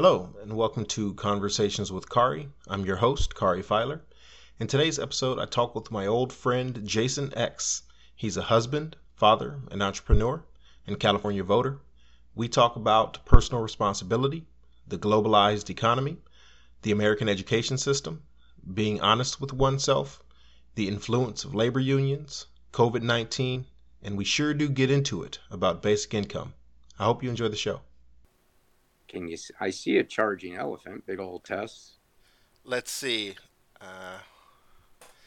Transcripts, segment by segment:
Hello, and welcome to Conversations with Kari. I'm your host, Kari Filer. In today's episode, I talk with my old friend Jason X. He's a husband, father, an entrepreneur, and California voter. We talk about personal responsibility, the globalized economy, the American education system, being honest with oneself, the influence of labor unions, COVID 19, and we sure do get into it about basic income. I hope you enjoy the show. Can you? see? I see a charging elephant. Big old Tess. Let's see. Uh...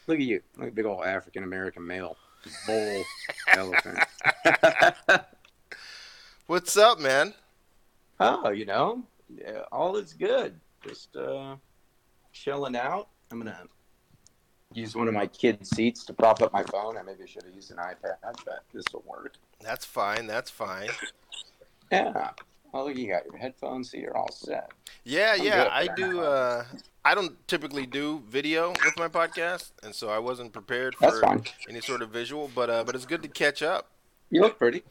Look at you. Look at big old African American male. Bull elephant. What's up, man? Oh, you know, yeah, all is good. Just uh, chilling out. I'm gonna use one of my kids' seats to prop up my phone. I maybe should have used an iPad, but this will work. That's fine. That's fine. Yeah. Oh, look, you got your headphones, so you're all set. Yeah, I'm yeah. I do. Uh, I don't typically do video with my podcast, and so I wasn't prepared for any sort of visual. But uh, but it's good to catch up. You look pretty.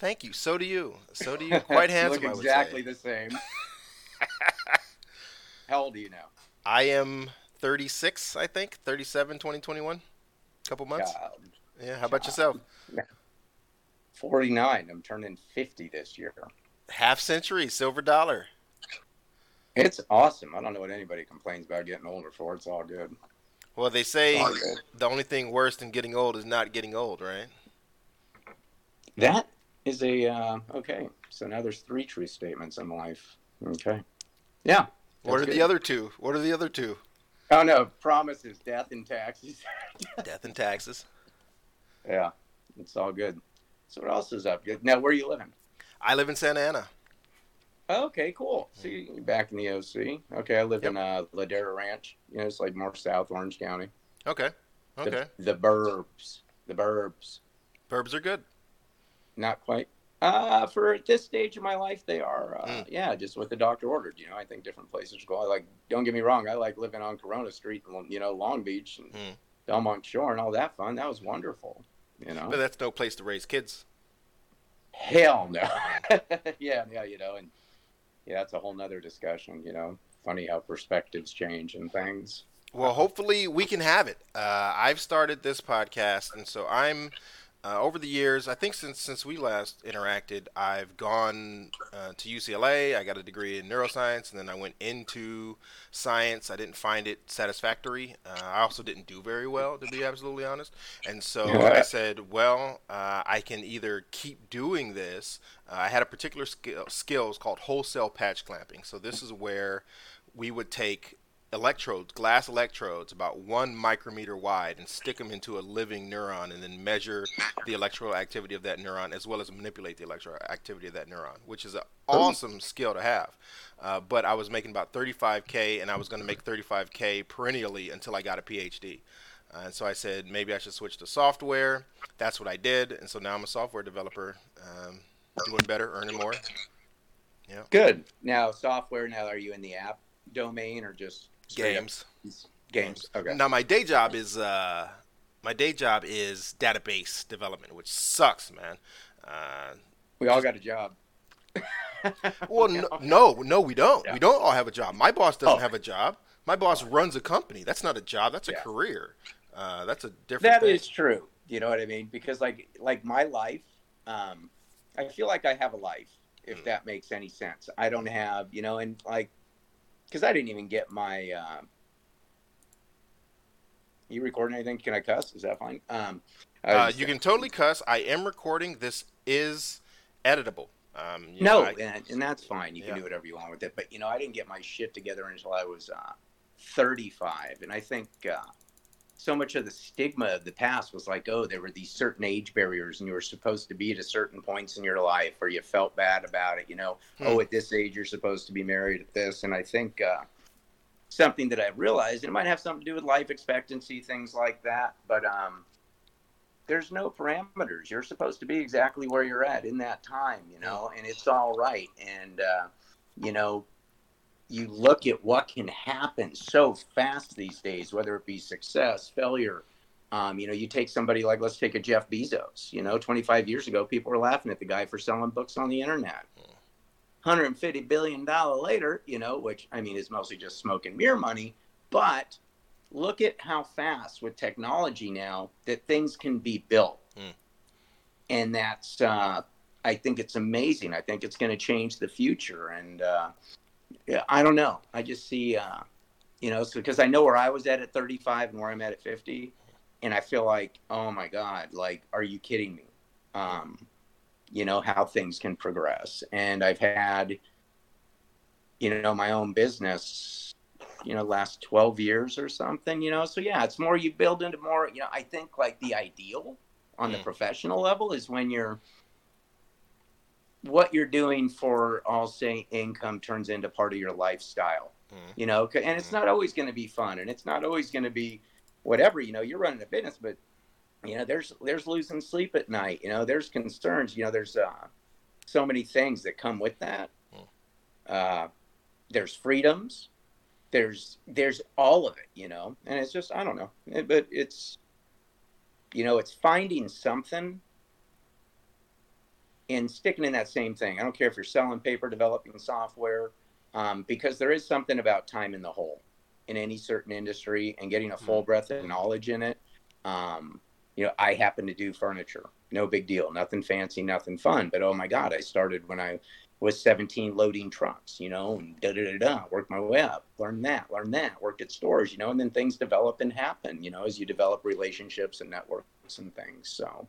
Thank you. So do you. So do you. Quite handsome. look exactly the same. How old are you now? I am 36, I think. 37, 2021. Couple months. God. Yeah. How about yourself? 49. I'm turning 50 this year half century, silver dollar. It's awesome. I don't know what anybody complains about getting older for. It's all good. Well, they say the only thing worse than getting old is not getting old, right? That is a uh, okay. So now there's three true statements in life. Okay. Yeah. What are good. the other two? What are the other two? Oh no, promises, death and taxes. death and taxes. Yeah, it's all good. So what else is up? Good. Now, where are you living? I live in Santa Ana. Okay, cool. See, so back in the OC. Okay, I live yep. in uh, Ladera Ranch. You know, it's like more south Orange County. Okay. Okay. The, the burbs. The burbs. Burbs are good. Not quite. Uh, for this stage of my life, they are. Uh, mm. Yeah, just what the doctor ordered. You know, I think different places go. I like. Don't get me wrong. I like living on Corona Street. You know, Long Beach and mm. Belmont Shore and all that fun. That was wonderful. You know. But that's no place to raise kids. Hell no. yeah, yeah, you know, and yeah, that's a whole nother discussion. You know, funny how perspectives change and things. Well, hopefully we can have it. Uh, I've started this podcast, and so I'm uh, over the years, I think since since we last interacted, I've gone uh, to UCLA. I got a degree in neuroscience, and then I went into science. I didn't find it satisfactory. Uh, I also didn't do very well, to be absolutely honest. And so I said, well, uh, I can either keep doing this. Uh, I had a particular skill skills called whole-cell patch clamping. So this is where we would take electrodes, glass electrodes, about one micrometer wide, and stick them into a living neuron, and then measure the electrical activity of that neuron as well as manipulate the electrical activity of that neuron, which is an awesome skill to have. Uh, but I was making about 35k, and I was going to make 35k perennially until I got a PhD. Uh, and so I said maybe I should switch to software. That's what I did, and so now I'm a software developer, um, doing better, earning more. Yeah. Good. Now software. Now are you in the app domain or just games. Games. Okay. Now my day job is uh, my day job is database development, which sucks, man. Uh, we all got a job. well, no, no, no, we don't. Yeah. We don't all have a job. My boss doesn't oh. have a job. My boss runs a company. That's not a job. That's a yeah. career. Uh, that's a different. That thing. is true. You know what I mean? Because like like my life, um, I feel like I have a life. If mm. that makes any sense, I don't have you know, and like because I didn't even get my. Uh, you recording anything? Can I cuss? Is that fine? Um, uh, you can totally cuss. I am recording. This is editable. Um, no, know, I, and, and, that's fine. You yeah. can do whatever you want with it. But you know, I didn't get my shit together until I was uh, 35, and I think uh, so much of the stigma of the past was like, oh, there were these certain age barriers, and you were supposed to be at a certain points in your life, or you felt bad about it. You know, hmm. oh, at this age you're supposed to be married at this, and I think uh, something that I realized, and it might have something to do with life expectancy, things like that, but um, there's no parameters. You're supposed to be exactly where you're at in that time, you know, and it's all right. And uh, you know, you look at what can happen so fast these days, whether it be success, failure. Um, you know, you take somebody like, let's take a Jeff Bezos. You know, 25 years ago, people were laughing at the guy for selling books on the internet. 150 billion dollar later, you know, which I mean is mostly just smoke and mirror money, but look at how fast with technology now that things can be built. Mm. And that's uh, I think it's amazing. I think it's going to change the future and uh, I don't know. I just see uh, you know, so because I know where I was at at 35 and where I'm at at 50 and I feel like, oh my god, like are you kidding me? Um, you know how things can progress and i've had you know my own business you know last 12 years or something you know so yeah it's more you build into more you know i think like the ideal on the mm. professional level is when you're what you're doing for all say income turns into part of your lifestyle mm. you know and it's mm. not always going to be fun and it's not always going to be whatever you know you're running a business but you know there's there's losing sleep at night you know there's concerns you know there's uh, so many things that come with that hmm. uh, there's freedoms there's there's all of it you know and it's just i don't know it, but it's you know it's finding something and sticking in that same thing i don't care if you're selling paper developing software um, because there is something about time in the hole in any certain industry and getting a full hmm. breadth of knowledge in it um, you know, I happen to do furniture. No big deal. Nothing fancy, nothing fun. But oh my God, I started when I was 17 loading trucks, you know, and da da da da, worked my way up, learned that, learned that, worked at stores, you know, and then things develop and happen, you know, as you develop relationships and networks and things. So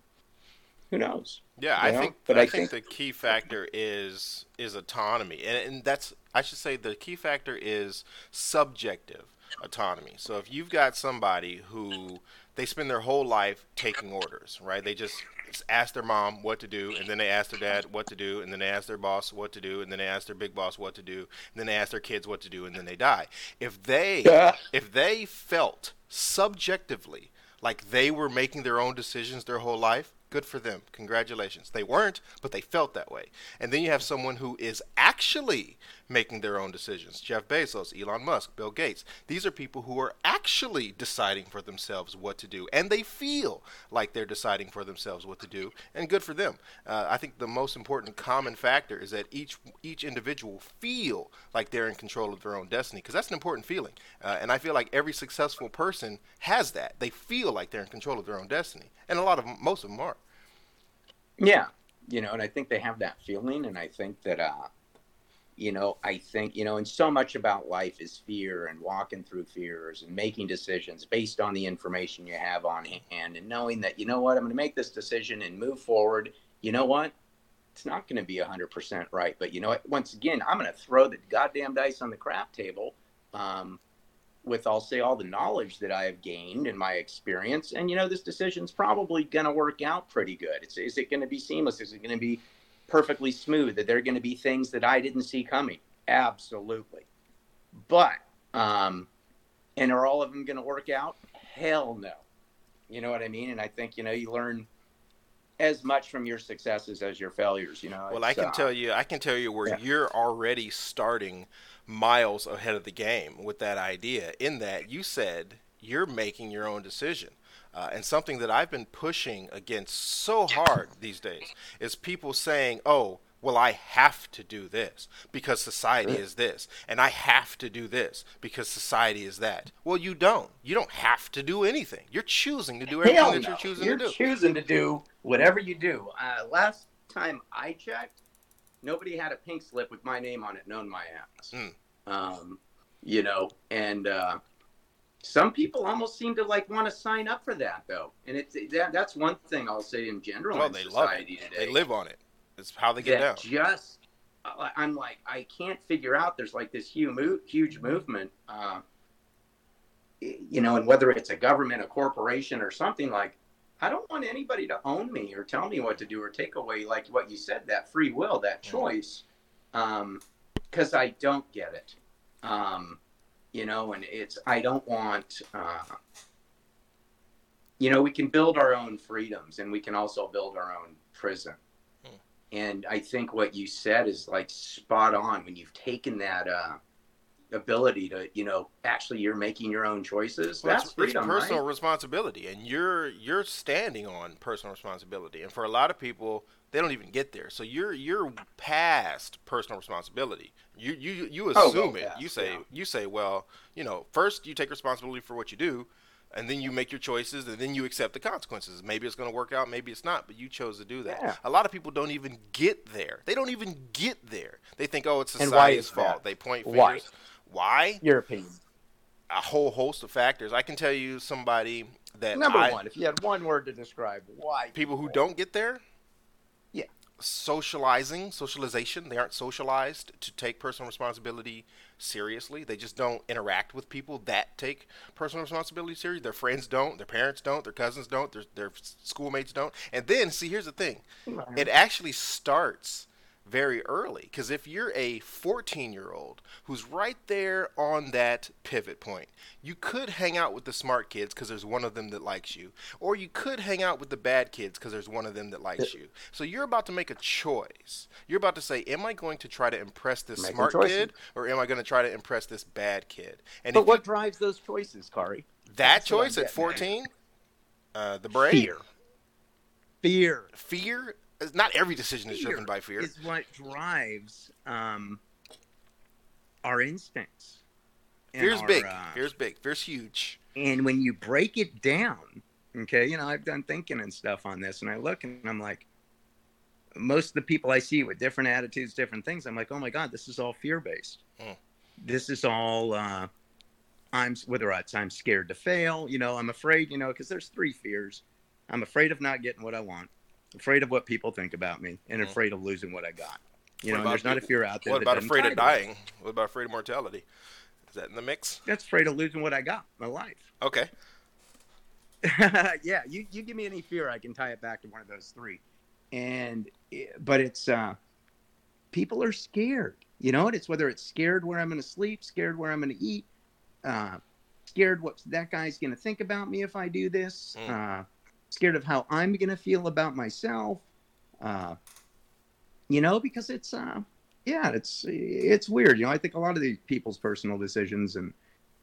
who knows? Yeah, I know? think but I, I think, think, the key factor is is autonomy. And, and that's I should say the key factor is subjective autonomy. So if you've got somebody who they spend their whole life taking orders, right? They just ask their mom what to do, and then they ask their dad what to do, and then they ask their boss what to do, and then they ask their big boss what to do, and then they ask their kids what to do, and then they die. If they if they felt subjectively like they were making their own decisions their whole life, Good for them. Congratulations. They weren't, but they felt that way. And then you have someone who is actually making their own decisions. Jeff Bezos, Elon Musk, Bill Gates. These are people who are actually deciding for themselves what to do, and they feel like they're deciding for themselves what to do, and good for them. Uh, I think the most important common factor is that each each individual feel like they're in control of their own destiny, because that's an important feeling. Uh, and I feel like every successful person has that. They feel like they're in control of their own destiny, and a lot of most of them are. Yeah, you know, and I think they have that feeling, and I think that, uh, you know, I think you know, and so much about life is fear and walking through fears and making decisions based on the information you have on hand, and knowing that you know what, I'm going to make this decision and move forward. You know what? It's not going to be 100% right, but you know what? Once again, I'm going to throw the goddamn dice on the crap table. Um, with I'll say all the knowledge that I have gained in my experience. And you know, this decision's probably going to work out pretty good. It's, is it going to be seamless? Is it going to be perfectly smooth? That there are going to be things that I didn't see coming? Absolutely. But um, and are all of them going to work out? Hell no. You know what I mean? And I think you know you learn as much from your successes as your failures. You know. Well, I can uh, tell you, I can tell you where yeah. you're already starting miles ahead of the game with that idea. In that you said you're making your own decision. Uh, and something that I've been pushing against so hard these days is people saying, oh, well, I have to do this because society is this, and I have to do this because society is that. Well, you don't. You don't have to do anything. You're choosing to do everything Hell that no. you're choosing you're to do. You're choosing to do whatever you do. Uh, last time I checked, nobody had a pink slip with my name on it known my ass. Mm. Um, you know, and uh, some people almost seem to like want to sign up for that though, and it's that, that's one thing I'll say in general well, in they society love it. today. They live on it. It's how they get down. Just I'm like I can't figure out. There's like this huge huge movement. Uh, you know, and whether it's a government, a corporation, or something like I don't want anybody to own me or tell me what to do or take away, like what you said, that free will, that mm-hmm. choice, because um, I don't get it. Um, you know, and it's, I don't want, uh, you know, we can build our own freedoms and we can also build our own prison. Hmm. And I think what you said is like spot on when you've taken that, uh, ability to, you know, actually you're making your own choices. Well, that's it's, freedom, it's personal right? responsibility, and you're you're standing on personal responsibility. And for a lot of people, they don't even get there. So you're you're past personal responsibility. You you you Oh, assume well, it. You say yeah. you say, well, you know, first you take responsibility for what you do, and then you make your choices, and then you accept the consequences. Maybe it's going to work out, maybe it's not, but you chose to do that. Yeah. A lot of people don't even get there. They don't even get there. They think, oh, it's society's fault. They point fingers. Why? Why? Your opinion. a whole host of factors. I can tell you somebody that Number I, one, if you had one word to describe why people who don't get there. Socializing, socialization. They aren't socialized to take personal responsibility seriously. They just don't interact with people that take personal responsibility seriously. Their friends don't. Their parents don't. Their cousins don't. Their their schoolmates don't. And then, see, here's the thing. It actually starts very early because if you're a 14 year old who's right there on that pivot point you could hang out with the smart kids because there's one of them that likes you or you could hang out with the bad kids because there's one of them that likes you so you're about to make a choice you're about to say am i going to try to impress this Making smart choices. kid or am i going to try to impress this bad kid and But what you, drives those choices, Kari? that That's choice at at. 14 uh, the brain Fear. Fear. fear not every decision is driven by fear is what drives um, our instincts. fear's our, big uh, fear's big fear's huge and when you break it down, okay, you know, I've done thinking and stuff on this, and I look and I'm like, most of the people I see with different attitudes, different things, I'm like, oh my God, this is all fear based. Mm. This is all, uh, I'm, whether it's I'm scared to fail, you know, I'm afraid, you know, because there's three fears. I'm afraid of not getting what I want, afraid of what people think about me, and Mm. afraid of losing what I got. You What know, about there's not a fear out there. What about afraid of dying? What about afraid of mortality? Is that in the mix? That's afraid of losing what I got, my life. Okay. yeah, you, you give me any fear, I can tie it back to one of those three. And eh, but it's uh people are scared. You know, and it's whether it's scared where I'm going to sleep, scared where I'm going to eat, uh, scared what that guy's going to think about me if I do this, Mm. uh, scared of how I'm going to feel about myself. Uh, you know, because it's uh, yeah, it's it's weird. You know, I think a lot of these people's personal decisions and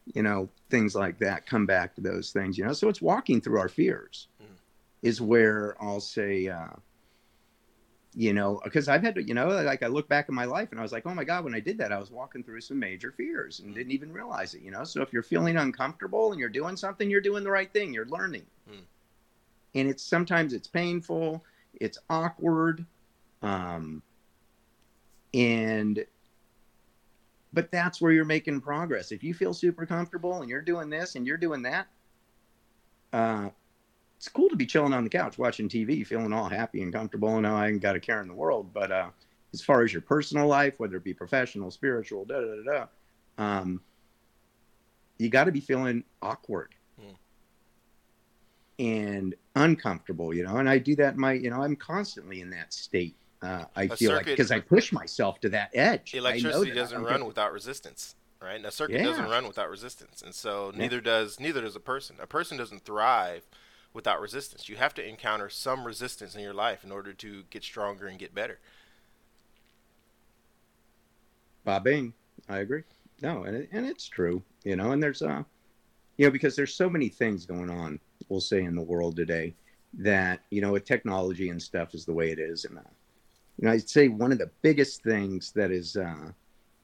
you know things like that come back to those things. You know, so it's walking through our fears Mm. is where I'll say. Uh, you know, because I've had to, you know, like I look back in my life and I was like, oh my God, when I did that, I was walking through some major fears and didn't even realize it, you know. So if you're feeling uncomfortable and you're doing something, you're doing the right thing, you're learning. Hmm. And it's sometimes it's painful, it's awkward, um, and but that's where you're making progress. If you feel super comfortable and you're doing this and you're doing that, uh, it's cool to be chilling on the couch watching TV, feeling all happy and comfortable. And I ain't got a care in the world. But uh, as far as your personal life, whether it be professional, spiritual, da da da da, um, you got to be feeling awkward. And uncomfortable, you know. And I do that my, you know, I'm constantly in that state. Uh, I A feel like because I push myself to that edge. Electricity that doesn't run without resistance, right? And a circuit Yeah. doesn't run without resistance, and so Yeah. neither does neither does a person. A person doesn't thrive without resistance. You have to encounter some resistance in your life in order to get stronger and get better. Bob Bing. I agree. No, and it, and it's true, you know. And there's uh, you know, because there's so many things going on. We'll say in the world today that you know, with technology and stuff is the way it is, and uh, you know, I'd say one of the biggest things that has uh,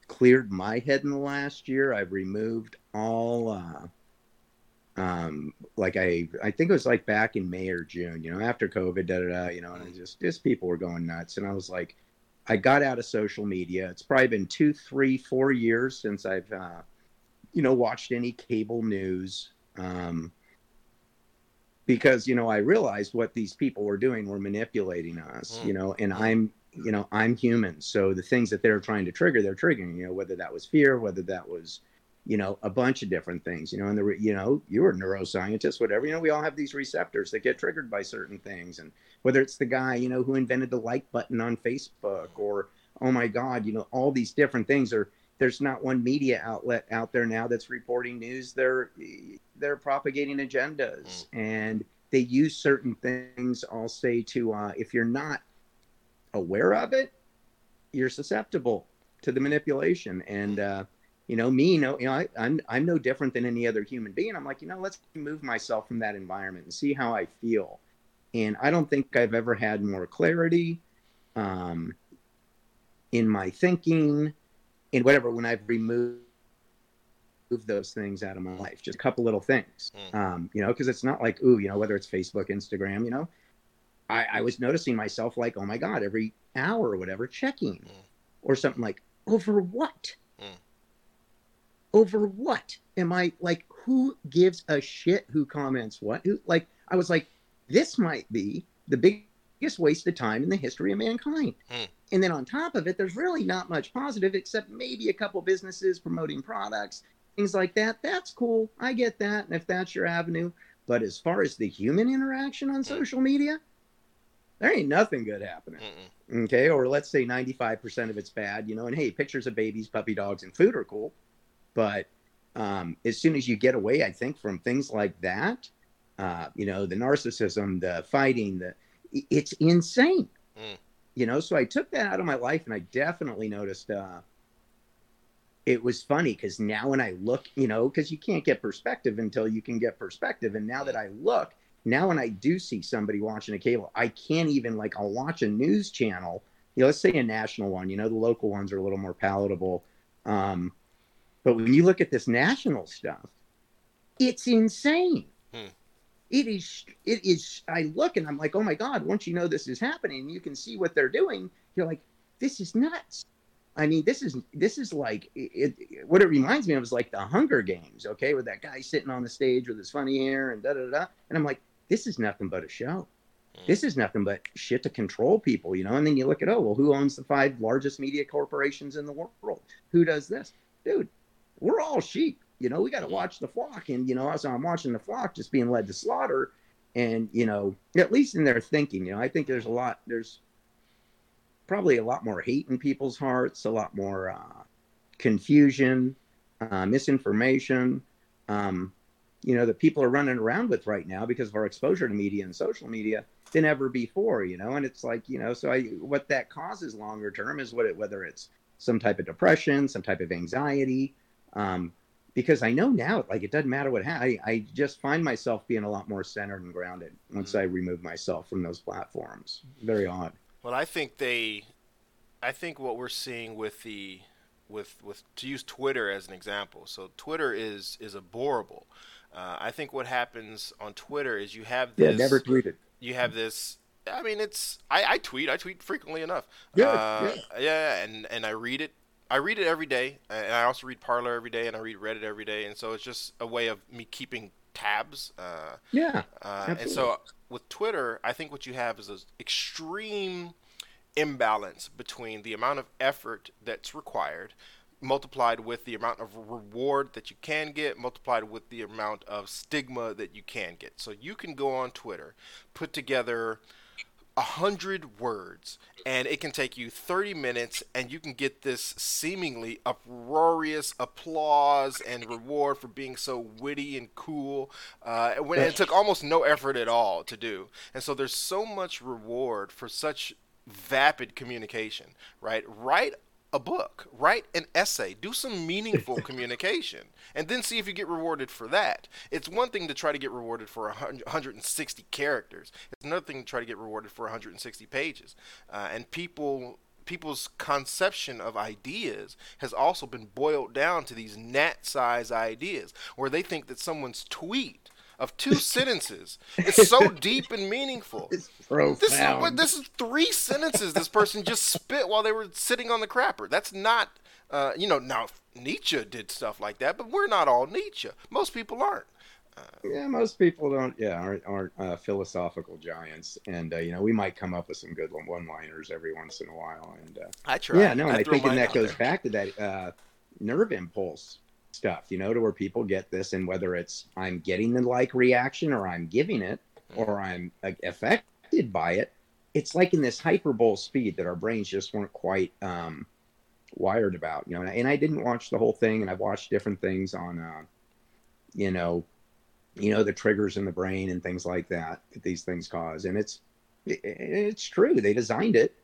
cleared my head in the last year. I've removed all. Uh, um, like I, I think it was like back in May or June, you know, after COVID, da da da, you know, and just, just people were going nuts, and I was like, I got out of social media. It's probably been two, three, four years since I've, uh, you know, watched any cable news. Um, because, you know, I realized what these people were doing were manipulating us, Mm. you know, and I'm, you know, I'm human. So the things that they're trying to trigger, they're triggering, you know, whether that was fear, whether that was, you know, a bunch of different things, you know, and the, you know, you were a neuroscientist, whatever, you know, we all have these receptors that get triggered by certain things. And, whether it's the guy you know who invented the like button on facebook or oh my god you know all these different things are there's not one media outlet out there now that's reporting news they're they're propagating agendas and they use certain things i'll say to uh, if you're not aware of it you're susceptible to the manipulation and uh, you know, me, you know, you know I, I'm I'm no different than any other human being. I'm like, you know, let's move myself from that environment and see how I feel. And I don't think I've ever had more clarity um, in my thinking and whatever when I've removed those things out of my life. Just a couple little things, mm. um, you know, because it's not like, ooh, you know, whether it's Facebook, Instagram, you know, I, I was noticing myself like, oh my God, every hour or whatever, checking mm. or something like, over what? Mm. Over what? Am I like, who gives a shit who comments what? Who, like, I was like, this might be the biggest waste of time in the history of mankind. Mm. And then on top of it, there's really not much positive except maybe a couple businesses promoting products, things like that. That's cool. I get that. And if that's your avenue, but as far as the human interaction on mm. social media, there ain't nothing good happening. Mm-mm. Okay. Or let's say 95% of it's bad, you know, and hey, pictures of babies, puppy dogs, and food are cool. But um, as soon as you get away, I think, from things like that, uh, you know, the narcissism, the fighting, the it's insane. Mm. You know, so I took that out of my life and I definitely noticed uh, it was funny because now when I look, you know, because you can't get perspective until you can get perspective. And now that I look, now when I do see somebody watching a cable, I can't even like I'll watch a news channel. You know, let's say a national one. You know, the local ones are a little more palatable. Um, but when you look at this national stuff, it's insane. Hmm. It is. It is. I look and I'm like, oh my god! Once you know this is happening, you can see what they're doing. You're like, this is nuts. I mean, this is this is like it, it, what it reminds me of is like the Hunger Games, okay, with that guy sitting on the stage with his funny hair and da da da. And I'm like, this is nothing but a show. Mm. This is nothing but shit to control people, you know. And then you look at, oh, well, who owns the five largest media corporations in the world? Who does this? Dude, we're all sheep. You know, we got to mm. watch the flock. And, you know, so I'm watching the flock just being led to slaughter. And, you know, at least in their thinking, you know, I think there's a lot, there's probably a lot more hate in people's hearts, a lot more uh, confusion, uh, misinformation. Um, you know that people are running around with right now because of our exposure to media and social media than ever before you know and it's like you know so I, what that causes longer term is what it, whether it's some type of depression some type of anxiety um, because i know now like it doesn't matter what happens I, I just find myself being a lot more centered and grounded once mm-hmm. i remove myself from those platforms very odd well i think they i think what we're seeing with the with with to use twitter as an example so twitter is is a borable uh, I think what happens on Twitter is you have this. Yeah, never tweeted. You have this. I mean, it's I, I tweet. I tweet frequently enough. Yeah, uh, yeah, yeah, and and I read it. I read it every day, and I also read Parler every day, and I read Reddit every day, and so it's just a way of me keeping tabs. Uh, yeah, uh, and so with Twitter, I think what you have is an extreme imbalance between the amount of effort that's required multiplied with the amount of reward that you can get, multiplied with the amount of stigma that you can get. So you can go on Twitter, put together a hundred words, and it can take you 30 minutes, and you can get this seemingly uproarious applause and reward for being so witty and cool. Uh, when it took almost no effort at all to do, and so there's so much reward for such vapid communication, right? Write a book, write an essay, do some meaningful communication, and then see if you get rewarded for that. It's one thing to try to get rewarded for 160 characters. It's another thing to try to get rewarded for 160 pages. Uh, and people people's conception of ideas has also been boiled down to these gnat size ideas where they think that someone's tweet of two sentences. It's so deep and meaningful. It's profound. This is, this is three sentences this person just spit while they were sitting on the crapper. That's not, uh, you know, now Nietzsche did stuff like that, but we're not all Nietzsche. Most people aren't. Uh, yeah, most people don't. Yeah, aren't, aren't uh, philosophical giants, and uh, you know we might come up with some good one-liners every once in a while. And uh, I try. Yeah, no, I, I think and that goes there. back to that uh, nerve impulse stuff, you know, to where people get this, and whether it's I'm getting the like reaction or I'm giving it or I'm affected by it, it's like in this hyperbole speed that our brains just weren't quite um, wired about, you know. And I, and I, didn't watch the whole thing, and I've watched different things on, uh, you know, you know, the triggers in the brain and things like that that these things cause, and it's it, it's true. They designed it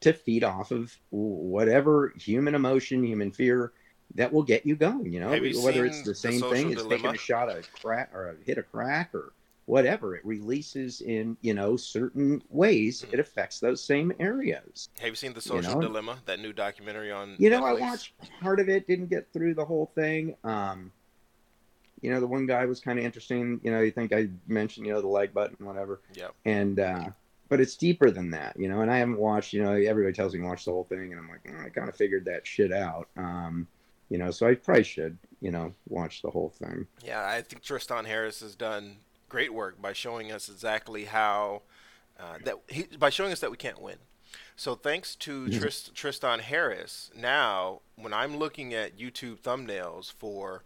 to feed off of whatever human emotion, human fear, that will get you going. You know, you whether it's the the same Social thing, it's Dilemma? taking a shot of crack or a hit a crack or whatever. It releases in you know certain ways. Mhm. It affects those same areas. Have you seen the Social know? Dilemma? That new documentary on. You know, I watched part of it, didn't get through the whole thing. Um, you know, the one guy was kind of interesting. You know, you think I mentioned, you know, the like button, whatever. Yeah. And, uh, but it's deeper than that, you know, and I haven't watched, you know, everybody tells me watch the whole thing. And I'm like, "Mm, I kind of figured that shit out. Um, you know, so I probably should, you know, watch the whole thing. Yeah, I think Tristan Harris has done great work by showing us exactly how uh, that he, by showing us that we can't win. So thanks to Mhm. Trist, Tristan Harris, now when I'm looking at YouTube thumbnails for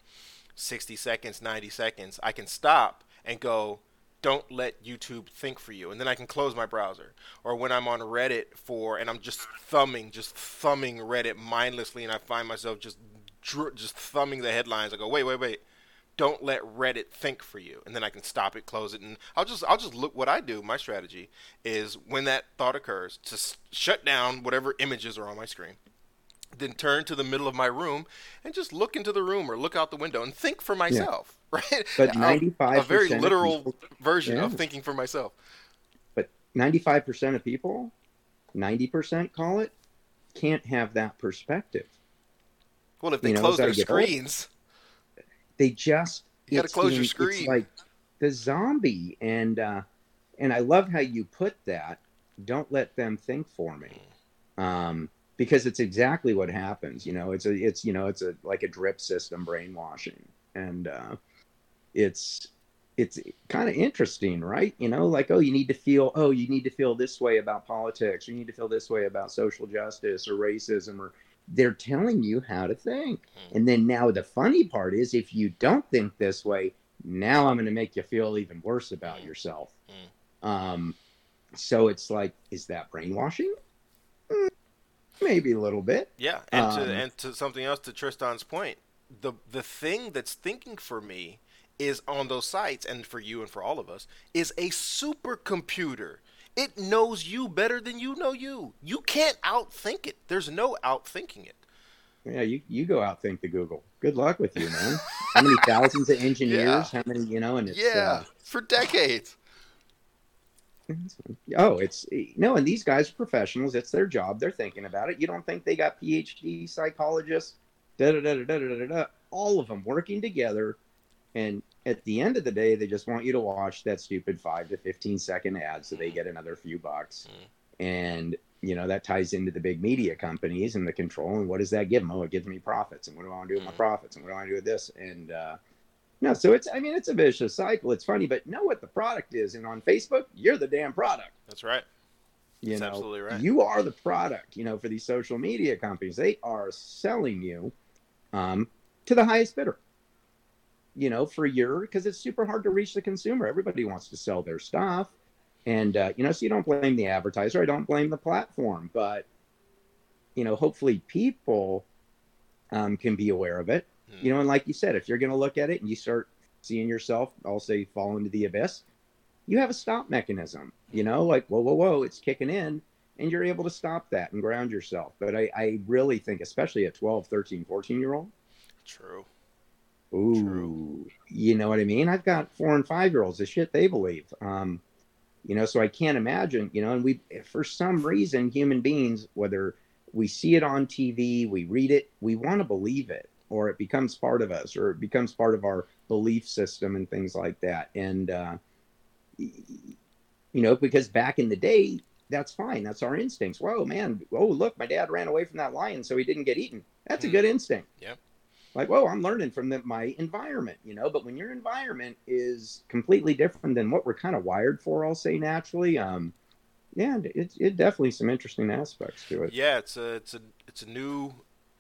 60 seconds, 90 seconds, I can stop and go, don't let YouTube think for you. And then I can close my browser. Or when I'm on Reddit for, and I'm just thumbing, just thumbing Reddit mindlessly, and I find myself just, dr- just thumbing the headlines. I go, wait, wait, wait. Don't let Reddit think for you. And then I can stop it, close it, and I'll just, I'll just look. What I do, my strategy is when that thought occurs, to s- shut down whatever images are on my screen then turn to the middle of my room and just look into the room or look out the window and think for myself, right? But 95% a very of literal people- version of thinking for myself. But 95% of people, 90% call it, can't have that perspective. Well, if they You know, close their screens, they just You gotta close your screen. It's like the zombie, and uh, and I love how you put that. Don't let them think for me, um, because it's exactly what happens. You know, it's a it's you know it's a like a drip system brainwashing, and uh, it's it's kind of interesting, right? You know, like oh, you need to feel oh, you need to feel this way about politics, or you need to feel this way about social justice or racism, or they're telling you how to think. Hmm. And then now the funny part is if you don't think this way, now I'm going to make you feel even worse about Mm. yourself. Um, so it's like, is that brainwashing? Mm, maybe a little bit. yeah, and Um, to and to something else to Tristan's point, the the thing that's thinking for me is on those sites and for you and for all of us is a supercomputer. It knows you better than you know you. You can't outthink it. There's no outthinking it. Yeah, you, you go outthink the Google. Good luck with you, man. how many thousands of engineers? Yeah. How many, you know, and it's, yeah, for decades. uh, oh, it's no, and these guys are professionals. It's their job. They're thinking about it. You don't think they got PhD psychologists, da da da da da da, da all of them working together, and at the end of the day, they just want you to watch that stupid five to fifteen second ad so they get another few bucks, and you know that ties into the big media companies and the control. And what does that give them? Oh, it gives me profits. And what do I want to do with my Mhm. profits? And what do I want to do with this? And uh, no, so it's I mean it's a vicious cycle. It's funny, but know what the product is. And on Facebook, you're the damn product. That's right. You That's know, absolutely right. you are the product. You know, for these social media companies, they are selling you um, to the highest bidder. You know, for your because it's super hard to reach the consumer. Everybody wants to sell their stuff, and uh, you know, so you don't blame the advertiser. I don't blame the platform, but you know, hopefully people um, can be aware of it. Hmm. You know, and like you said, if you're going to look at it and you start seeing yourself, I'll say, fall into the abyss, you have a stop mechanism. You know, like whoa, whoa, whoa, it's kicking in, and you're able to stop that and ground yourself. But I, I really think, especially a 12, 13, 14 year old, True. Ooh, True. you know what I mean? I've got four and five year olds. The shit they believe. Um, you know, so I can't imagine. You know, and we, for some reason, human beings, whether we see it on TV, we read it, we want to believe it, or it becomes part of us, or it becomes part of our belief system and things like that. And uh, you know, because back in the day, that's fine. That's our instincts. Whoa, man! Oh, look, my dad ran away from that lion, so he didn't get eaten. That's a Hmm. good instinct Yep. Like whoa i'm learning from the, my environment you know but when your environment is completely different than what we're kind of wired for i'll say naturally um yeah it's it definitely some interesting aspects to it Yeah, it's a it's a it's a new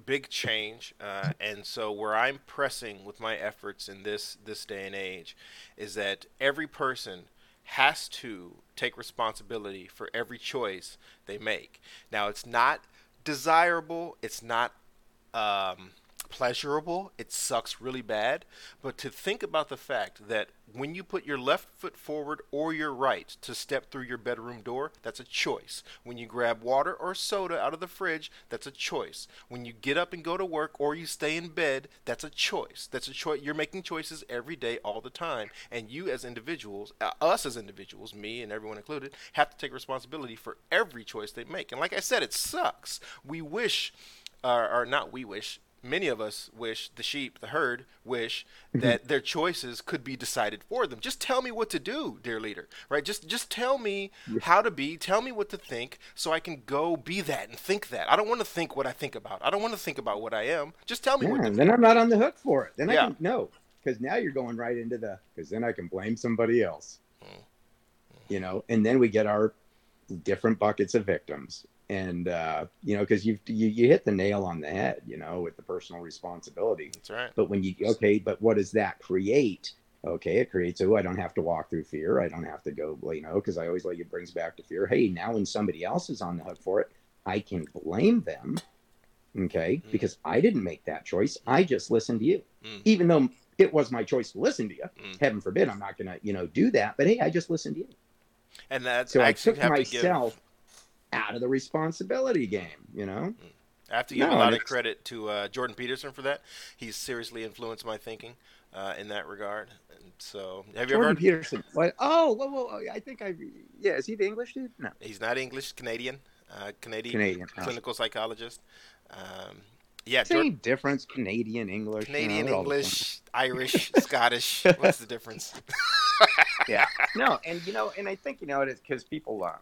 big change, uh, and so where I'm pressing with my efforts in this this day and age is that every person has to take responsibility for every choice they make. Now, it's not desirable, it's not um, pleasurable. It sucks really bad. But to think about the fact that when you put your left foot forward or your right to step through your bedroom door, that's a choice. When you grab water or soda out of the fridge, that's a choice. When you get up and go to work or you stay in bed, that's a choice. That's a choice. You're making choices every day, all the time. And you, as individuals, uh, us as individuals, me and everyone included, have to take responsibility for every choice they make. And like I said, it sucks. We wish, uh, or not we wish, many of us wish, the sheep, the herd, wish Mm-hmm. that their choices could be decided for them. Just tell me what to do, dear leader. Right? Just just tell me how to be, tell me what to think so I can go be that and think that. I don't want to think what I think about. I don't want to think about what I am. Just tell me what Yeah, then I'm not on the hook for it. Then Yeah. I can no, because now you're going right into the because then I can blame somebody else. Mm. You know, and then we get our different buckets of victims, and uh, you know, because you you you hit the nail on the head, you know, with the personal responsibility. That's right. But when you okay, but what does that create? Okay, it creates oh, I don't have to walk through fear. I don't have to go, you know, because I always like it brings back to fear. Hey, now when somebody else is on the hook for it, I can blame them. Okay, Mm. because I didn't make that choice. I just listened to you, Mm. even though it was my choice to listen to you. Mm. Heaven forbid, I'm not gonna, you know, do that. But hey, I just listened to you. And that's So I took myself to out of the responsibility game. You know. give I have to give No, a lot of credit to uh, Jordan Peterson for that. He's seriously influenced my thinking uh, in that regard. And so, have you ever Jordan heard? Peterson. What? Oh, whoa, whoa, whoa, I think I. Yeah, is he the English dude? No, He's not English, Canadian, uh, Canadian, Canadian. Oh. clinical psychologist. Um, yeah, Same Jordan, difference. Canadian English. you know, Canadian, the same. English, Irish, Scottish. What's the difference? yeah no and you know and i think you know it is because people uh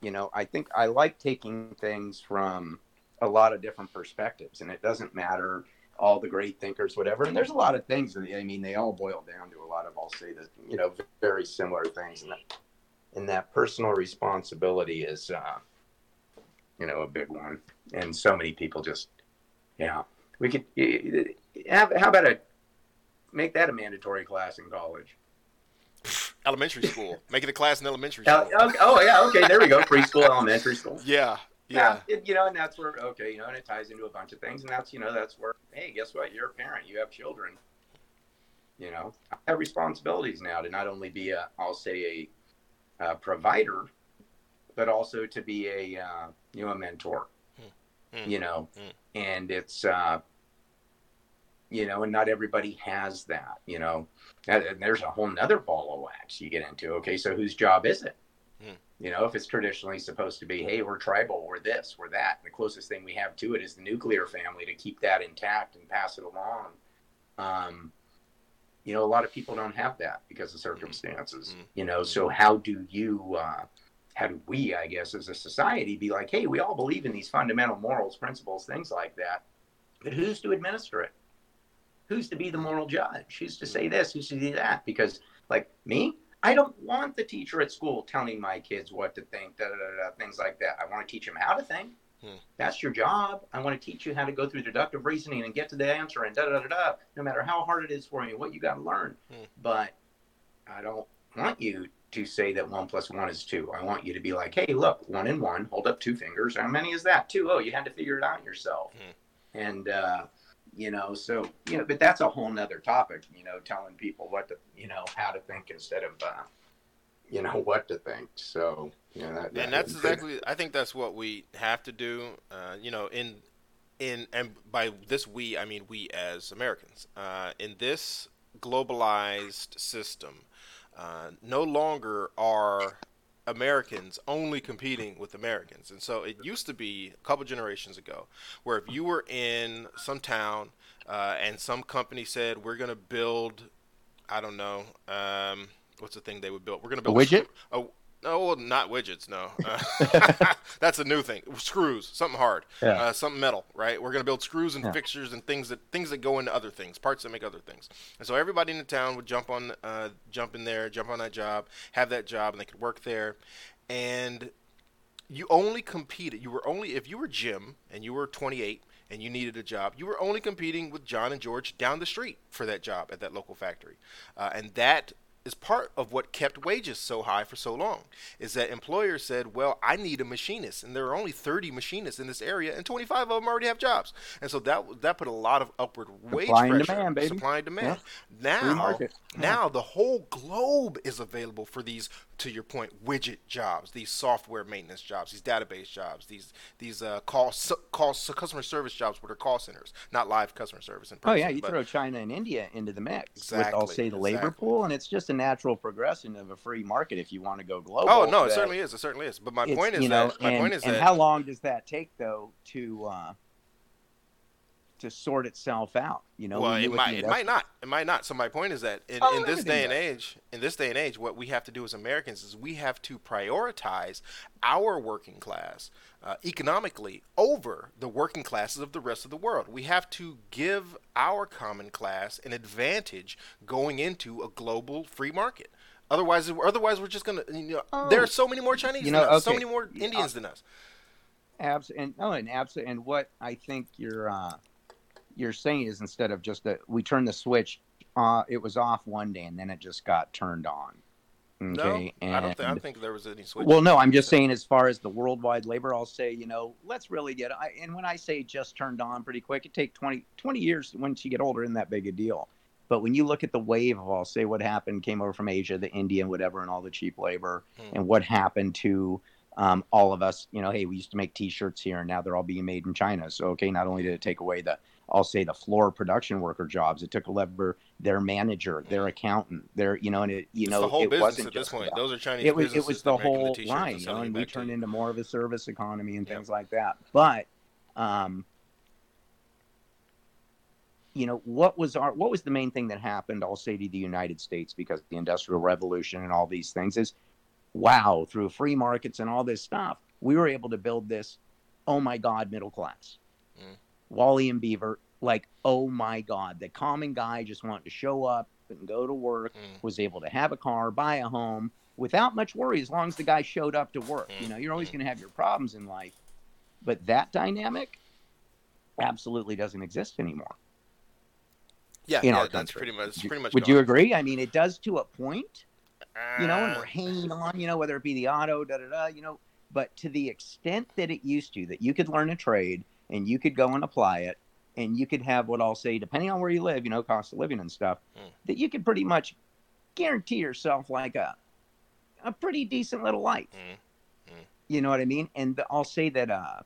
you know i think i like taking things from a lot of different perspectives and it doesn't matter all the great thinkers whatever. And there's a lot of things that i mean they all boil down to a lot of i'll say that you know very similar things. And that and that personal responsibility is uh you know a big one. And so many people just yeah. We could eh, have how about a make that a mandatory class in college elementary school. Make it a class in elementary Oh, school. okay. oh yeah, okay, there we go. Preschool, elementary school. Yeah, yeah. it- you know, and that's where okay, you know, and it ties into a bunch of things, and that's you know, that's where hey, guess what? You're a parent. You have children. You know, I have responsibilities now to not only be a, I'll say a, uh provider, but also to be a, uh, you know, a mentor. Hmm. You know, Hmm. and it's, uh, you know, and not everybody has that. You know, and there's a whole nother ball of wax you get into. Okay, so whose job is it? Hmm. You know, if it's traditionally supposed to be, hey, we're tribal, we're this, we're that. And the closest thing we have to it is the nuclear family to keep that intact and pass it along. Um, you know, a lot of people don't have that because of circumstances. Mhm. You know, so how do you, uh, how do we, I guess, as a society, be like, hey, we all believe in these fundamental morals, principles, things like that, but who's to administer it? Who's to be the moral judge? Who's to say this? Who's to do that? Because, like me, I don't want the teacher at school telling my kids what to think, da da da, da things like that. I want to teach them how to think. Hmm. That's your job. I want to teach you how to go through deductive reasoning and get to the answer and da da da da. No matter how hard it is for you, what you got to learn. Hmm. But I don't want you to say that one plus one is two. I want you to be like, hey, look, one and one, hold up two fingers. How many is that? Two. Oh, you had to figure it out yourself. Hmm. And uh, you know, so you know, but that's a whole nother topic. You know, telling people what to, you know, how to think instead of, uh, you know, what to think. So you know, that, that and that's exactly i think that's what we have to do uh, you know in in and by this we i mean we as americans uh, in this globalized system uh, no longer are americans only competing with americans and so it used to be a couple generations ago where if you were in some town uh, and some company said we're going to build i don't know um, what's the thing they would build we're going to build A widget? Oh, no, well, not widgets. No, uh, that's a new thing. Screws, something hard, Yeah. uh, something metal. Right? We're gonna build screws and Yeah. fixtures and things that things that go into other things, parts that make other things. And so everybody in the town would jump on, uh, jump in there, jump on that job, have that job, and they could work there. And you only competed. You were only if you were Jim and you were 28 and you needed a job, you were only competing with John and George down the street for that job at that local factory, uh, and that is part of what kept wages so high for so long. Is that employers said, "Well, I need a machinist, and there are only 30 machinists in this area, and 25 of them already have jobs." And so that that put a lot of upward wage Supply pressure, demand, baby. supply and demand. Free Now, market. now the whole globe is available for these, to your point, widget jobs, these software maintenance jobs, these database jobs, these these uh, call su- call su- customer service jobs, what are call centers, not live customer service in Oh yeah, you but- throw China and India into the mix with, I'll say, the labor pool, and it's just a natural progression of a free market if you want to go global. Oh no, it certainly is. It certainly is. But my point is know, that my and, point is and that how long does that take though to uh, to sort itself out? You know, well, we it might it might not. It might not. So my point is that in, Oh, in this day and age, in this day and age, what we have to do as Americans is we have to prioritize our working class uh, economically over the working classes of the rest of the world. We have to give our common class an advantage going into a global free market. Otherwise, otherwise we're just gonna. You know, there Oh. are so many more Chinese You than know, us, so many more Yeah, Indians than us. Abs and no, and abs and what I think you're uh, you're saying is instead of just that we turned the switch, uh, it was off one day and then it just got turned on. Okay, no, I don't. Think, I don't think there was any switch. Well, no, I'm just saying as far as the worldwide labor, I'll say, you know, let's really get. I, and when I say just turned on pretty quick, it take 20, 20 years once you get older, isn't that big a deal. But when you look at the wave of, I'll say, what happened came over from Asia, the India, and whatever, and all the cheap labor, Hmm. and what happened to um, all of us, you know, hey, we used to make T-shirts here, and now they're all being made in China. So, okay, not only did it take away the, I'll say, the floor production worker jobs, it took a lever their manager, their accountant, their, you know, and it, you It's know, the whole it business wasn't at this just point. about- Those are Chinese it was it was the whole t-shirts line, and you know, and we turned into more of a service economy and Yep. things like that. But, um, you know, what was our what was the main thing that happened? I'll say to the United States because the Industrial Revolution and all these things is, wow, through free markets and all this stuff, we were able to build this, oh my God, middle class. Mm. Wally and Beaver, like, oh my God, the common guy just wanted to show up and go to work Mm. was able to have a car, buy a home without much worry as long as the guy showed up to work. Mm. You know, you're always mm. going to have your problems in life, but that dynamic absolutely doesn't exist anymore. Yeah, in yeah, our that's pretty much Would you- pretty much. Would gone. you agree? I mean, it does to a point, you know, and we're ah. hanging on, you know, whether it be the auto, da da da, you know, but to the extent that it used to, that you could learn a trade and you could go and apply it, and you could have what I'll say, depending on where you live, you know, cost of living and stuff, Mm. that you could pretty much guarantee yourself like a a pretty decent little life. Mm. You know what I mean? And I'll say that, uh,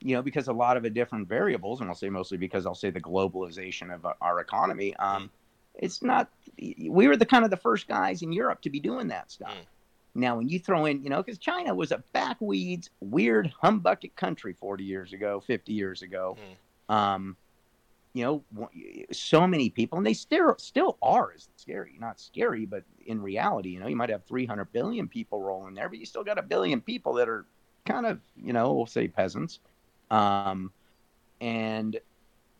you know, because a lot of the different variables, and I'll say mostly because I'll say the globalization of uh, our economy, um, it's not. We were the kind of the first guys in Europe to be doing that stuff. Mm. Now, when you throw in, you know, because China was a backweeds, weird, humbucket country 40 years ago, 50 years ago. Um, you know, so many people, and they still still are. Is scary, not scary, but in reality, you know, you might have 300 billion people rolling there, but you still got a billion people that are kind of, you know, we'll say peasants. Um, and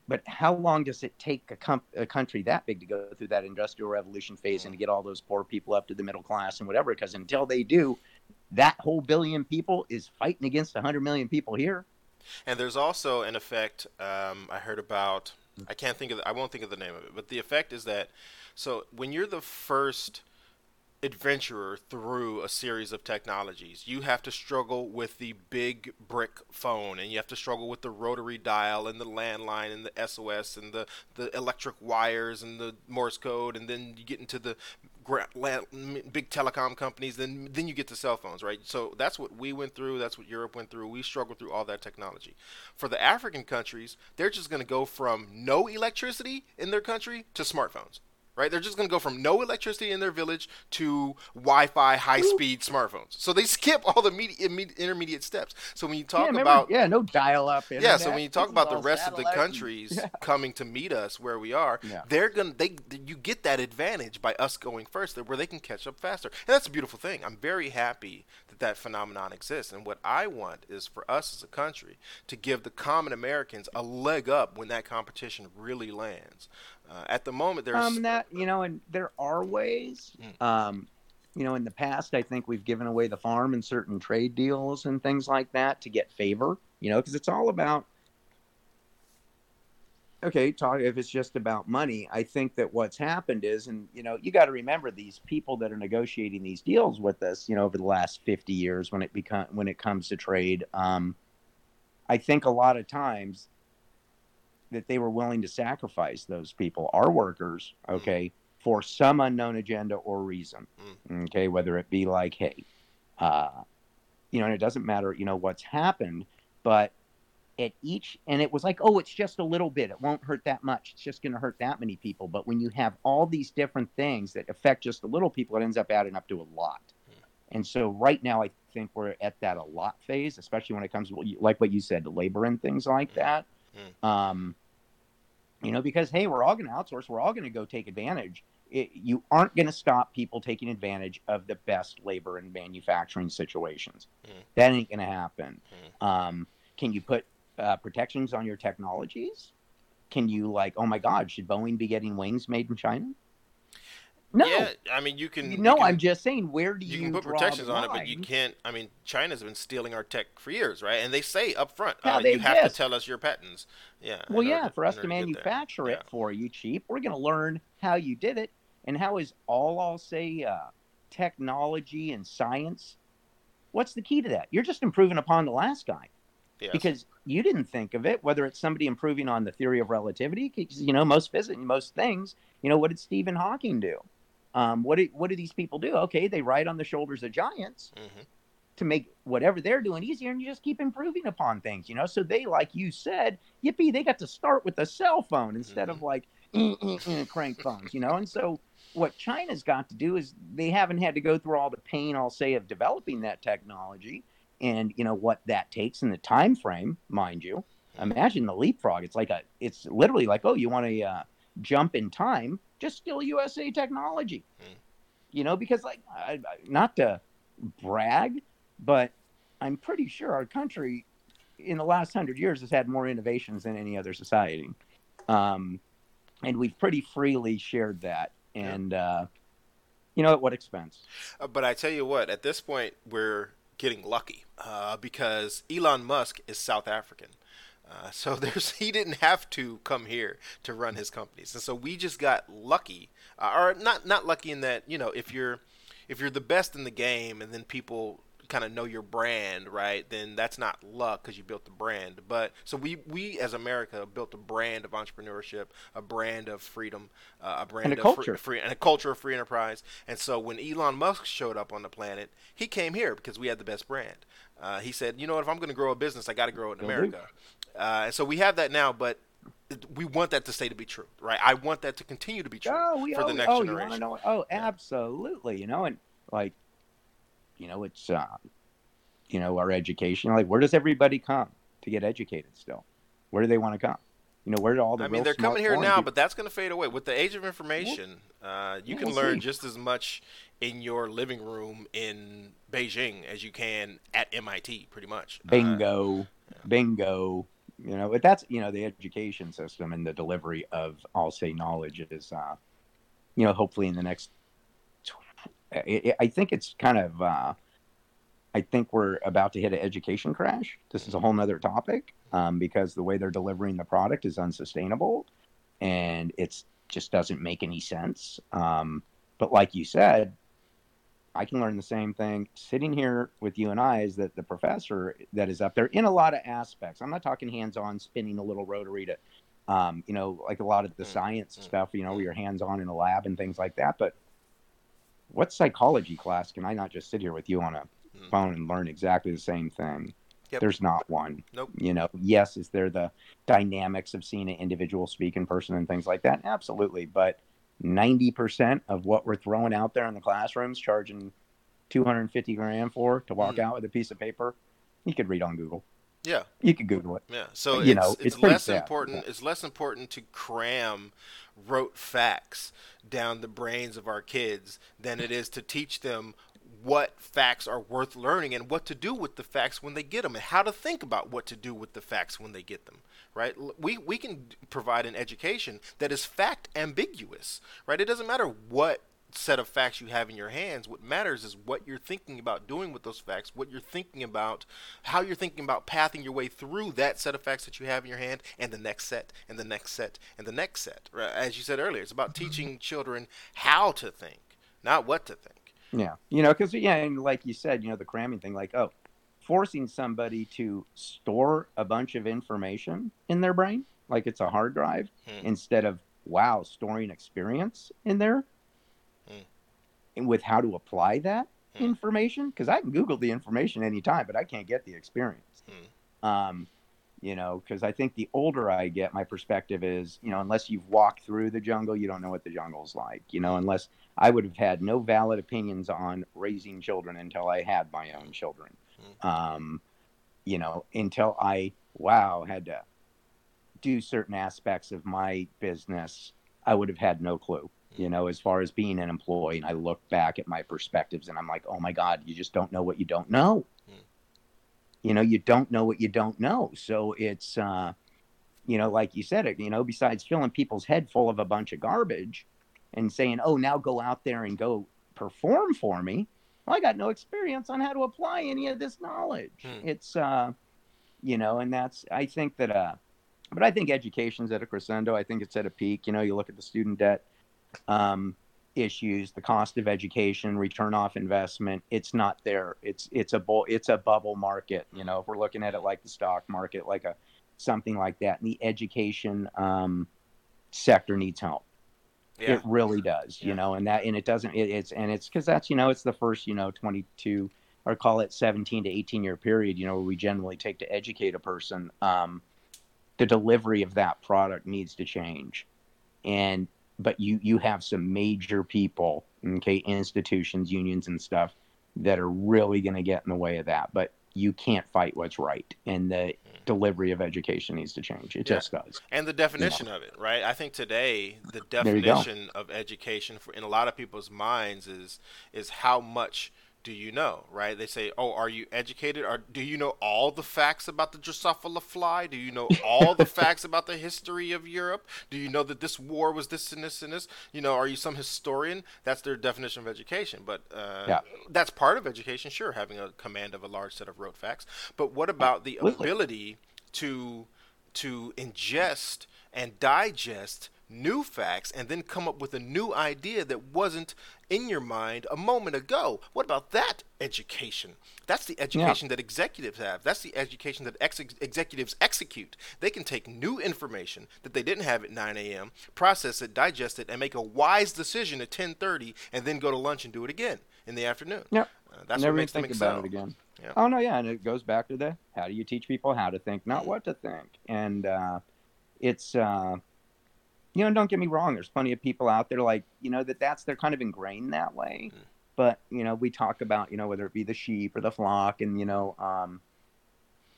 but how long does it take a, com- a country that big to go through that industrial revolution phase and to get all those poor people up to the middle class and whatever? Because until they do, that whole billion people is fighting against 100 million people here. And there's also an effect um, I heard about. I can't think of. The, I won't think of the name of it. But the effect is that so when you're the first adventurer through a series of technologies, you have to struggle with the big brick phone, and you have to struggle with the rotary dial and the landline and the SOS and the the electric wires and the Morse code, and then you get into the big telecom companies. Then then you get to cell phones, right? So that's what we went through. That's what Europe went through. We struggled through all that technology. For the African countries, they're just going to go from no electricity in their country to smartphones right? They're just going to go from no electricity in their village to Wi-Fi, high-speed smartphones. So they skip all the medi- imme- intermediate steps. So when you talk yeah, remember- about yeah, no dial-up. yeah, so when you talk about the rest of the and- countries Yeah. coming to meet us where we are, Yeah. they're gonna they you get that advantage by us going first, where they can catch up faster, and that's a beautiful thing. I'm very happy that that phenomenon exists, and what I want is for us as a country to give the common Americans a leg up when that competition really lands. Uh, at the moment, there's um that you know and there are ways Mm. um you know in the past i think we've given away the farm in certain trade deals and things like that to get favor you know because it's all about okay, talk if it's just about money, I think that what's happened is, and you know, you got to remember these people that are negotiating these deals with us, you know, over the last fifty years when it become when it comes to trade. Um, I think a lot of times that they were willing to sacrifice those people, our workers, mm-hmm. okay, for some unknown agenda or reason, mm. okay, whether it be like, hey, uh, you know, and it doesn't matter, you know, what's happened, but at each and it was like oh it's just a little bit it won't hurt that much it's just going to hurt that many people but when you have all these different things that affect just a little people it ends up adding up to a lot. Mm. And so right now i think we're at that a lot phase especially when it comes to like what you said to labor and things like mm. that um, you know because hey we're all going to outsource. We're all going to go take advantage. It, you aren't going to stop people taking advantage of the best labor and manufacturing situations. That ain't going to happen um, can you put uh, protections on your technologies? Can you like, oh my God, should Boeing be getting wings made in China? No, Yeah, I mean you can. you no. can- I'm just saying, where do you, you can put protections on it, but you can't. I mean, China's been stealing our tech for years, right? And they say up front, uh, they you have exist. to tell us your patents. Yeah. Well, yeah, to- for us to order manufacture it Yeah. for you cheap, we're going to learn how you did it and how is all I'll say uh, technology and science. What's the key to that? You're just improving upon the last guy. Yes. because you didn't think of it whether it's somebody improving on the theory of relativity 'cause, you know most physics most things you know what did stephen hawking do um, what, do, what do these people do? Okay they ride on the shoulders of giants Mhm. to make whatever they're doing easier and you just keep improving upon things you know? So they like you said yippee they got to start with a cell phone instead of like "Eh, eh, eh," crank phones you know? And so what china's got to do is they haven't had to go through all the pain i'll say of developing that technology and you know what that takes in the time frame mind you. Imagine the leapfrog. It's like a it's literally like oh you want to uh, jump in time just still usa technology. Hmm. you know because like I, I- not to brag but i'm pretty sure our country in the last hundred years has had more innovations than any other society. Um, and we've pretty freely shared that. And uh, you know at what expense? Uh, but I tell you what, at this point, we're getting lucky uh, because Elon Musk is South African. Uh, so there's he didn't have to come here to run his companies, and so we just got lucky, uh, or not not lucky in that you know if you're if you're the best in the game, and then people kind of know your brand, right? Then that's not luck because you built the brand. But so we we as America built a brand of entrepreneurship, a brand of freedom, uh, a brand a of culture. Free, free and a culture of free enterprise. And so when Elon Musk showed up on the planet, he came here because we had the best brand. Uh, he said, you know what, if I'm going to grow a business, I got to grow it in America. Uh, and so we have that now, but we want that to stay to be true, right? I want that to continue to be true Oh, we for oh, the next oh, generation. know? Oh, absolutely. You know, and like, you know, it's uh, you know, our education. Like, where does everybody come to get educated? Still, where do they want to come? You know, where do all the I mean, they're coming here now, people- but that's going to fade away. With the age of information, uh, you Yeah, can we'll learn see. just as much in your living room in Beijing as you can at MIT, pretty much. Uh, bingo, bingo. You know, but that's you know the education system and the delivery of I'll say knowledge is, uh, you know, hopefully in the next. tw- I, think it's kind of. Uh, I think we're about to hit an education crash. This is a whole nother topic um, because the way they're delivering the product is unsustainable, and it's just doesn't make any sense. Um, but like you said, I can learn the same thing sitting here with you and I is that the professor that is up there in a lot of aspects. I'm not talking hands on spinning a little rotary to, um, you know, like a lot of the Mm, science mm, stuff, you know, mm. where you're hands on in a lab and things like that. But what psychology class can I not just sit here with you on a phone and learn exactly the same thing? Yep. There's not one. Nope. You know, yes, is there the dynamics of seeing an individual speak in person and things like that? Absolutely. But 90% of what we're throwing out there in the classrooms, charging 250 grand for to walk Mm. out with a piece of paper, you could read on Google. Yeah. You could Google it. Yeah, so You it's, know, it's, it's less sad, important. It's less important to cram rote facts down the brains of our kids than it is to teach them what facts are worth learning and what to do with the facts when they get them and how to think about what to do with the facts when they get them right we we can provide an education that is fact ambiguous right it doesn't matter what set of facts you have in your hands. What matters is what you're thinking about doing with those facts, what you're thinking about, how you're thinking about pathing your way through that set of facts that you have in your hand, and the next set, and the next set, and the next set. As you said earlier, it's about teaching children how to think, not what to think. Yeah, you know, because yeah, and like you said, you know, the cramming thing, like oh, forcing somebody to store a bunch of information in their brain, like it's a hard drive, hmm. instead of wow, storing experience in there and with how to apply that hmm. information because I can Google the information anytime, but I can't get the experience. Hmm. Um, you know, because I think the older I get, my perspective is, you know, unless you've walked through the jungle, you don't know what the jungle's like. You know, unless I would have had no valid opinions on raising children until I had my own children. Hmm. Um, you know, until I, wow, had to do certain aspects of my business, I would have had no clue you know, as far as being an employee. And I look back at my perspectives and I'm like, oh my God, you just don't know what you don't know. You know, you don't know what you don't know. So it's, uh, you know, like you said, it, you know, besides filling people's head full of a bunch of garbage and saying, oh, now go out there and go perform for me. Well, I got no experience on how to apply any of this knowledge. Hmm. It's, uh, you know, and that's, I think that, uh, but I think education's at a crescendo. I think it's at a peak. You know, you look at the student debt um, issues, the cost of education, return off investment. It's not there. It's it's a bull, it's a bubble market. You know, if we're looking at it like the stock market, like a something like that, and the education um, sector needs help. Yeah. It really does, yeah. you know, and that and it doesn't. It, it's and it's because that's you know it's the first you know twenty two or call it seventeen to eighteen year period. You know, where we generally take to educate a person. Um, the delivery of that product needs to change, and but you you have some major people, okay, institutions, unions, and stuff that are really going to get in the way of that. But you can't fight what's right, and the hmm. delivery of education needs to change. It yeah. just does. And the definition of it, right? I think today the definition of education for in a lot of people's minds is is how much do you know, right? They say, "Oh, are you educated? Or do you know all the facts about the Drosophila fly? Do you know all the facts about the history of Europe? Do you know that this war was this and this and this? You know, are you some historian?" That's their definition of education. But uh, yeah. that's part of education, sure, having a command of a large set of rote facts. But what about the ability to to ingest and digest new facts and then come up with a new idea that wasn't in your mind a moment ago. What about that education? That's the education yeah. that executives have. That's the education that ex- executives execute. They can take new information that they didn't have at 9 a.m., process it, digest it, and make a wise decision at 10:30, and then go to lunch and do it again in the afternoon. Yeah, uh, that's Never what makes think about it again. Yeah. Oh no, yeah, and it goes back to the how do you teach people how to think, not what to think, and uh, it's. Uh, you know, don't get me wrong. There's plenty of people out there like, you know, that that's they're kind of ingrained that way. Mm. But you know, we talk about, you know, whether it be the sheep or the flock, and you know, um,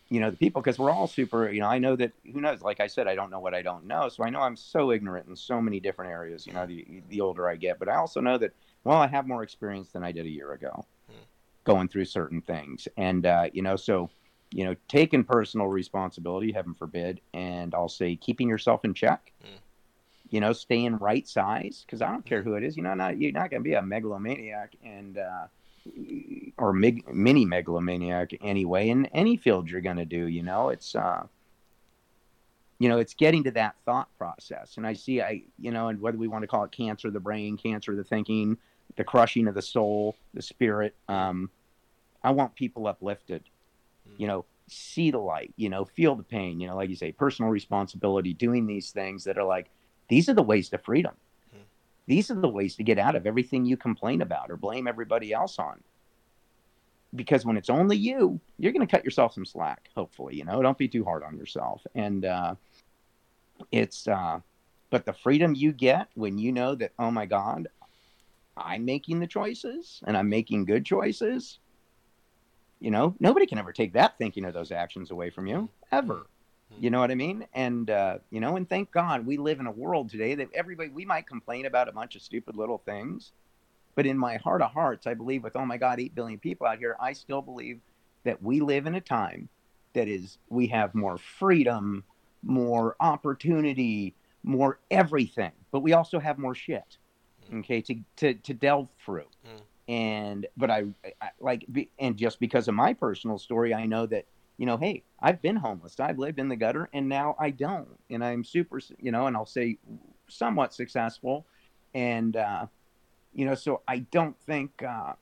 you know, the people because we're all super. You know, I know that who knows. Like I said, I don't know what I don't know, so I know I'm so ignorant in so many different areas. You know, the the older I get, but I also know that well, I have more experience than I did a year ago, mm. going through certain things, and uh, you know, so you know, taking personal responsibility, heaven forbid, and I'll say keeping yourself in check. Mm you know, staying right size because I don't care who it is. You know, not you're not going to be a megalomaniac and uh, or mig- mini megalomaniac anyway in any field you're going to do. You know, it's uh, you know, it's getting to that thought process. And I see, I you know, and whether we want to call it cancer of the brain, cancer of the thinking, the crushing of the soul, the spirit. Um, I want people uplifted. Mm-hmm. You know, see the light. You know, feel the pain. You know, like you say, personal responsibility, doing these things that are like these are the ways to freedom. Hmm. These are the ways to get out of everything you complain about or blame everybody else on. Because when it's only you, you're going to cut yourself some slack, hopefully, you know, don't be too hard on yourself. And uh, it's, uh, but the freedom you get when you know that, oh my God, I'm making the choices and I'm making good choices. You know, nobody can ever take that thinking of those actions away from you, ever. You know what I mean? And uh, you know, and thank God we live in a world today that everybody we might complain about a bunch of stupid little things, but in my heart of hearts, I believe with oh my God, eight billion people out here, I still believe that we live in a time that is we have more freedom, more opportunity, more everything, but we also have more shit. okay, to to to delve through. Mm. And but I, I like be, and just because of my personal story, I know that you know, hey, I've been homeless. I've lived in the gutter, and now I don't, and I'm super, you know, and I'll say somewhat successful, and uh, you know, so I don't think. Uh,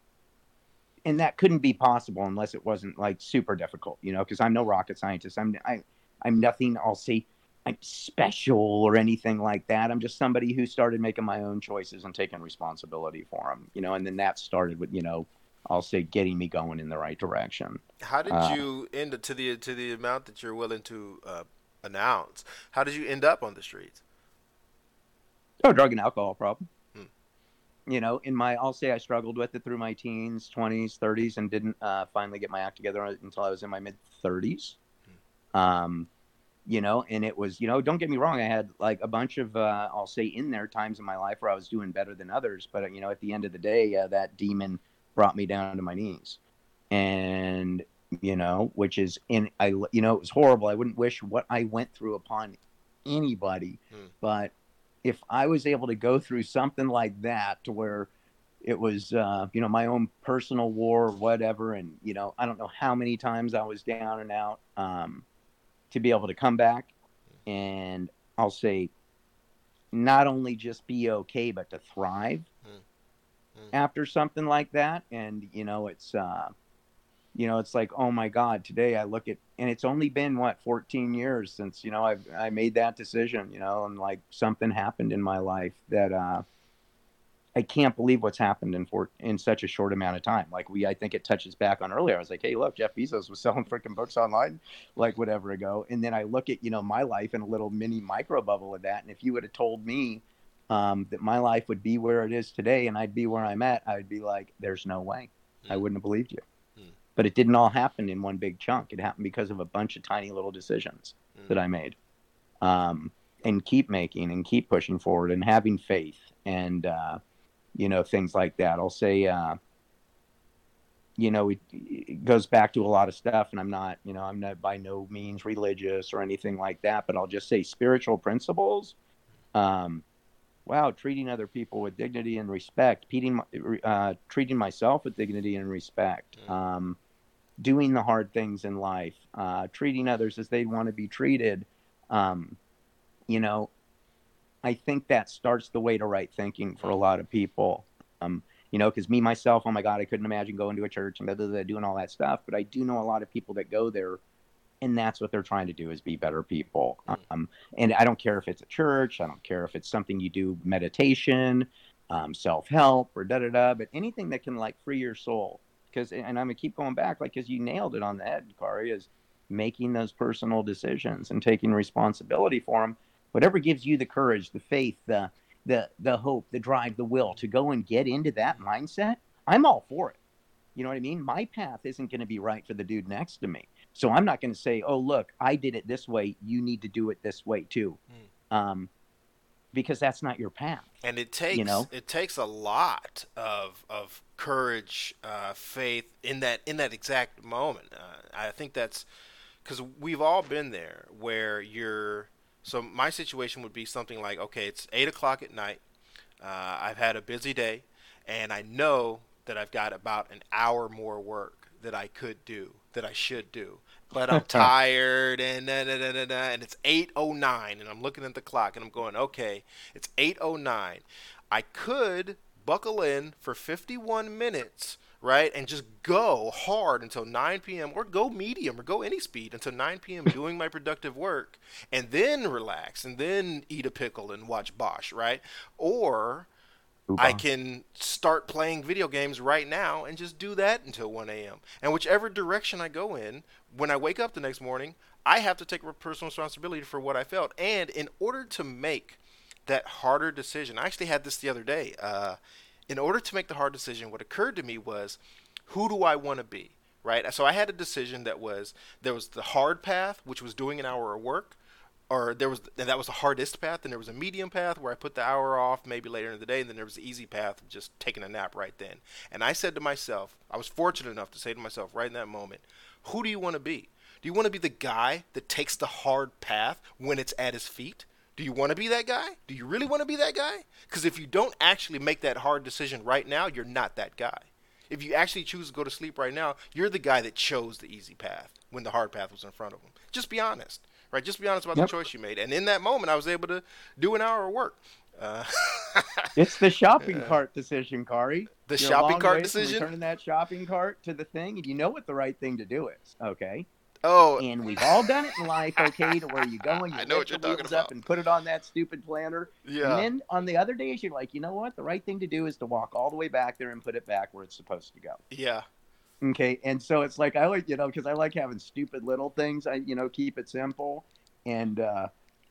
and that couldn't be possible unless it wasn't like super difficult, you know, because I'm no rocket scientist. I'm I, I'm nothing. I'll say I'm special or anything like that. I'm just somebody who started making my own choices and taking responsibility for them, you know. And then that started with, you know, I'll say getting me going in the right direction. How did Uh, you end to the to the amount that you're willing to uh, announce? How did you end up on the streets? Oh, drug and alcohol problem. Hmm. You know, in my, I'll say I struggled with it through my teens, 20s, 30s, and didn't uh, finally get my act together until I was in my mid 30s. Um, you know, and it was, you know, don't get me wrong, I had like a bunch of, uh, I'll say in there times in my life where I was doing better than others, but you know, at the end of the day, uh, that demon brought me down to my knees, and you know, which is in, I, you know, it was horrible. I wouldn't wish what I went through upon anybody, Hmm. but if I was able to go through something like that to where it was uh, you know my own personal war or whatever and you know i don't know how many times i was down and out um, to be able to come back and i'll say not only just be okay but to thrive Mm. After something like that and you know it's uh, you know it's like oh my god today i look at and it's only been what 14 years since you know i i made that decision you know and like something happened in my life that uh I can't believe what's happened in for in such a short amount of time. Like we, I think it touches back on earlier. I was like, hey, look, Jeff Bezos was selling freaking books online, like whatever ago. And then I look at you know my life in a little mini micro bubble of that. And if you would have told me um, that my life would be where it is today and I'd be where I'm at, I'd be like, there's no way. I Mm. wouldn't have believed you. Mm. But it didn't all happen in one big chunk. It happened because of a bunch of tiny little decisions Mm. that I made. Um, and keep making and keep pushing forward and having faith and uh, you know things like that. I'll say, uh, you know, it, it goes back to a lot of stuff, and I'm not, you know, I'm not by no means religious or anything like that, but I'll just say spiritual principles. Um, wow, treating other people with dignity and respect, treating, uh, treating myself with dignity and respect, Mm. um, doing the hard things in life, uh, treating others as they want to be treated. Um, you know, I think that starts the way to right thinking for a lot of people. Um, you know, because me myself, oh my God, I couldn't imagine going to a church and blah, blah, blah, doing all that stuff. But I do know a lot of people that go there, and that's what they're trying to do is be better people. Mm. Um, and I don't care if it's a church, I don't care if it's something you do meditation, um, self help, or da da da. But anything that can like free your soul, because and I'm gonna keep going back, like because you nailed it on the head, Kari, is making those personal decisions and taking responsibility for them. Whatever gives you the courage, the faith, the the the hope, the drive, the will to go and get into that mindset, I'm all for it. You know what I mean? My path isn't going to be right for the dude next to me. So I'm not going to say, "Oh, look, I did it this way. You need to do it this way too," um, because that's not your path. and it takes you know? it takes a lot of of courage, uh, faith in that in that exact moment. Uh, I think that's because we've all been there where you're. So my situation would be something like, okay, it's eight o'clock at night. Uh, I've had a busy day, and I know that I've got about an hour more work that I could do, that I should do. But I'm tired, and da, da, da, da, da, and it's 8:09, and I'm looking at the clock, and I'm going, okay, it's 8:09. I could buckle in for 51 minutes, right, and just go hard until 9 p.m. or go medium or go any speed until 9 p.m. doing my productive work, and then relax, and then eat a pickle and watch Bosch, right? Or I can start playing video games right now and just do that until 1 a.m. And whichever direction I go in, when I wake up the next morning, I have to take personal responsibility for what I felt. And in order to make that harder decision, I actually had this the other day. Uh, in order to make the hard decision, what occurred to me was, who do I want to be? Right. So I had a decision that was there was the hard path, which was doing an hour of work, or there was and that was the hardest path and there was a medium path where i put the hour off maybe later in the day and then there was the easy path of just taking a nap right then and i said to myself i was fortunate enough to say to myself right in that moment who do you want to be do you want to be the guy that takes the hard path when it's at his feet Do you want to be that guy? Do you really want to be that guy? Because if you don't actually make that hard decision right now, you're not that guy. If you actually choose to go to sleep right now, you're the guy that chose the easy path when the hard path was in front of him. Just be honest, right? Just be honest about yep. the choice you made. And in that moment, I was able to do an hour of work. Uh, it's the shopping uh, cart decision, Kari. The You're shopping cart decision. Turning that shopping cart to the thing, and you know what the right thing to do is. Okay. Oh, and we've all done it in life, okay, to where you go and you I know what you're talking about. up and put it on that stupid planner. Yeah. And then on the other days, you're like, you know what? The right thing to do is to walk all the way back there and put it back where it's supposed to go. Yeah. Okay. And so it's like I like, you know, because I like having stupid little things. I, you know, keep it simple. And uh,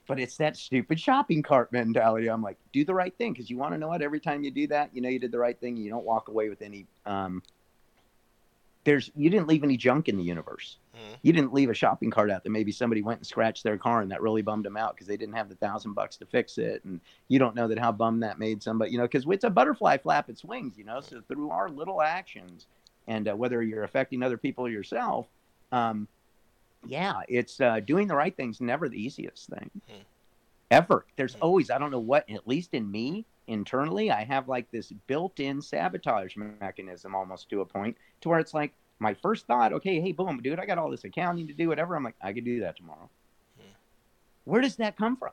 but it's that stupid shopping cart mentality. I'm like, do the right thing because you want to know what? Every time you do that, you know you did the right thing. you don't walk away with any um, there's you didn't leave any junk in the universe. Mm-hmm. You didn't leave a shopping cart out that maybe somebody went and scratched their car and that really bummed them out because they didn't have the thousand bucks to fix it, and you don't know that how bummed that made somebody. You know, because it's a butterfly flap its wings. You know, so through our little actions, and uh, whether you're affecting other people or yourself, um, yeah, it's uh, doing the right thing's never the easiest thing. Mm-hmm. Ever. There's mm-hmm. always I don't know what. At least in me, internally, I have like this built-in sabotage mechanism almost to a point to where it's like my first thought, okay, hey, boom, dude, I got all this accounting to do, whatever. I'm like, I could do that tomorrow. Hmm. Where does that come from?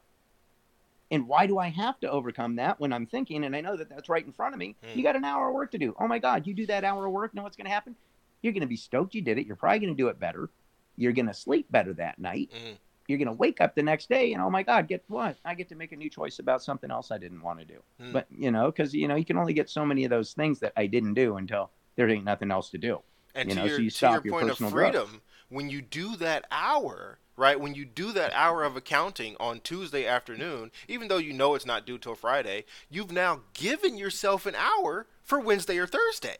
And why do I have to overcome that when I'm thinking, and I know that that's right in front of me? Hmm. You got an hour of work to do. Oh my God, you do that hour of work, know what's going to happen? You're going to be stoked you did it. You're probably going to do it better. You're going to sleep better that night. Hmm you're going to wake up the next day and oh my god get what i get to make a new choice about something else i didn't want to do mm. but you know because you know you can only get so many of those things that i didn't do until there ain't nothing else to do and you to know your, so you stop your, your point of freedom growth. when you do that hour right when you do that hour of accounting on tuesday afternoon even though you know it's not due till friday you've now given yourself an hour for wednesday or thursday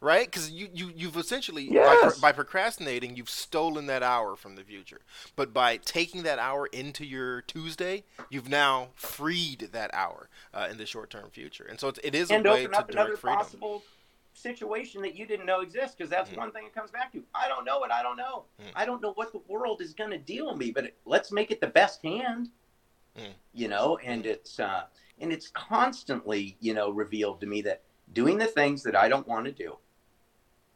right? Because you, you you've essentially yes. by, by, procrastinating, you've stolen that hour from the future. But by taking that hour into your Tuesday, you've now freed that hour uh, in the short term future. And so it's, it is and a way to another freedom. possible situation that you didn't know exists because that's mm-hmm. one thing it comes back to. I don't know it. I don't know. Mm-hmm. I don't know what the world is going to deal me, but it, let's make it the best hand. Mm-hmm. You know, and it's uh, and it's constantly you know revealed to me that doing the things that I don't want to do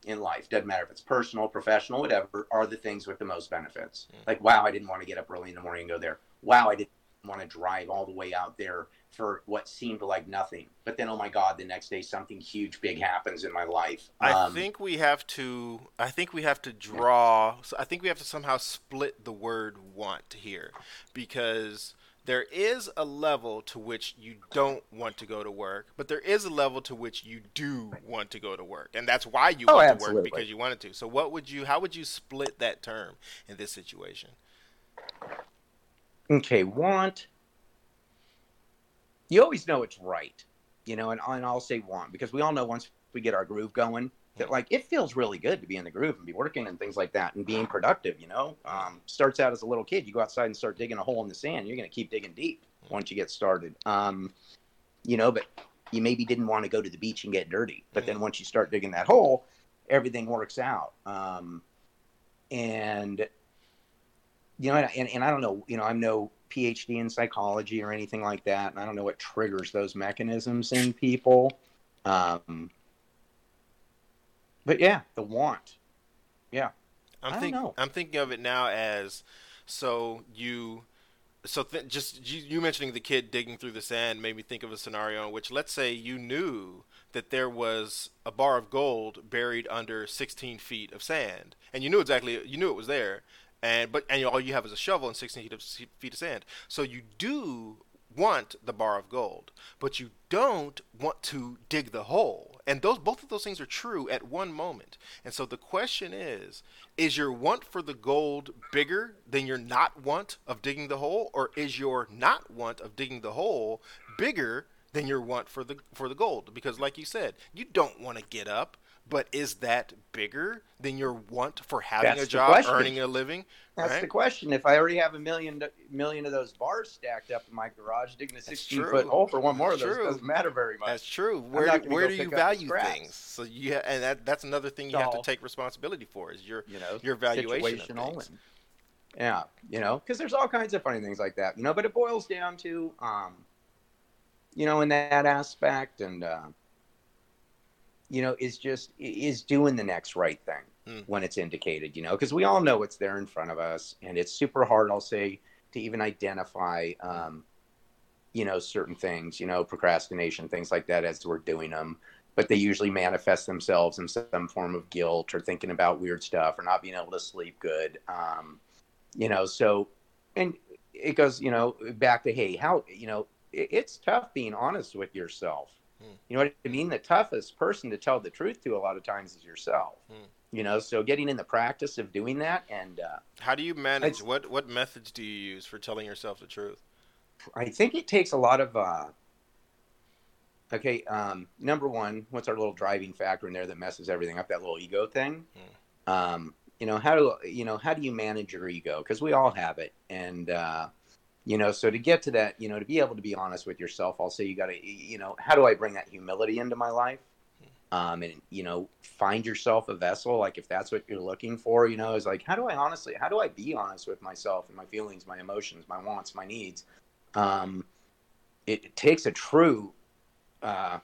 in life, doesn't matter if it's personal, professional, whatever, are the things with the most benefits. Mm. Like, wow, I didn't want to get up early in the morning and go there. Wow, I didn't want to drive all the way out there for what seemed like nothing. But then, oh my God, the next day something huge, big happens in my life. I um, think we have to. I think we have to draw. I think we have to somehow split the word "want" here, because there is a level to which you don't want to go to work, but there is a level to which you do want to go to work, and that's why you oh, want absolutely. to work because you wanted to. So, what would you? How would you split that term in this situation? Okay, want. You always know it's right, you know, and, and I'll say want because we all know once we get our groove going, that like it feels really good to be in the groove and be working and things like that and being productive you know? Um, starts out as a little kid you go outside and start digging a hole in the sand you're going to keep digging deep once you get started. Um, you know but you maybe didn't want to go to the beach and get dirty but then once you start digging that hole everything works out. Um, and you know and, and i don't know you know i'm no phd in psychology or anything like that and i don't know what triggers those mechanisms in people um, but yeah, the want. Yeah. I'm thinking. I'm thinking of it now as so you. So th- just you, you mentioning the kid digging through the sand made me think of a scenario in which, let's say, you knew that there was a bar of gold buried under 16 feet of sand, and you knew exactly you knew it was there, and but and all you have is a shovel and 16 feet of, feet of sand. So you do want the bar of gold, but you don't want to dig the hole. And those both of those things are true at one moment. And so the question is, is your want for the gold bigger than your not want of digging the hole or is your not want of digging the hole bigger than your want for the for the gold? Because like you said, you don't want to get up but is that bigger than your want for having That's a job, earning a living? That's right? the question. If I already have a million million of those bars stacked up in my garage, digging a 16 foot hole for one more of those doesn't matter very much. That's true. Where do, where do you value things? So yeah, and that that's another thing you have to take responsibility for is your you know your valuation of things. And, Yeah, you know, because there's all kinds of funny things like that, you know. But it boils down to, um, you know, in that aspect, and uh, you know, is just is doing the next right thing Mm. when it's indicated, you know, because we all know what's there in front of us, and it's super hard, I'll say, to even identify, um, you know, certain things, you know, procrastination, things like that, as we're doing them. But they usually manifest themselves in some form of guilt or thinking about weird stuff or not being able to sleep good. Um, you know, so, and it goes, you know, back to, hey, how, you know, it's tough being honest with yourself. Hmm. You know what I mean? The toughest person to tell the truth to a lot of times is yourself. Hmm. You know, so getting in the practice of doing that, and uh, How do you manage? It's- What what methods do you use for telling yourself the truth? I think it takes a lot of. Uh, okay, um, number one, what's our little driving factor in there that messes everything up? That little ego thing. Um, you know how do you know how do you manage your ego? Because we all have it, and uh, you know, so to get to that, you know, to be able to be honest with yourself, I'll say you got to, you know, how do I bring that humility into my life? Um, and you know, find yourself a vessel. Like if that's what you're looking for, you know, is like, how do I honestly, how do I be honest with myself and my feelings, my emotions, my wants, my needs? Um, it, it takes a true uh,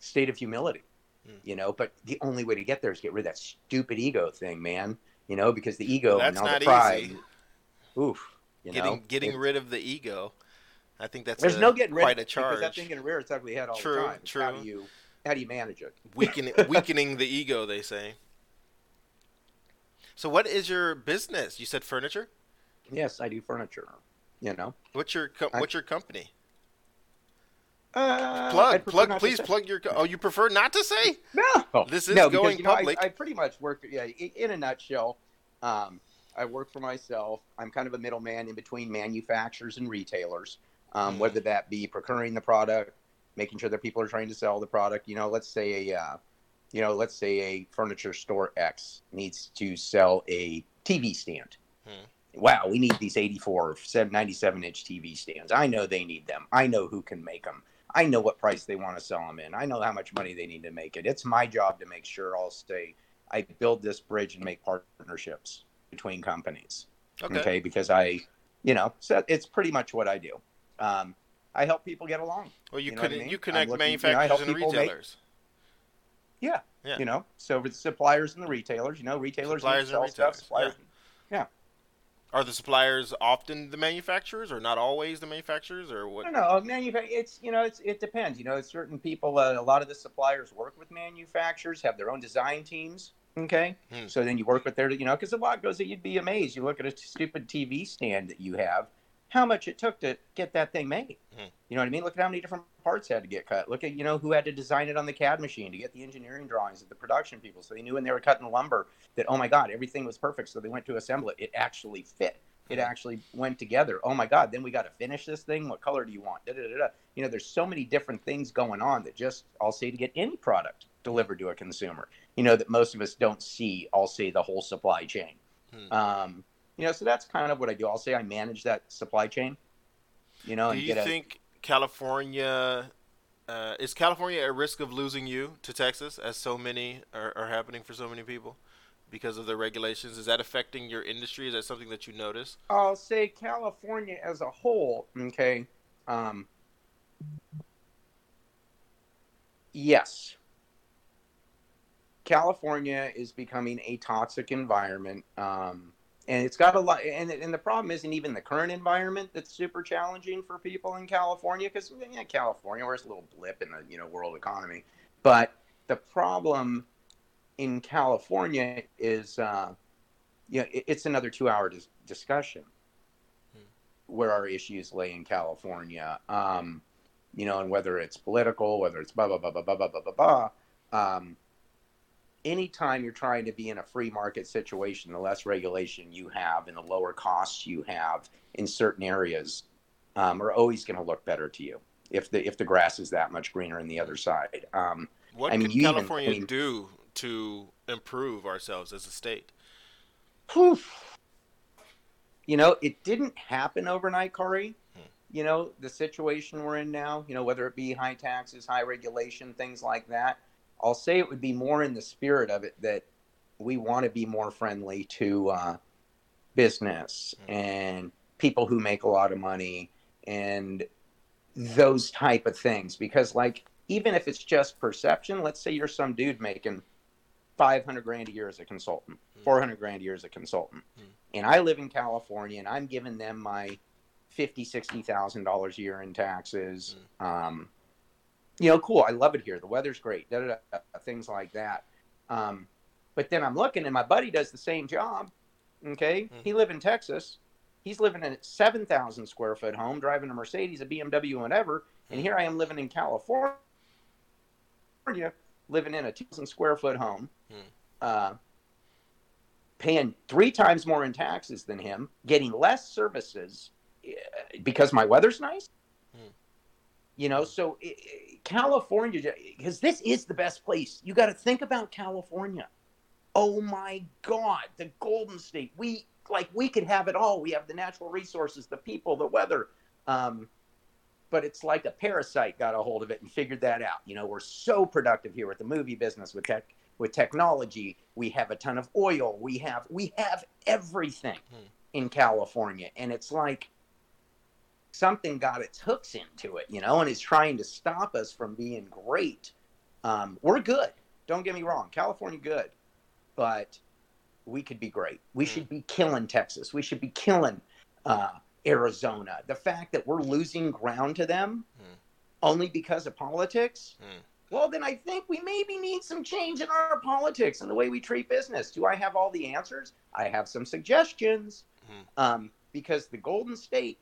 state of humility, Mm. you know. But the only way to get there is get rid of that stupid ego thing, man. You know, because the ego That's and all not the pride. easy. Oof. You getting know, getting It- rid of the ego. I think that's there's a, no getting rid quite of a charge. because that thing can rear its ugly head all True, the time. It's How do you how do you manage it? weakening weakening the ego. They say. So what is your business? You said furniture. Yes, I do furniture. You know, What's your co- I- what's your company? uh, Plug plug please plug your. Co- oh, you prefer not to say? No, This is no, because, going you know, I- public. I, pretty much work. Yeah, in a nutshell, um, I work for myself. I'm kind of a middleman in between manufacturers and retailers, um, whether that be procuring the product, making sure that people are trying to sell the product. You know, let's say a, uh, you know, let's say a furniture store X needs to sell a TV stand. Hmm. Wow, we need these 84, 97 inch TV stands. I know they need them. I know who can make them. I know what price they want to sell them in. I know how much money they need to make it. It's my job to make sure I'll stay. I build this bridge and make partnerships between companies. Okay. Okay, because I, you know, so it's pretty much what I do. Um, I help people get along. Well, you, You know what I could mean? you connect looking- you know, manufacturers and people make- retailers. Yeah, Yeah. you know, so with suppliers and the retailers, you know, retailers Suppliers and sell retailers, stuff. Suppliers, yeah. Are the suppliers often the manufacturers, or not always the manufacturers, or what? don't know. Manufa- it's you know, it's it depends. You know, certain people, uh, a lot of the suppliers work with manufacturers, have their own design teams. Okay, Hmm. so then you work with their, you know, because a lot goes. That you'd be amazed. You look at a stupid TV stand that you have, how much it took to get that thing made. Hmm. You know what I mean? Look at how many different parts had to get cut. Look at you know who had to design it on the CAD machine to get the engineering drawings of the production people, so they knew when they were cutting lumber that oh my god everything was perfect. So they went to assemble it. It actually fit. It actually went together. Oh my god! Then we got to finish this thing. What color do you want? Da, da, da. You know, there's so many different things going on that just I'll say to get any product delivered to a consumer. You know that most of us don't see. I'll say the whole supply chain. Hmm. Um, you know, so that's kind of what I do. I'll say I manage that supply chain. You know, Do and you get a, think California uh, is California at risk of losing you to Texas, as so many are, are happening for so many people because of the regulations? Is that affecting your industry? Is that something that you notice? I'll say California as a whole, okay. Um, yes. California is becoming a toxic environment. Um, and it's got a lot, and, and the problem isn't even the current environment that's super challenging for people in California, because yeah, California, we're just a little blip in the you know world economy. But the problem in California is, uh, you know, it, it's another two-hour dis- discussion where our issues lay in California. Um, you know, and whether it's political, whether it's blah blah blah blah blah blah blah blah. blah um, anytime you're trying to be in a free market situation, the less regulation you have and the lower costs you have in certain areas um, are always going to look better to you if the if the grass is that much greener on the other side. Um, What I mean, could you even- California I mean- do to improve ourselves as a state? Poof. You know, it didn't happen overnight, Corey. Hmm. You know, the situation we're in now, you know, whether it be high taxes, high regulation, things like that. I'll say it would be more in the spirit of it that we want to be more friendly to uh, business and people who make a lot of money and those type of things because like even if it's just perception let's say you're some dude making 500 grand a year as a consultant Mm. 400 grand a year as a consultant Mm. and i live in california and i'm giving them my 50 60 thousand dollars a year in taxes um, you know cool i love it here the weather's great da, da, da, things like that um, but then i'm looking and my buddy does the same job okay Mm. he live in texas he's living in a 7000 square foot home driving a mercedes a bmw whatever and here i am living in california living in a 2000 square foot home Hmm. Uh, paying three times more in taxes than him getting less services eh, because my weather's nice? Hmm. you know so california because this is the best place. You got to think about california. Oh my god the golden state. We like we could have it all. We have the natural resources the people the weather. Um, but it's like a parasite got a hold of it and figured that out. You know we're so productive here with the movie business with tech with technology we have a ton of oil we have we have everything Hmm. in california and it's like something got its hooks into it you know and is trying to stop us from being great um, we're good don't get me wrong california good but we could be great we Hmm. should be killing texas we should be killing uh, arizona the fact that we're losing ground to them Hmm. only because of politics Hmm. Well then i think we maybe need some change in our politics and the way we treat business do i have all the answers i have some suggestions Hmm. um, because the golden state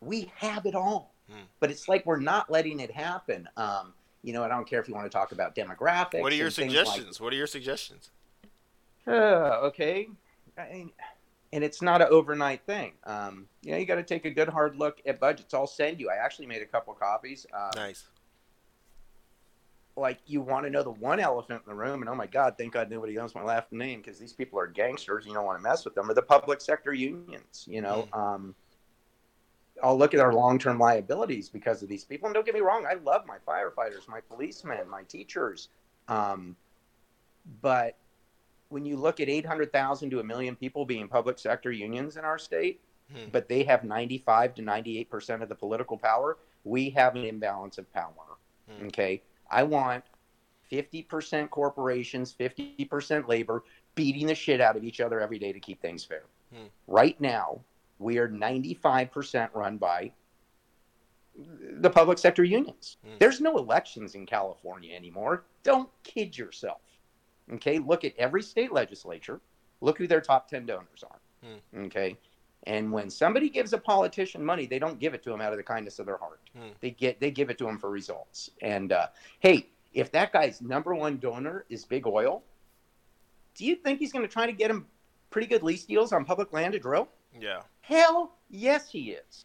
we have it all Hmm. but it's like we're not letting it happen um, you know i don't care if you want to talk about demographics What are your things like- suggestions? What are your suggestions? uh, okay. I mean, and it's not an overnight thing. Um, you know, you got to take a good hard look at budgets. I'll send you. I actually made a couple copies. Uh, Nice. Like, you want to know the one elephant in the room, and oh my God, thank God nobody knows my last name because these people are gangsters. You don't want to mess with them. Or the public sector unions. You know, um, I'll look at our long-term liabilities because of these people. And don't get me wrong, I love my firefighters, my policemen, my teachers. Um, but when you look at 800,000 to a million people being public sector unions in our state, Hmm. but they have 95 to 98% of the political power, we have an imbalance of power. Hmm. Okay. I want 50% corporations, 50% labor beating the shit out of each other every day to keep things fair. Hmm. Right now, we are 95% run by the public sector unions. Hmm. There's no elections in California anymore. Don't kid yourself. Okay, look at every state legislature. Look who their top 10 donors are. Hmm. Okay. And when somebody gives a politician money, they don't give it to them out of the kindness of their heart. Hmm. They get they give it to him for results. And uh, hey, if that guy's number one donor is big oil, do you think he's going to try to get him pretty good lease deals on public land to drill? Yeah. Hell, yes, he is.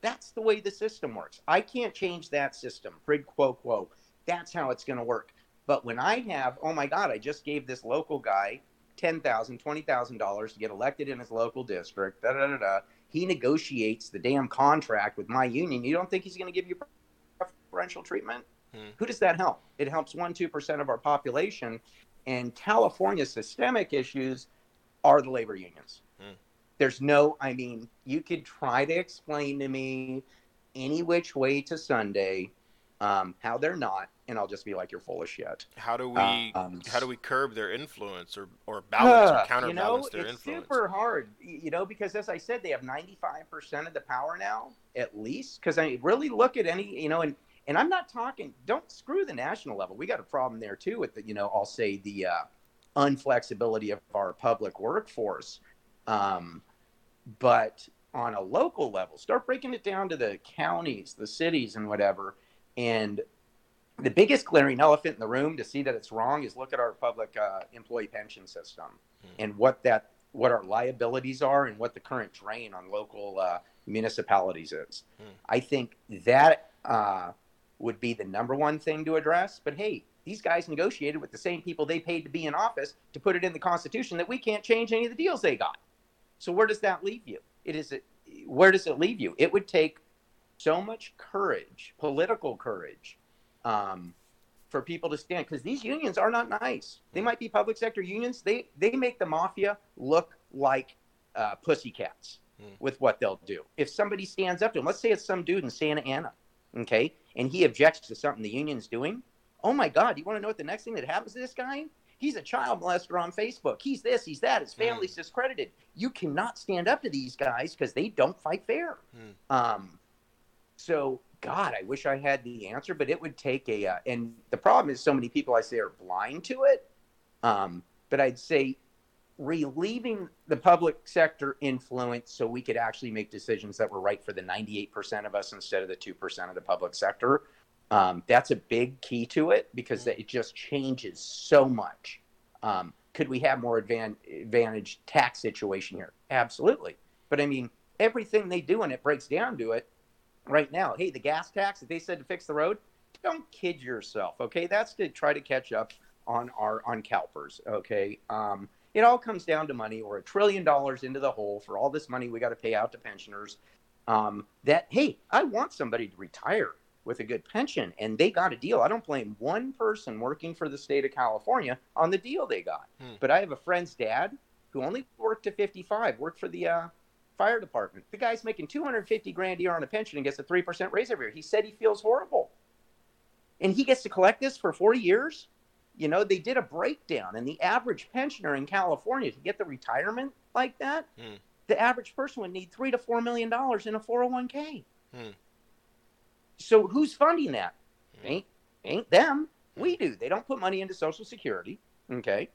That's the way the system works. I can't change that system. Quid quo quo. That's how it's going to work. But when I have, oh my God, I just gave this local guy ten thousand, twenty thousand dollars to get elected in his local district. Da da da da. He negotiates the damn contract with my union. You don't think he's going to give you preferential treatment? Hmm. Who does that help? It helps one two percent of our population. And California's systemic issues are the labor unions. Hmm. There's no, I mean, you could try to explain to me any which way to Sunday um, how they're not, and I'll just be like, you're full of shit. How do we Um, how do we curb their influence or, or balance or uh, counterbalance you know, their it's influence? super hard, you know, because as I said, they have 95% of the power now, at least. Because I really look at any, you know, and and I'm not talking. Don't screw the national level. We got a problem there too with the, you know, I'll say the uh, unflexibility of our public workforce. Um, but on a local level, start breaking it down to the counties, the cities, and whatever. And the biggest glaring elephant in the room to see that it's wrong is look at our public uh, employee pension system Hmm. and what that what our liabilities are and what the current drain on local uh, municipalities is. Hmm. I think that uh, would be the number one thing to address. But hey, these guys negotiated with the same people they paid to be in office to put it in the Constitution that we can't change any of the deals they got. So where does that leave you? It is where does it leave you? It would take so much courage, political courage, um, for people to stand because these unions are not nice. They might be public sector unions. They they make the mafia look like uh, pussycats Hmm. with what they'll do. If somebody stands up to them, let's say it's some dude in Santa Ana, okay, and he objects to something the union's doing. Oh my God, do you want to know what the next thing that happens to this guy? He's a child molester on Facebook. He's this, he's that. His family's discredited. You cannot stand up to these guys because they don't fight fair. Hmm. Um, so, God, I wish I had the answer, but it would take a. Uh, and the problem is, so many people I say are blind to it. Um, but I'd say relieving the public sector influence so we could actually make decisions that were right for the 98% of us instead of the 2% of the public sector. Um, that's a big key to it because it just changes so much. Um, could we have more advan- advantage tax situation here? Absolutely. But I mean, everything they do and it breaks down to it right now. Hey, the gas tax that they said to fix the road, don't kid yourself. Okay, that's to try to catch up on our on CalPERS. Okay, um, it all comes down to money. We're a trillion dollars into the hole for all this money we got to pay out to pensioners. Um, that hey, I want somebody to retire with a good pension, and they got a deal. I don't blame one person working for the state of California on the deal they got. Hmm. But I have a friend's dad who only worked to 55, worked for the uh, fire department. The guy's making 250 grand a year on a pension and gets a 3% raise every year. He said he feels horrible. And he gets to collect this for 40 years. You know, they did a breakdown, and the average pensioner in California to get the retirement like that, Hmm. the average person would need three to four million dollars in a 401k. Hmm. So who's funding that? Ain't ain't them. We do. They don't put money into Social Security. Okay.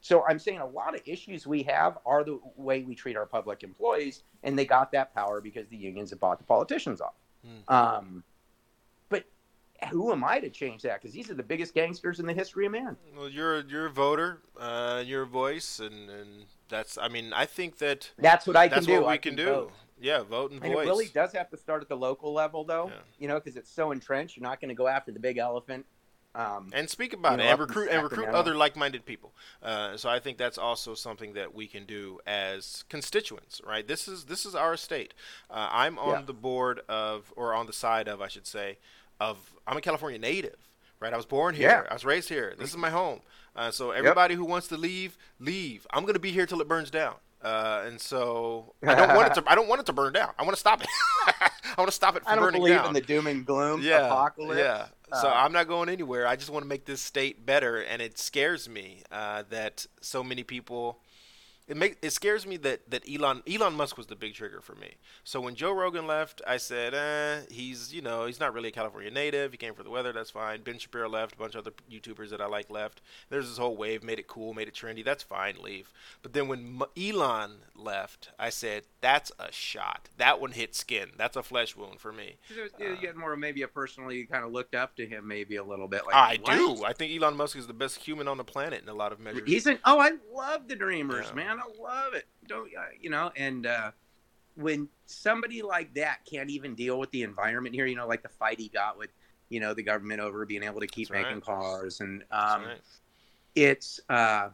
So I'm saying a lot of issues we have are the way we treat our public employees, and they got that power because the unions have bought the politicians off. Hmm. Um, but who am I to change that? Because these are the biggest gangsters in the history of man. Well, you're you're a voter, uh, you're a voice, and, and that's. I mean, I think that That's what I that's can do. what we I can, do. vote. Yeah, vote and And voice. it really does have to start at the local level, though. Yeah. You know, because it's so entrenched. You're not going to go after the big elephant. Um, and speak about you it and recruit and recruit other like-minded people. Uh, so I think that's also something that we can do as constituents, right? This is this is our state. Uh, I'm on Yeah. the board of, or on the side of, I should say, of. I'm a California native, right? I was born here. Yeah. I was raised here. This is my home. Uh, so everybody who wants to leave, leave. I'm gonna be here till it burns down. Uh, and so I don't want it to. I don't want it to burn down. I want to stop it. I want to stop it from burning down. I don't believe in the doom and gloom yeah, apocalypse. Yeah. So Uh, I'm not going anywhere. I just want to make this state better, and it scares me uh, that so many people. It make it scares me that, that Elon Elon Musk was the big trigger for me. So when Joe Rogan left, I said, eh, he's you know he's not really a California native. He came for the weather. That's fine. Ben Shapiro left. A bunch of other YouTubers that I like left. There's this whole wave, made it cool, made it trendy. That's fine. Leave. But then when M- Elon left, I said, that's a shot. That one hit skin. That's a flesh wound for me. you get more maybe a personally kind of looked up to him maybe a little bit. Like I what? do. I think Elon Musk is the best human on the planet in a lot of measures. He's an oh, I love the Dreamers, Yeah. man. I love it. Don't you know? And uh, when somebody like that can't even deal with the environment here, you know, like the fight he got with, you know, the government over being able to keep That's right. making cars, and um, right. it's uh,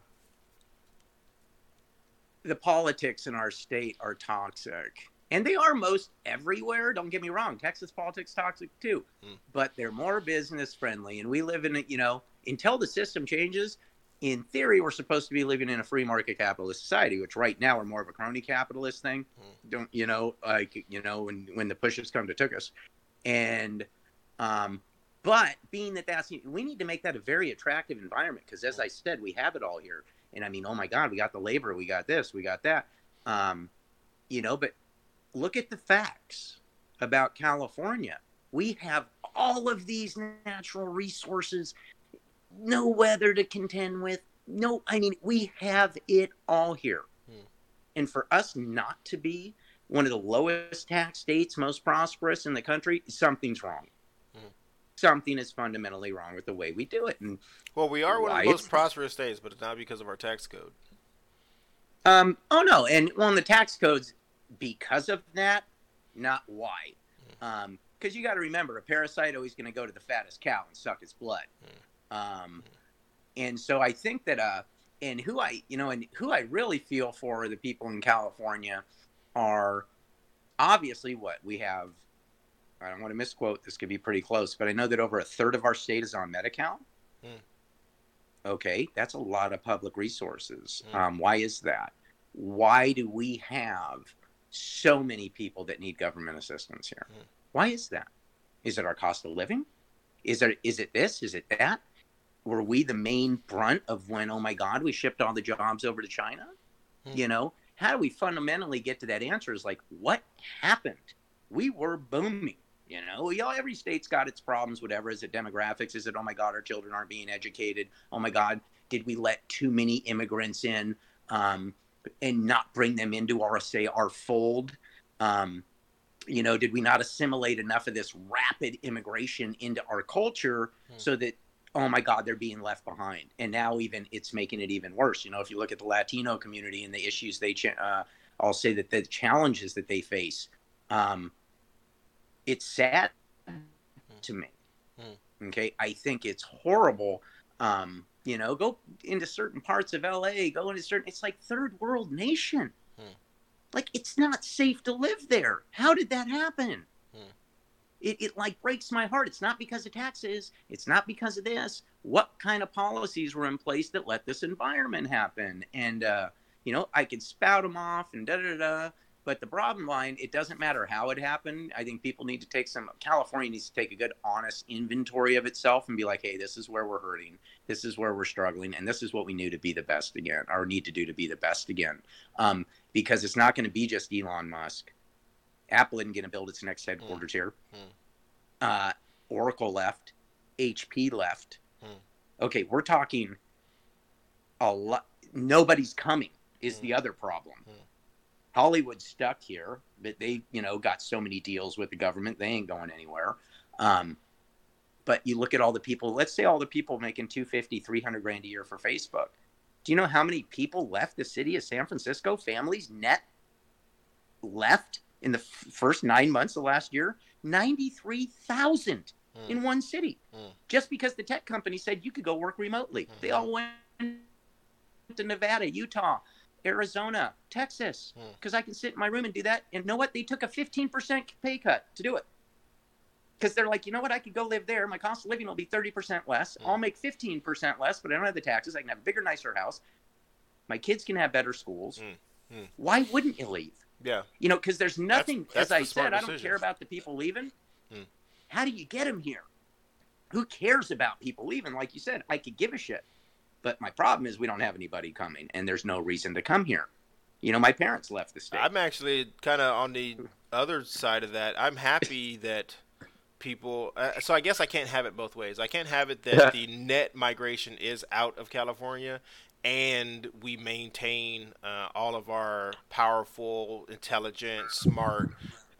the politics in our state are toxic. And they are most everywhere. Don't get me wrong. Texas politics toxic too, Hmm. but they're more business friendly. And we live in a, you know, until the system changes. In theory, we're supposed to be living in a free market capitalist society, which right now we're more of a crony capitalist thing. Hmm. Don't you know? Like you know, when when the pushes come to took us, and um, but being that that's we need to make that a very attractive environment because as I said, we have it all here. And I mean, oh my God, we got the labor, we got this, we got that. Um, you know, but look at the facts about California. We have all of these natural resources, no weather to contend with. No, I mean, we have it all here. Hmm. And for us not to be one of the lowest tax states, most prosperous in the country, something's wrong. Hmm. Something is fundamentally wrong with the way we do it. And Well, we are one of the most prosperous states, but it's not because of our tax code. Um, oh no, and well, in the tax codes, because of that, not why. Um, because you got to remember, a parasite always going to go to the fattest cow and suck its blood. Um, and so I think that uh, and who I, you know, and who I really feel for the people in California are obviously what we have. I don't want to misquote. This could be pretty close, but I know that over a third of our state is on Medi-Cal. Hmm. Okay, that's a lot of public resources. Hmm. Um, why is that? why do we have so many people that need government assistance here? Mm. Why is that? Is it our cost of living? Is it is it this? Is it that? Were we the main brunt of when oh my god we shipped all the jobs over to China? Mm. You know, how do we fundamentally get to that answer? Is like what happened? We were booming. You know, know, every state's got its problems, whatever. Is it demographics? Is it, oh my God, our children aren't being educated? Oh my God, did we let too many immigrants in um, and not bring them into our, say, our fold? Um, you know, did we not assimilate enough of this rapid immigration into our culture Hmm. so that, oh my God, they're being left behind? And now even it's making it even worse. You know, if you look at the Latino community and the issues they, cha- uh, I'll say that the challenges that they face, um, it's sad to me. Hmm. Okay, I think it's horrible. Um, you know, go into certain parts of LA, go into certain. It's like third world nation. Hmm. Like it's not safe to live there. How did that happen? It, it like breaks my heart. It's not because of taxes. It's not because of this. What kind of policies were in place that let this environment happen? And uh, you know, I could spout them off and da da da. But the bottom line, it doesn't matter how it happened. I think people need to take some, California needs to take a good, honest inventory of itself and be like, hey, this is where we're hurting. This is where we're struggling. And this is what we knew to be the best again, or need to do to be the best again. Um, because it's not going to be just Elon Musk. Apple isn't going to build its next headquarters here. Hmm. Uh, Oracle left. HP left. Hmm. Okay, we're talking a lot. Nobody's coming is Hmm. the other problem. Hmm. Hollywood's stuck here, but they, you know, got so many deals with the government, they ain't going anywhere. Um, but you look at all the people, let's say all the people making 250, 300 grand a year for Facebook. Do you know how many people left the city of San Francisco, families net left in the f- first nine months of last year? 93,000 Hmm. in one city Hmm. just because the tech company said you could go work remotely. They Mhm. all went to Nevada, Utah, Arizona, Texas, Hmm. because I can sit in my room and do that. And know what? They took a 15% pay cut to do it. Because they're like, you know what? I could go live there. My cost of living will be 30% less. Hmm. I'll make 15% less, but I don't have the taxes. I can have a bigger, nicer house. My kids can have better schools. Hmm. Why wouldn't you leave? Yeah. You know, because there's nothing, that's as I said, I don't care about the people leaving. Hmm. How do you get them here? Who cares about people leaving? Like you said, I could give a shit. But my problem is we don't have anybody coming, and there's no reason to come here. You know, my parents left the state. I'm actually kind of on the other side of that. I'm happy that people. Uh, so I guess I can't have it both ways. I can't have it that the net migration is out of California, and we maintain uh, all of our powerful, intelligent, smart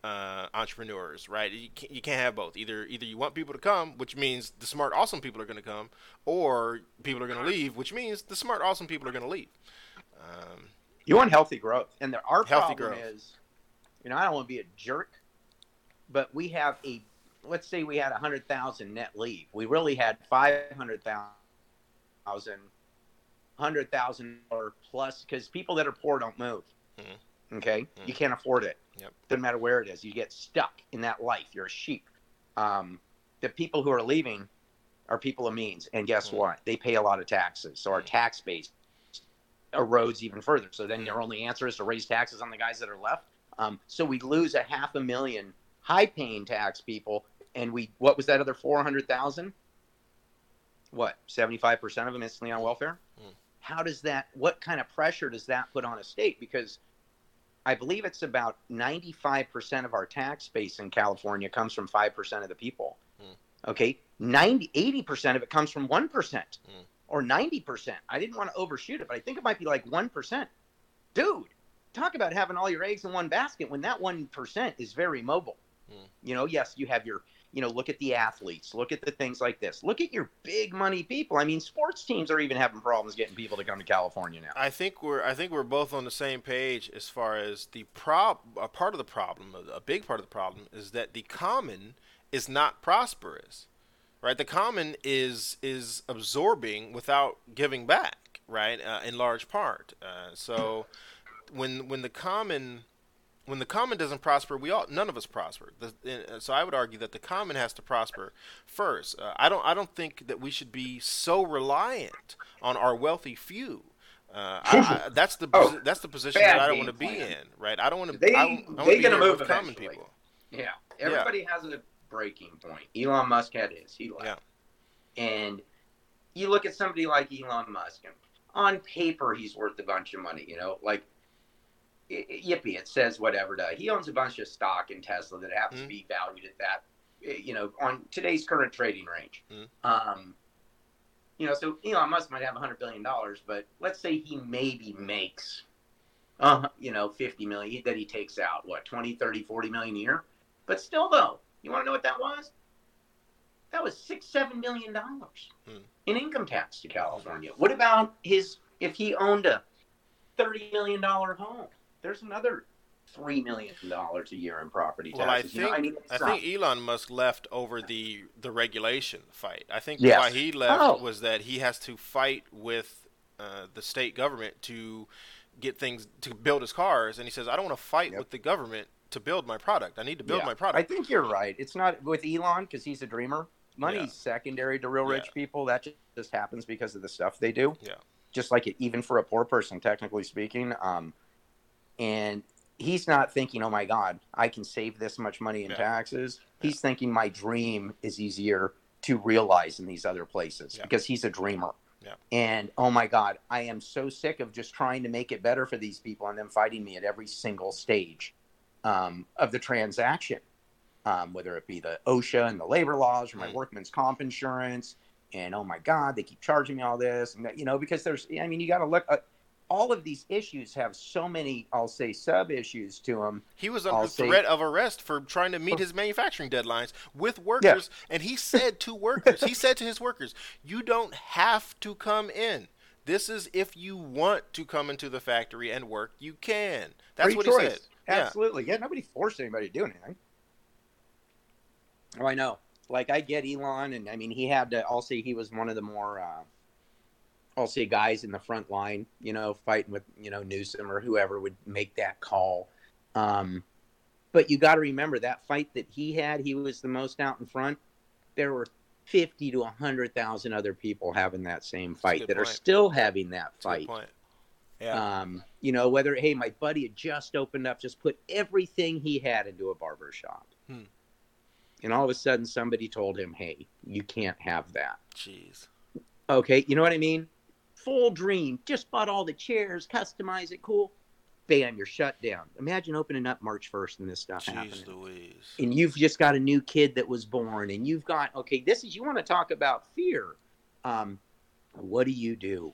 uh, entrepreneurs. Right? You can't, you can't have both. Either either you want people to come, which means the smart, awesome people are going to come, or people are going to leave, which means the smart, awesome people are going to leave. Um, You want healthy growth, and there, our Healthy problem growth. is, you know, I don't want to be a jerk, but we have a, let's say we had a hundred thousand net leave. We really had five hundred thousand, hundred thousand or plus, because people that are poor don't move. Mhm. Okay, Mhm. you can't afford it. Yep. Doesn't matter where it is. You get stuck in that life. You're a sheep. Um, the people who are leaving are people of means, and guess Mhm. what? They pay a lot of taxes, so our Mhm. tax base erodes even further. So then your only answer is to raise taxes on the guys that are left. Um, so we lose a half a million high-paying tax people, and we what was that other four hundred thousand? What seventy-five percent of them instantly on welfare? How does that? What kind of pressure does that put on a state? Because I believe it's about ninety-five percent of our tax base in California comes from five percent of the people. Mm. Okay, 90, 80 percent of it comes from one percent Mm. or ninety percent. I didn't want to overshoot it, but I think it might be like one percent. Dude, talk about having all your eggs in one basket when that one percent is very mobile. Mm. You know, yes, you have your, you know, look at the athletes, look at the things like this, look at your big money people. I mean, sports teams are even having problems getting people to come to California now. I think we're I think we're both on the same page as far as the prob a part of the problem a big part of the problem is that the common is not prosperous right the common is is absorbing without giving back right uh, in large part uh, so when when the common when the common doesn't prosper, we all none of us prosper. The, uh, so I would argue that the common has to prosper first. Uh, I don't I don't think that we should be so reliant on our wealthy few. Uh, I, I, that's the Oh, that's the position that I don't want to be plan. in, right? I don't want to. They- I, I want they to be gonna here move with common eventually. people. Yeah, everybody has a breaking point. Elon Musk had his. He left. And you look at somebody like Elon Musk, and on paper, he's worth a bunch of money. You know, like y- y- yippee, it says whatever. To, he owns a bunch of stock in Tesla that happens to Mhm. be valued at that. You know, on today's current trading range. Mhm. Um, you know, so Elon Musk might have a hundred billion dollars, but let's say he maybe makes, uh, you know, 50 million that he takes out, what, 20, 30, 40 million a year? But still, though, you want to know what that was? That was six, seven million dollars Hmm. in income tax to California. What about his, if he owned a $30 million home? There's another $3 million a year in property Well, I taxes. think you know, I, mean, I think Elon Musk left over the the regulation fight. I think Yes. why he left Oh. was that he has to fight with uh, the state government to get things to build his cars, and he says, "I don't want to fight Yep. with the government to build my product. I need to build Yeah. my product." I think you're right. It's not with Elon because he's a dreamer. Money's Yeah. secondary to real Yeah. rich people. That just happens because of the stuff they do. Yeah. Just like it, even for a poor person, technically speaking. Um, and he's not thinking, "Oh my God, I can save this much money in Yeah. taxes." He's thinking, "My dream is easier to realize in these other places," Yeah. because he's a dreamer. Yeah. And oh my God, I am so sick of just trying to make it better for these people and them fighting me at every single stage um, of the transaction, um, whether it be the OSHA and the labor laws or my Mm. workman's comp insurance. And oh my God, they keep charging me all this. And that, you know, because there's, I mean, you got to look, uh, all of these issues have so many, I'll say, sub issues to them. He was I'll under say- threat of arrest for trying to meet his manufacturing deadlines with workers, and he said to workers, he said to his workers, "You don't have to come in. This is if you want to come into the factory and work, you can." That's Free what choice. he said. Yeah. Absolutely. Yeah. nobody forced anybody to do anything. Oh, I know. Like, I get Elon, and I mean, he had to, I'll say he was one of the more, uh, I'll say guys in the front line, you know, fighting with, you know, Newsom or whoever would make that call. Um, but you got to remember that fight that he had, he was the most out in front. There were 50 to 100,000 other people having that same fight that are still having that That's a good fight. point. Yeah. Um, you know, whether hey, my buddy had just opened up, just put everything he had into a barber shop. Hmm. And all of a sudden somebody told him, Hey, you can't have that. Jeez. Okay, you know what I mean? Full dream, just bought all the chairs, customize it, cool. Bam, you're shut down. Imagine opening up March first and this stuff happening. Louise. and you've just got a new kid that was born and you've got okay this is you want to talk about fear. Um, what do you do?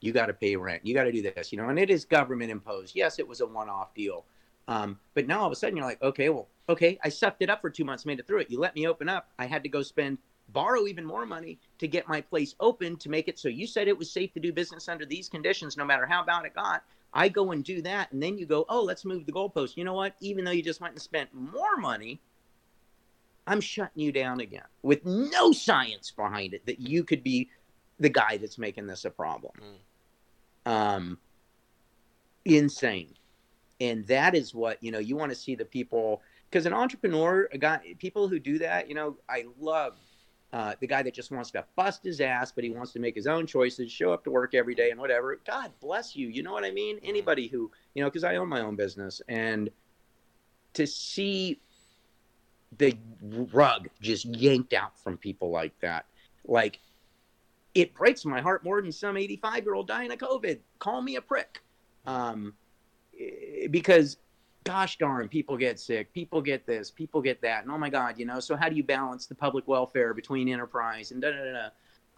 You got to pay rent. You got to do this you know and it is government imposed. Yes it was a one-off deal. Um, but now all of a sudden you're like okay well okay i sucked it up for two months made it through it. You let me open up. I had to go spend borrow even more money to get my place open to make it so you said it was safe to do business under these conditions no matter how bad it got I go and do that, and then you go, oh, let's move the goalpost. You know what? Even though you just went and spent more money, I'm shutting you down again with no science behind it that you could be the guy that's making this a problem. Um, insane, and that is what you know. You want to see the people because an entrepreneur, a guy, people who do that, you know, I love uh, the guy that just wants to bust his ass, but he wants to make his own choices, show up to work every day and whatever. God bless you. You know what I mean? Anybody who, you know, because I own my own business and to see the rug just yanked out from people like that, like it breaks my heart more than some 85 year old dying of COVID. Call me a prick. Um, eh, because gosh darn, people get sick, people get this, people get that, and oh my God, you know. So how do you balance the public welfare between enterprise and da da da? da?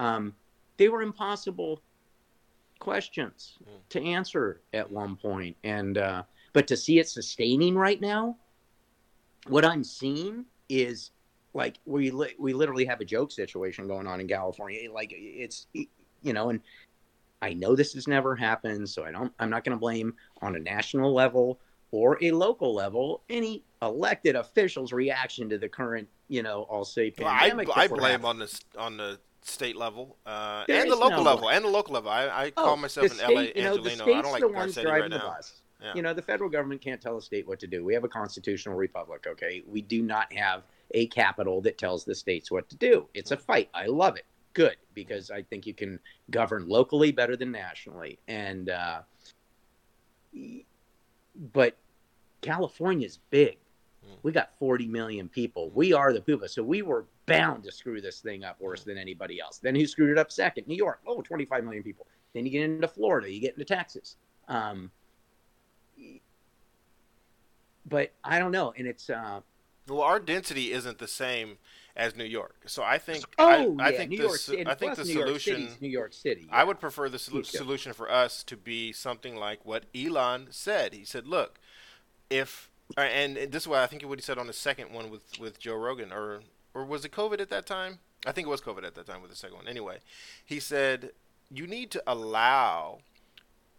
Um, they were impossible questions Mm. to answer at one point, and uh, but to see it sustaining right now, what I'm seeing is like we li- we literally have a joke situation going on in California. Like it's you know, and I know this has never happened, so I don't. I'm not going to blame on a national level or a local level any elected official's reaction to the current, you know, I'll say Well, I, pandemic. I blame having. on the on the state level uh, and the local no level way. and the local level. I, I Oh, call myself an LA state, you know, Angelino. I don't like the ones driving right the bus. Yeah. You know, the federal government can't tell the state what to do. We have a constitutional republic, okay? We do not have a capital that tells the states what to do. It's a fight. I love it. good because I think you can govern locally better than nationally. And uh, but California's big. Mm. We got 40 million people. We are the Poopa. So we were bound to screw this thing up worse than anybody else. Then who screwed it up second? New York. Oh, 25 million people. Then you get into Florida, you get into Texas. Um, but I don't know. And it's, uh, Well, our density isn't the same as New York, so I think oh, I, yeah, I think New the York City. I think the New York solution. City's New York City. I would prefer the going. solution for us to be something like what Elon said. He said, "Look, if and this is what I think what he said on the second one with with Joe Rogan, or or was it COVID at that time? I think it was COVID at that time with the second one. Anyway, he said you need to allow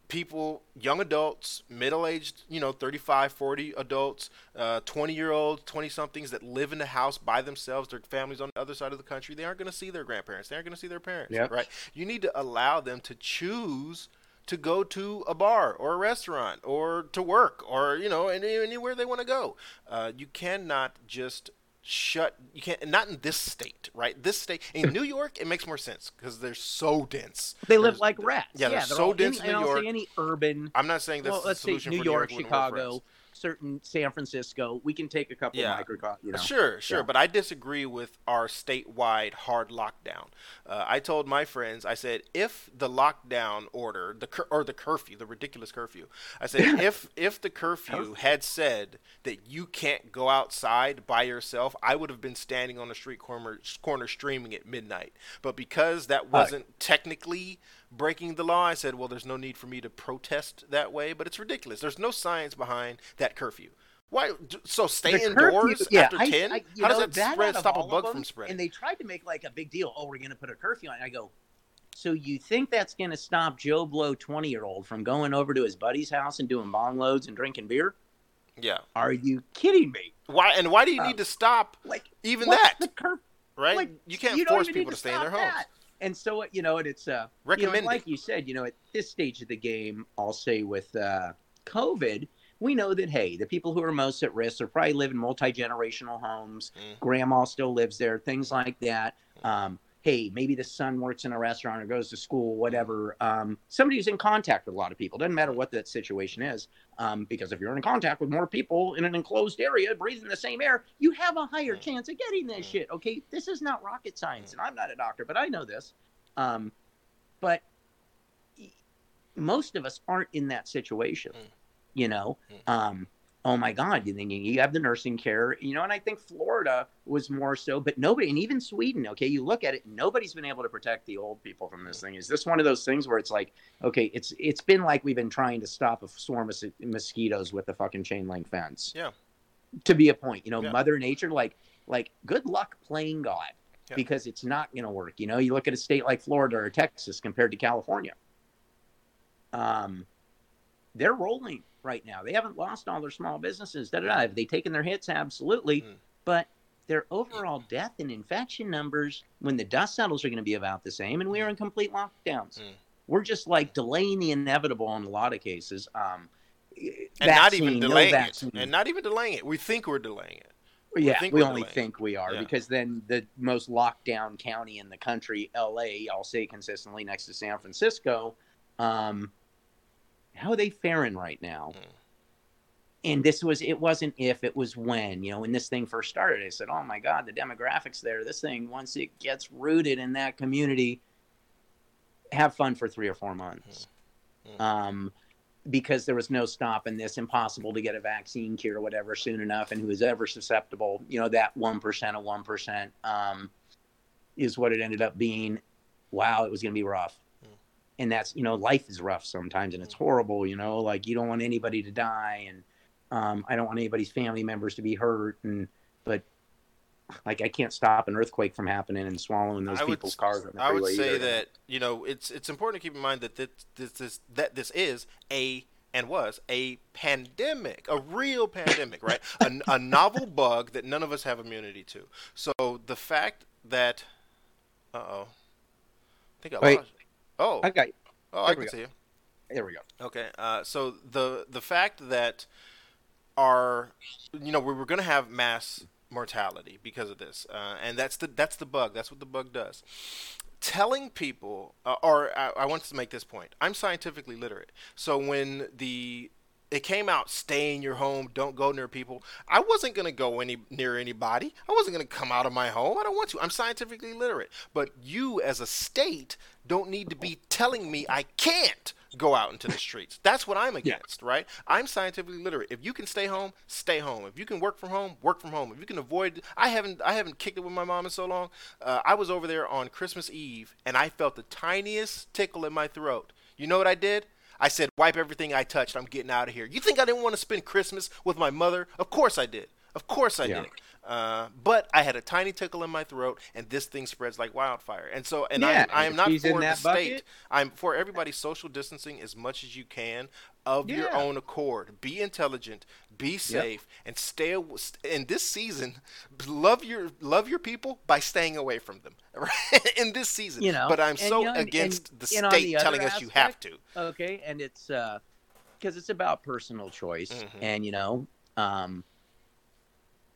people, young adults, middle-aged, you know, 35, 40 adults, uh, 20-year-olds, 20-somethings that live in the house by themselves, their families on the other side of the country, they aren't going to see their grandparents. They aren't going to see their parents, Yep. right? You need to allow them to choose to go to a bar or a restaurant or to work or, you know, any, anywhere they want to go. Uh, you cannot just shut you can't not in this state right this state in new york it makes more sense because they're so dense They live There's- like rats. yeah, they're so dense in, in New York. say any urban. i'm not saying that's well, the let's say solution New York, New York wouldn't work for us. Chicago, certain San Francisco. We can take a couple Yeah. microcosm. You know. Sure, sure, Yeah. but I disagree with our statewide hard lockdown. Uh, I told my friends, I said, if the lockdown order, the cur- or the curfew, the ridiculous curfew, I said, if if the curfew had said that you can't go outside by yourself, I would have been standing on the street corner, corner streaming at midnight. But because that wasn't technically breaking the law, I said, well, there's no need for me to protest that way. But it's ridiculous. There's no science behind that curfew. Why? So stay indoors yeah, after I- ten? I- How does know, that, spread? Stop a bug them, from spreading? And they tried to make like a big deal. Oh, we're going to put a curfew on. I go. So you think that's going to stop Joe Blow, twenty year old, from going over to his buddy's house and doing bong loads and drinking beer? yeah. Are you kidding me? Why? And why do you Um, need to stop Like even that? The cur- right? like, you can't you force people to, to stay in their homes. that. And so you know, and it's uh, you know, like you said, you know, at this stage of the game, I'll say with uh, COVID, we know that hey, the people who are most at risk are probably live in multi generational homes. Mm. Grandma still lives there, things like that. Um, hey, maybe the son works in a restaurant or goes to school, whatever. Um, somebody who's in contact with a lot of people. Doesn't matter what that situation is, um, because if you're in contact with more people in an enclosed area breathing the same air, you have a higher Mm. chance of getting Mm. shit. Okay, this is not rocket science, Mm. and I'm not a doctor, but I know this. Um, but most of us aren't in that situation, Mm. you know. Oh my God, you're thinking you have the nursing care, you know, and I think Florida was more so, but nobody, and even Sweden, okay, you look at it, nobody's been able to protect the old people from this thing. Is this one of those things where it's like, okay, it's it's been like we've been trying to stop a swarm of mosquitoes with a fucking chain link fence. Yeah. To be a point, you know, Yeah. Mother Nature, like, like, good luck playing God. Yeah. Because it's not going to work. You know, you look at a state like Florida or Texas compared to California. Um, they're rolling right now. They haven't lost all their small businesses. Da, da, da. Have they taken their hits? Absolutely. Mm. But their overall death and infection numbers, when the dust settles, are going to be about the same. And we are in complete lockdowns. Mm. We're just like delaying the inevitable in a lot of cases. Um, and not even vaccine, no delaying it. And not even delaying it. We think we're delaying it. yeah, think we only delaying. think we are Yeah. because then the most locked down county in the country, LA, I'll say consistently next to San Francisco, um, how are they faring right now? Mm. And this was it wasn't if it was when you know when this thing first started. I said, "Oh my God, the demographics there. This thing once it gets rooted in that community, have fun for three or four months." Mhm. Um, because there was no stopping this, impossible to get a vaccine cure or whatever soon enough, and who is ever susceptible, you know, that one percent of one percent um, is what it ended up being. Wow, it was going to be rough, Mm. And that's you know, life is rough sometimes, and it's horrible. You know, like you don't want anybody to die, and um, I don't want anybody's family members to be hurt, and but like I can't stop an earthquake from happening and swallowing those I people's s- cars. I would say either. that you know it's it's important to keep in mind that this, this, this that this is a and was a pandemic, a real pandemic, right? a, a novel bug that none of us have immunity to. So the fact that, uh oh, I think I Wait. lost. Oh, I got oh, I can go. see you. there we go. Okay, uh, so the the fact that our, you know, we were going to have mass mortality because of this, uh, and that's the that's the bug. That's what the bug does. Telling people, uh, or I, I want to make this point. I'm scientifically literate, so when the it came out stay in your home don't go near people. I wasn't going to go any near anybody. I wasn't going to come out of my home. I don't want to. I'm scientifically literate. But you as a state don't need to be telling me i can't go out into the streets. That's what i'm against yeah. right? I'm scientifically literate. If you can stay home stay home. If you can work from home work from home. If you can avoid i haven't i haven't kicked it with my mom in so long. Uh, i was over there on christmas eve and i felt the tiniest tickle in my throat. You know what i did I said, wipe everything I touched. I'm getting out of here. You think I didn't want to spend Christmas with my mother? Of course I did. Of course I yeah. did. Uh, but I had a tiny tickle in my throat, and this thing spreads like wildfire. And so, and yeah, I, I am not for the state. I'm for everybody social distancing as much as you can of yeah. your own accord. Be intelligent, be safe, yep. and stay. In this season, love your love your people by staying away from them. Right? in this season, you know. But I'm so you know, against and, the state the telling us you have to. Okay, and it's because uh, it's about personal choice, mm-hmm. and you know. Um,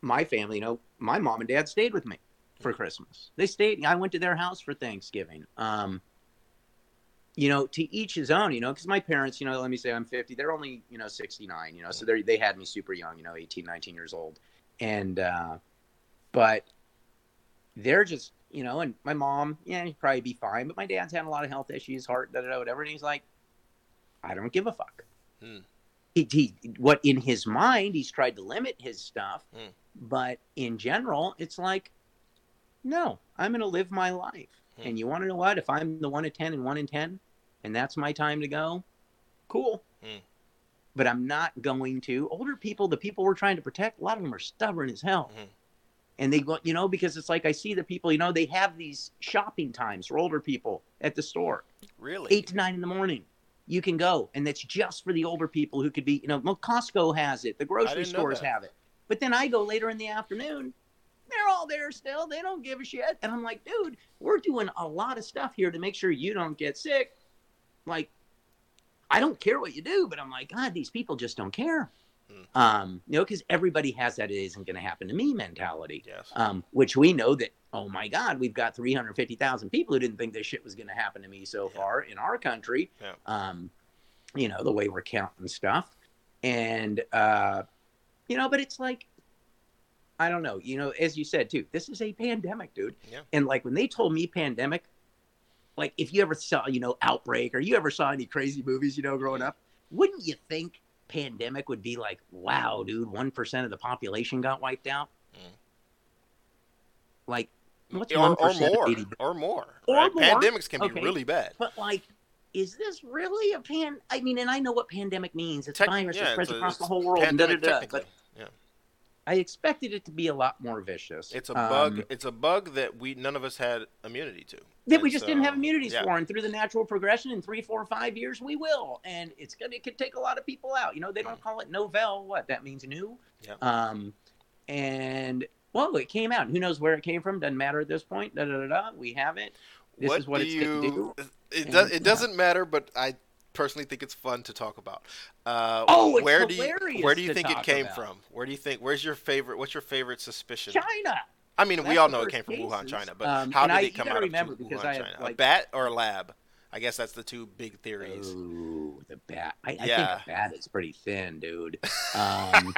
my family, you know, my mom and dad stayed with me for Christmas. They stayed. I went to their house for Thanksgiving. Um, you know, to each his own. You know, because my parents, you know, let me say I'm 50. They're only you know 69. You know, so they they had me super young. You know, 18, 19 years old, and uh, but they're just you know, and my mom, yeah, he'd probably be fine, but my dad's had a lot of health issues, heart, da da da, whatever. And he's like, I don't give a fuck. Hmm. He, he, what in his mind, he's tried to limit his stuff. Hmm but in general, it's like, no, I'm going to live my life. Hmm. And you want to know what? If I'm the one in 10 and one in 10, and that's my time to go, cool. Hmm. But I'm not going to. Older people, the people we're trying to protect, a lot of them are stubborn as hell. Hmm. And they go, you know, because it's like I see the people, you know, they have these shopping times for older people at the store. Really? Eight to nine in the morning you can go and that's just for the older people who could be you know costco has it the grocery stores have it but then I go later in the afternoon, they're all there still. They don't give a shit. And I'm like, dude, we're doing a lot of stuff here to make sure you don't get sick. Like, I don't care what you do, but I'm like, God, these people just don't care. Hmm. Um, you know, because everybody has that it isn't going to happen to me mentality. Yes. Um, which we know that, oh my God, we've got 350,000 people who didn't think this shit was going to happen to me so yeah. far in our country. Yeah. Um, you know, the way we're counting stuff. And, uh, you know, but it's like, I don't know. You know, as you said too, this is a pandemic, dude. Yeah. And like when they told me pandemic, like if you ever saw, you know, Outbreak or you ever saw any crazy movies, you know, growing up, wouldn't you think pandemic would be like, wow, dude, one percent of the population got wiped out? Mm. Like, what's one or, or more, or more, or right? more? Pandemics can be okay. really bad. But like, is this really a pan? I mean, and I know what pandemic means. It's Tec- virus yeah, spreads across the whole world. Pandemic, da, da, da, but yeah. I expected it to be a lot more vicious. It's a bug. Um, it's a bug that we none of us had immunity to. That we just so, didn't have immunities yeah. for, and through the natural progression, in three, four, five years, we will. And it's gonna it could take a lot of people out. You know, they don't call it novel. What that means new. Yeah. Um, and well, it came out. Who knows where it came from? Doesn't matter at this point. Da da da da. We have it. This what is what it's you, going to do. It, does, it doesn't matter, but I personally think it's fun to talk about. Uh, oh, where do you where do you think it came about. from? Where do you think? Where's your favorite? What's your favorite suspicion? China. I mean, we all know it came from cases. Wuhan, China, but um, how did I, it come out of Wuhan, China? Like, a bat or a lab? I guess that's the two big theories. Ooh, the bat. I, I yeah. think a bat is pretty thin, dude. Um,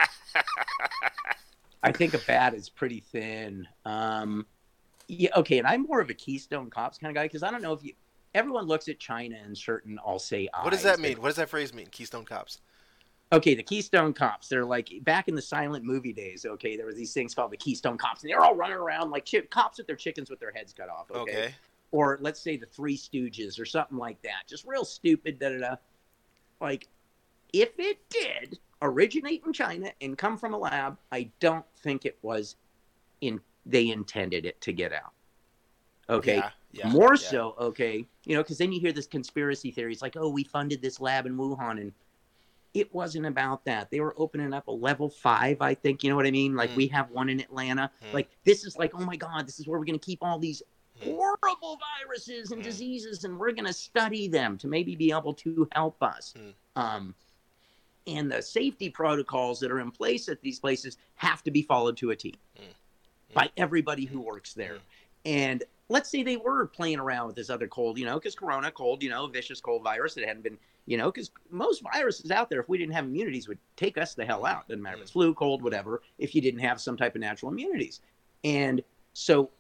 I think a bat is pretty thin. Um, yeah, okay, and I'm more of a Keystone Cops kind of guy because I don't know if you everyone looks at China and certain, I'll say, what does that mean? What does that phrase mean? Keystone Cops. Okay, the Keystone Cops. They're like back in the silent movie days. Okay, there were these things called the Keystone Cops, and they're all running around like ch- cops with their chickens with their heads cut off. Okay? okay. Or let's say the Three Stooges or something like that. Just real stupid. Da da da. Like, if it did originate in China and come from a lab, I don't think it was in. They intended it to get out. Okay. Yeah. Yeah, More yeah. so, okay, you know, because then you hear this conspiracy theories like, oh, we funded this lab in Wuhan, and it wasn't about that. They were opening up a level five, I think. You know what I mean? Like mm. we have one in Atlanta. Mm. Like this is like, oh my God, this is where we're going to keep all these mm. horrible viruses and mm. diseases, and we're going to study them to maybe be able to help us. Mm. Um, and the safety protocols that are in place at these places have to be followed to a T. By everybody who works there. And let's say they were playing around with this other cold, you know, because corona cold, you know, vicious cold virus that hadn't been, you know, because most viruses out there, if we didn't have immunities, would take us the hell out. Doesn't matter if it's flu, cold, whatever, if you didn't have some type of natural immunities. And so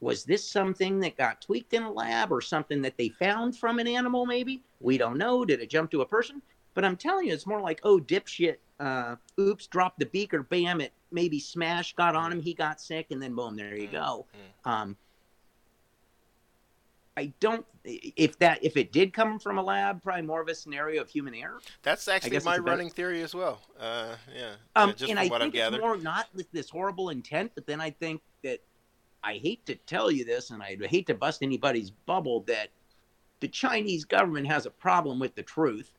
was this something that got tweaked in a lab or something that they found from an animal maybe? We don't know. Did it jump to a person? But i'm telling you it's more like oh dipshit uh, oops dropped the beaker bam it maybe smash got on him he got sick and then boom there you go. Um, i don't if that if it did come from a lab probably more of a scenario of human error That's actually my running theory as well. Uh, yeah. Um, just and I what I've think it's gathered. more not with this horrible intent, but then I think that I hate to tell you this, and I hate to bust anybody's bubble that the Chinese government has a problem with the truth.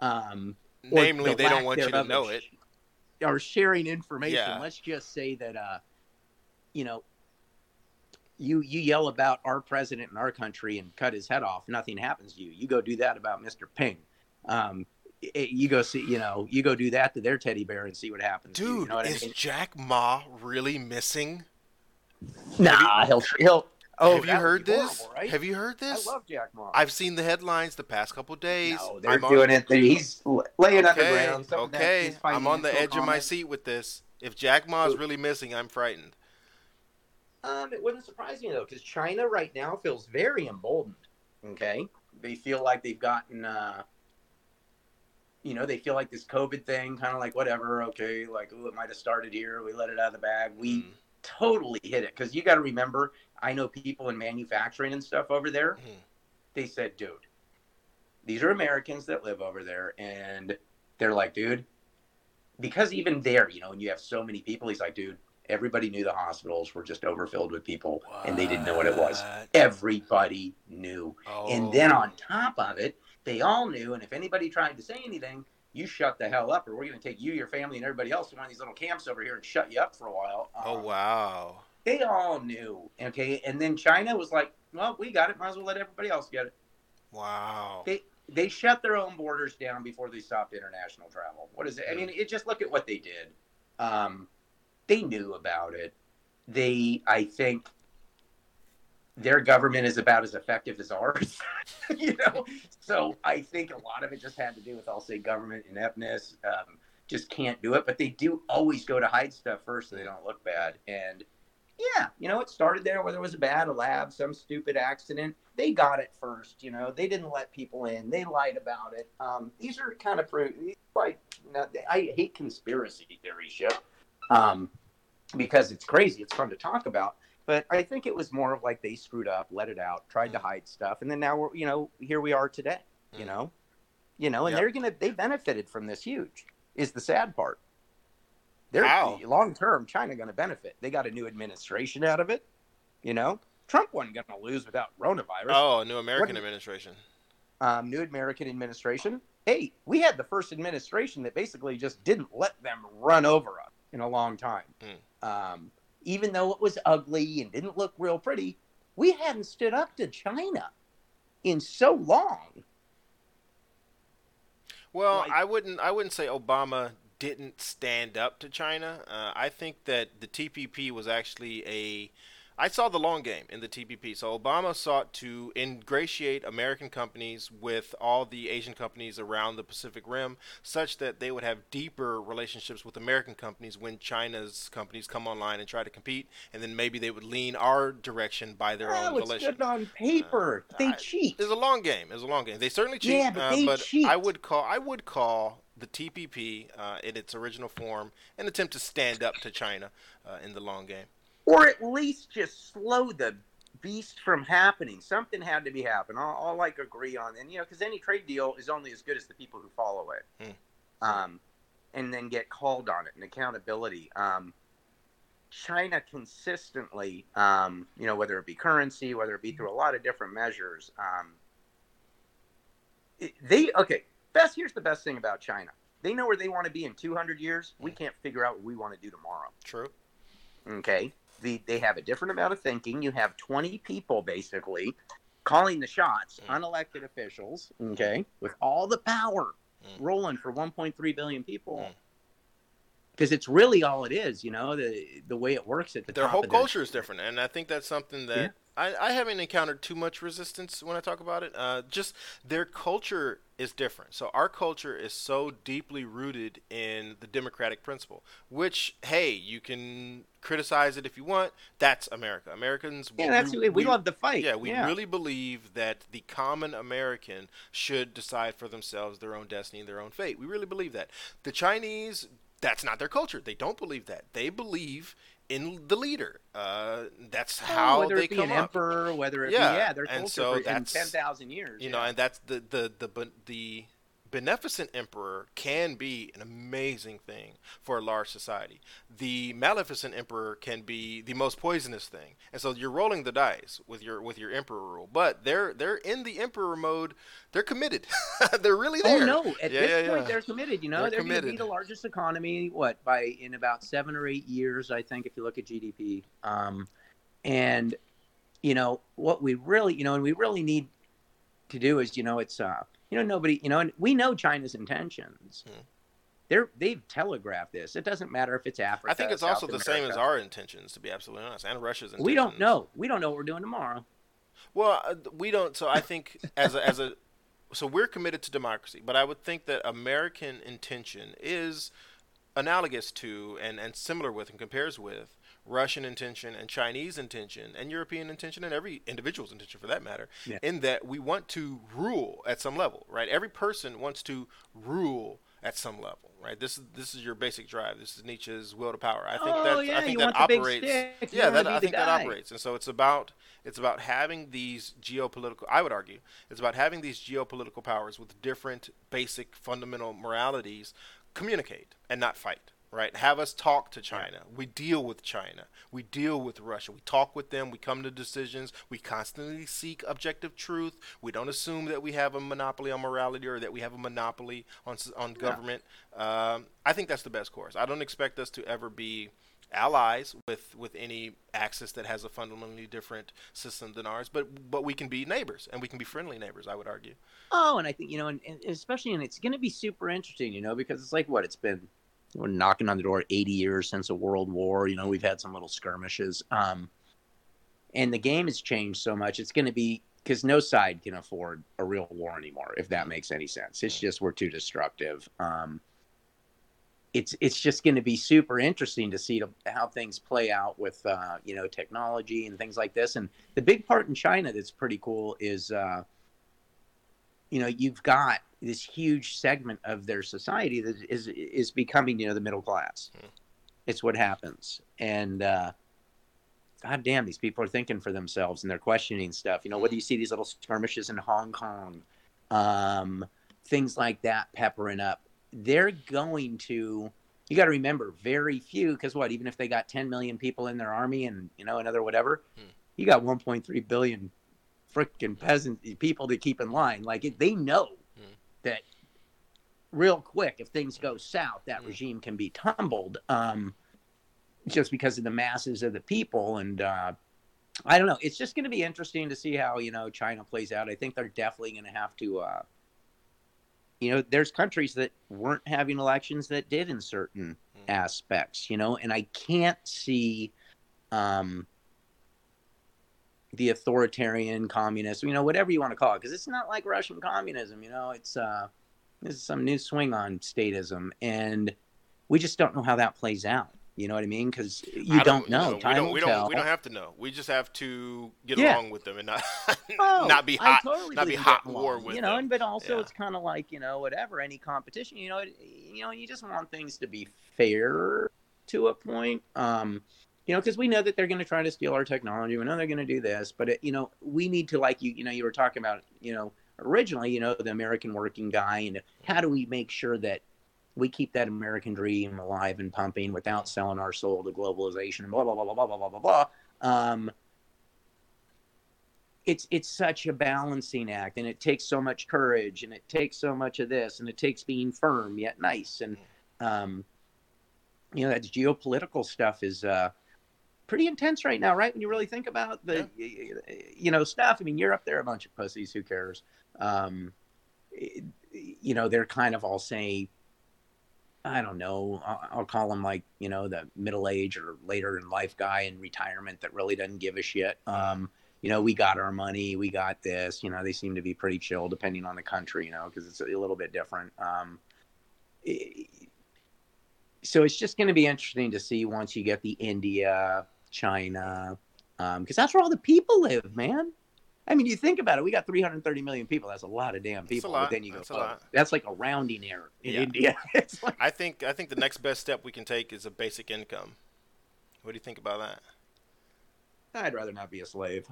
Um, Namely, the they don't want you to know it. Or sharing information. Yeah. Let's just say that, uh, you know, you you yell about our president in our country and cut his head off, nothing happens to you. You go do that about Mr. Ping. Um, it- you go see, you know, you go do that to their teddy bear and see what happens. to you, you Dude, know what I is mean? Jack Ma really missing? Nah, he'll he'll. Oh, Have you heard this? horrible, right? Have you heard this? I love Jack Ma. I've seen the headlines the past couple days. no, they're I'm on- doing it. He's laying Okay, underground. Some of that okay. I'm on the financial edge of my seat with this. If Jack Ma is really missing, I'm frightened. Um, it wouldn't surprise me though, because China right now feels very emboldened. Okay, they feel like they've gotten, uh, you know, they feel like this COVID thing, kind of like whatever. Okay, like oh, it might have started here. We let it out of the bag. We Mm. totally hit it because you got to remember. I know people in manufacturing and stuff over there. Mhm. They said, dude, these are Americans that live over there, and they're like, dude, because even there, you know, and you have so many people, he's like, dude, everybody knew the hospitals were just overfilled with people, and they didn't know what it was. Everybody knew. Oh. And then on top of it, they all knew. And if anybody tried to say anything, you shut the hell up, or we're going to take you, your family, and everybody else to one of these little camps over here and shut you up for a while. Oh Um, wow. They all knew. Okay. And then China was like, well, we got it. Might as well let everybody else get it. Wow. They they shut their own borders down before they stopped international travel. What is it? I mean, it just look at what they did. Um, they knew about it. They, I think, their government is about as effective as ours. you know, so I think a lot of it just had to do with, I'll say, government ineptness. Um, just can't do it, but they do always go to hide stuff first so they don't look bad. And yeah, you know, it started there, whether it was a bad a lab, some stupid accident. They got it first, you know. They didn't let people in. They lied about it. Um, these are kind of pro- like no, I hate conspiracy theory shit um, because it's crazy. It's fun to talk about, but I think it was more of like they screwed up, let it out, tried to hide stuff, and then now we're you know here we are today. You Mm. know, you know, and Yep. they're gonna they benefited from this huge. Is the sad part. They're How? long term China going to benefit. They got a new administration out of it. You know, Trump wasn't going to lose without coronavirus. Oh, a new American What- administration. Um, new American administration. Hey, we had the first administration that basically just didn't let them run over us in a long time. Hmm. Um, even though it was ugly and didn't look real pretty, we hadn't stood up to China in so long. Well, Like- I wouldn't. I wouldn't say Obama didn't stand up to China. Uh, I think that the TPP was actually a. I saw the long game in the TPP. So Obama sought to ingratiate American companies with all the Asian companies around the Pacific Rim, such that they would have deeper relationships with American companies when China's companies come online and try to compete, and then maybe they would lean our direction by their Oh, own it's volition. good on paper. they I- cheat. It's a long game. It's a long game. They certainly cheat. Yeah, but uh, they but cheat. I would call I would call the TPP uh, in its original form an attempt to stand up to China uh, in the long game. Or at least just slow the beast from happening. Something had to be happening. I'll, I'll like agree on, and you know, because any trade deal is only as good as the people who follow it, Hmm. um, and then get called on it and accountability. Um, China consistently, um, you know, whether it be currency, whether it be through a lot of different measures, um, it- they okay. Best here's the best thing about China. They know where they want to be in 200 years. We can't figure out what we want to do tomorrow. True. Okay. The, they have a different amount of thinking. You have 20 people basically calling the shots, Mm. unelected officials, okay, with all the power Mm. rolling for 1.3 billion people. Mm. because it's really all it is, you know, the the way it works at the their top whole of culture the, is different, and I think that's something that Yeah. I, I haven't encountered too much resistance when I talk about it. Uh, just their culture is different. So our culture is so deeply rooted in the democratic principle, which hey, you can criticize it if you want. That's America. Americans. Yeah, that's we, we love the fight. Yeah, we really believe that the common American should decide for themselves their own destiny and their own fate. We really believe that. The Chinese, that's not their culture. They don't believe that. They believe in the leader. Uh, that's Oh, how whether they it be come an up. emperor, whether it Yeah, be yeah, their and culture so for, in ten thousand years. You yeah. know, and that's the the the, the beneficent emperor can be an amazing thing for a large society. The maleficent emperor can be the most poisonous thing. And so you're rolling the dice with your with your emperor rule. But they're they're in the emperor mode. They're committed. they're really there. Oh no! At Yeah, this yeah, point, yeah. they're committed. You know, They're they're, going to be the largest economy. What by in about seven or eight years, I think, if you look at GDP. Um, and you know what we really, you know, and we really need to do is, you know, it's uh, you know, nobody, you know, and we know China's intentions. Hmm. They're they've telegraphed this. It doesn't matter if it's Africa. I think it's South also the same as our intentions, to be absolutely honest, and Russia's intentions. We don't know. We don't know what we're doing tomorrow. Well, uh, we don't. So I think as a, as a so we're committed to democracy, but I would think that American intention is analogous to and, and similar with and compares with Russian intention and Chinese intention and European intention and every individual's intention for that matter, Yeah. in that we want to rule at some level, right? Every person wants to rule at some level, right? This is this is your basic drive. This is Nietzsche's will to power. I think Oh, that yeah, I think that want the big operates. Yeah, that I think that operates, and so it's about it's about having these geopolitical. I would argue it's about having these geopolitical powers with different basic fundamental moralities communicate and not fight. Right? Have us talk to China. We deal with China. We deal with Russia. We talk with them. We come to decisions. We constantly seek objective truth. We don't assume that we have a monopoly on morality or that we have a monopoly on on government. Um, I think that's the best course. I don't expect us to ever be allies with with any axis that has a fundamentally different system than ours but but we can be neighbors and we can be friendly neighbors i would argue Oh, and I think you know, and, and especially, and it's going to be super interesting, you know, because it's like what it's been. We're knocking on the door 80 years since a world war. You know, we've had some little skirmishes, um, and the game has changed so much. It's going to be because no side can afford a real war anymore, if that makes any sense. It's just we're too destructive. Um, it's it's just going to be super interesting to see to, how things play out with uh, you know technology and things like this. And the big part in China that's pretty cool is. Uh, you know you've got this huge segment of their society that is is becoming you know the middle class Hmm. it's what happens and uh god damn these people are thinking for themselves and they're questioning stuff you know whether you see these little skirmishes in hong kong um things like that peppering up they're going to you got to remember very few because what even if they got 10 million people in their army and you know another whatever Hmm. you got 1.3 billion freaking peasant people to keep in line. Like it, they know Hmm. that real quick, if things go south, that Hmm. regime can be tumbled. Um, just because of the masses of the people, and uh, I don't know. It's just going to be interesting to see how you know China plays out. I think they're definitely going to have to. Uh, you know, there's countries that weren't having elections that did in certain Hmm. aspects. You know, and I can't see. Um, the authoritarian communist, you know, whatever you want to call it, because it's not like Russian communism, you know, it's uh, this is some new swing on statism, and we just don't know how that plays out. You know what I mean? Because you I don't, know. we Time don't will we tell. don't we don't have to know we just have to get Yeah. along with them and not Oh, not be hot totally not be hot war along, with you know, them. and but also Yeah. it's kind of like you know whatever any competition, you know, it, you know, you just want things to be fair to a point. Um, you know, because we know that they're going to try to steal our technology. We know they're going to do this, but it, you know, we need to like you. You know, you were talking about you know originally, you know, the American working guy, and how do we make sure that we keep that American dream alive and pumping without selling our soul to globalization? Blah blah blah blah blah blah blah blah. Um, it's it's such a balancing act, and it takes so much courage, and it takes so much of this, and it takes being firm yet nice, and um, you know, that geopolitical stuff is. Uh, pretty intense right now, right? When you really think about the you know stuff. I mean, you're up there a bunch of pussies. Who cares? Um, you know, they're kind of all saying I don't know. I'll, I'll call them like you know the middle age or later in life guy in retirement that really doesn't give a shit. Um, you know, we got our money, we got this. You know, they seem to be pretty chill depending on the country. You know, because it's a little bit different. Um, it- so it's just going to be interesting to see once you get the India, China, because that's where all the people live, man. I mean, you think about it. We got 330 million people. That's a lot of damn people. But then you go, That's oh, that's like a rounding error in Yeah. India. like, I think I think the next best step we can take is a basic income. What do you think about that? I'd rather not be a slave.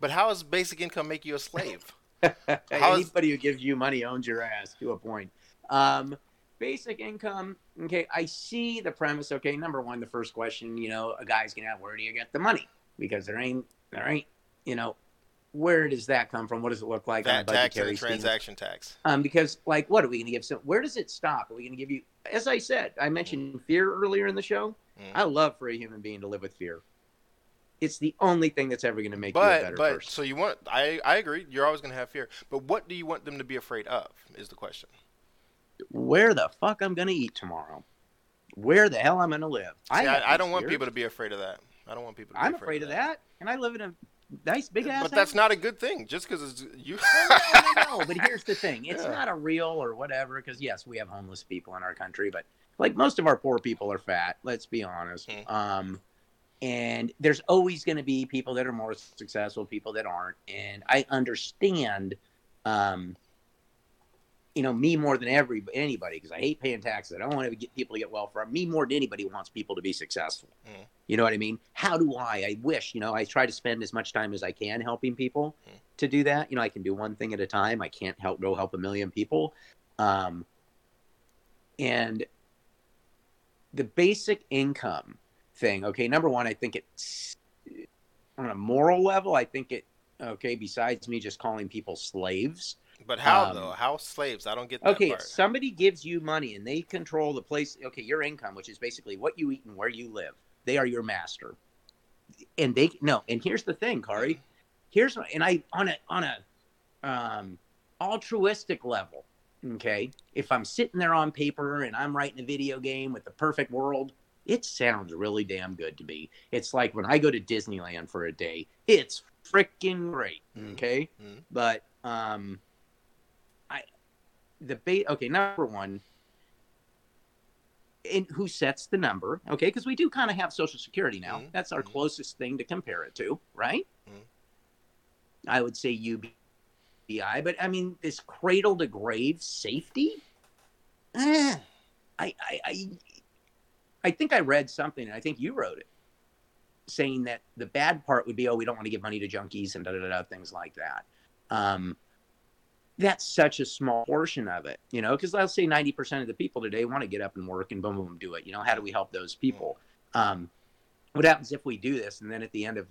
But how does basic income make you a slave? Is- Anybody who gives you money owns your ass to a point. Um, basic income. Okay, I see the premise. Okay, number one, the first question, you know, a guy's gonna have where do you get the money? Because there ain't, there ain't, you know, where does that come from? What does it look like That tax and budgetary the transaction tax. Um, because like, what are we going to give? So where does it stop? Are we going to give you? As I said, I mentioned fear earlier in the show. Mm. I love for a human being to live with fear. It's the only thing that's ever going to make you a But better but person. so you want I I agree. You're always going to have fear. But what do you want them to be afraid of? Is the question. Where the fuck I'm going to eat tomorrow? Where the hell I'm going to live? See, I, I, don't want people to be afraid of that. I don't want people. to be afraid of that. I'm afraid of that, and I live in a nice big ass. But that's not a good thing. Just because it's you. no, no, no, but here's the thing: it's Yeah. not a real or whatever. Because yes, we have homeless people in our country, but like most of our poor people are fat. Let's be honest. Hmm. Um, and there's always going to be people that are more successful, people that aren't, and I understand. Um, you know, me more than every anybody because I hate paying taxes. I don't want to get people to get welfare. Me more than anybody wants people to be successful. Mm. You know what I mean? How do I? I wish, you know, I try to spend as much time as I can helping people Mm. to do that. You know, I can do one thing at a time. I can't help go help a million people. Um, and the basic income thing, okay, number one, I think it's on a moral level, I think it, okay, besides me just calling people slaves, But how Um, though? How slaves? I don't get that Okay, part. if somebody gives you money and they control the place. Okay, your income, which is basically what you eat and where you live, they are your master. And they no. And here's the thing, Kari. Here's my and I on a on a um, altruistic level. Okay, if I'm sitting there on paper and I'm writing a video game with the perfect world, it sounds really damn good to me. It's like when I go to Disneyland for a day, it's freaking great. Mhm. Okay, Mhm. but um, the ba- okay number one. And who sets the number? Okay, because we do kind of have Social Security now. Mhm. That's our Mhm. closest thing to compare it to, right? Mhm. I would say UBI, but I mean this cradle to grave safety. Eh, I, I, I, I think I read something, and I think you wrote it, saying that the bad part would be, oh, we don't want to give money to junkies and da da da, da things like that. Um, that's such a small portion of it, you know, because let's say 90% of the people today want to get up and work and boom, boom, do it. You know, how do we help those people? Um, what happens if we do this and then at the end of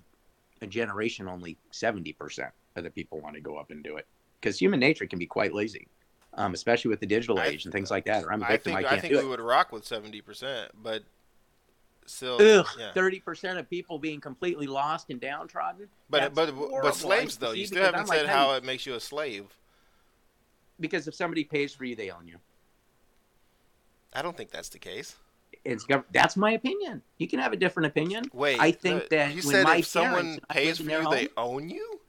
a generation, only 70% of the people want to go up and do it? Because human nature can be quite lazy, um, especially with the digital I- age and things like that. Or I'm a I victim, think I I, think we it. would rock with seventy percent, but still, Ugh, yeah. thirty percent of people being completely lost and downtrodden. But but but slaves though, you still haven't like, said hey, how it makes you a slave. Because if somebody pays for you, they own you. I don't think that's the case. It's gov- that's my opinion. You can have a different opinion. Wait, I think uh, that you when said my if someone pays for you, their they own you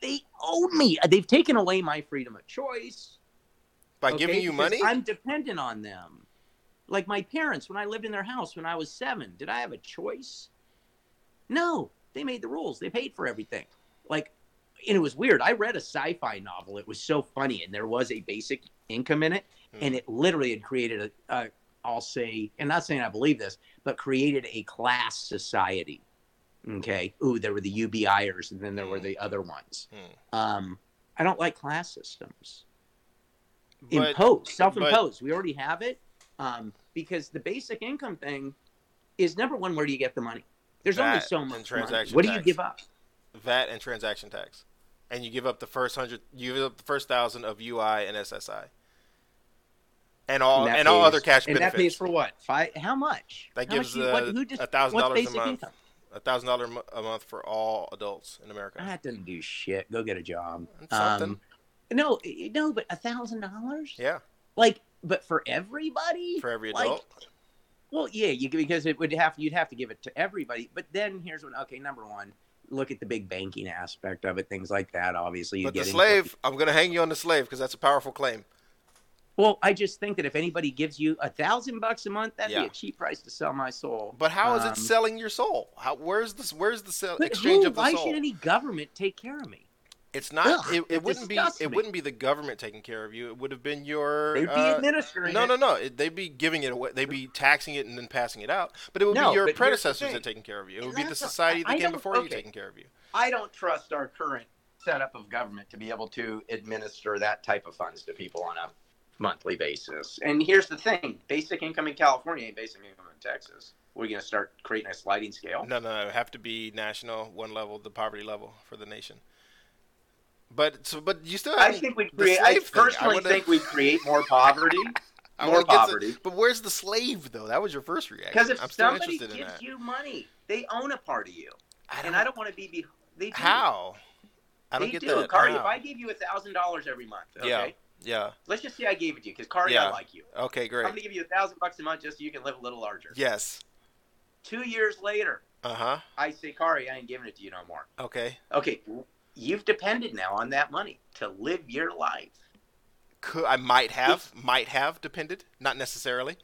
They own me. They've taken away my freedom of choice by okay, giving you because money. I'm dependent on them. Like my parents, when I lived in their house when I was seven, did I have a choice? No, they made the rules. They paid for everything. Like, and it was weird. I read a sci-fi novel. It was so funny, and there was a basic income in it, Hmm. and it literally had created a, a, I'll say, and not saying I believe this, but created a class society. Okay. Ooh, there were the UBIers, and then there were Hmm. the other ones. Hmm. Um, I don't like class systems But imposed, self-imposed. We already have it um, because the basic income thing is number one. Where do you get the money? There's only so much money. What do you give up? VAT and transaction tax, and you give up the first hundred, you give up the first thousand of UI and SSI, and all and, that all other cash and benefits. that pays for what? Five? How much? That How gives do you- what- who just- a thousand dollars a month. A thousand dollars a month for all adults in America. That doesn't do shit. Go get a job. That's something. Um, no, no, but a thousand dollars? yeah, Like but for everybody, for every like, adult. well, yeah, you because it would have you'd have to give it to everybody. But then here's what. Okay, number one, look at the big banking aspect of it, things like that. Obviously, you but get the into- slave, I'm gonna hang you on the slave because that's a powerful claim. Well, I just think that if anybody gives you a thousand bucks a month, that'd be a cheap price to sell my soul. But how is Um, it selling your soul? How where's this? Where's the sell, exchange who- of the why soul? should any government take care of me? It's not. Ugh, it it wouldn't be. disgusts It wouldn't be the government taking care of you. It would have been your. They'd be uh, administering no, no, no. It, they'd be giving it away. They'd be taxing it and then passing it out. But it would No, be your but here's the predecessors that taking care of you. It would be the society that came before you taking care of you. I don't trust our current setup of government to be able to administer that type of funds to people on a monthly basis. And here's the thing: basic income in California ain't basic income in Texas. We're going to start creating a sliding scale. No, no, no. It would have to be national, one level, the poverty level for the nation. But so, but you still. I think we create. I thing, I personally wanna- think we create more poverty more poverty. but where's the slave though? That was your first reaction. because if I'm somebody gives you money, they own a part of you, I and I don't want to be. be they do. How? I don't they get do. that. Kari, if I gave you a thousand dollars every month, okay, Yeah. Yeah. let's just say I gave it to you because Kari, Yeah. I like you. Okay. Great. I'm going to give you a thousand bucks a month just so you can live a little larger. Yes. Two years later, Uh huh. I say, Kari, I ain't giving it to you no more. Okay. Okay, you've depended now on that money to live your life. Could I might have might have depended, not necessarily.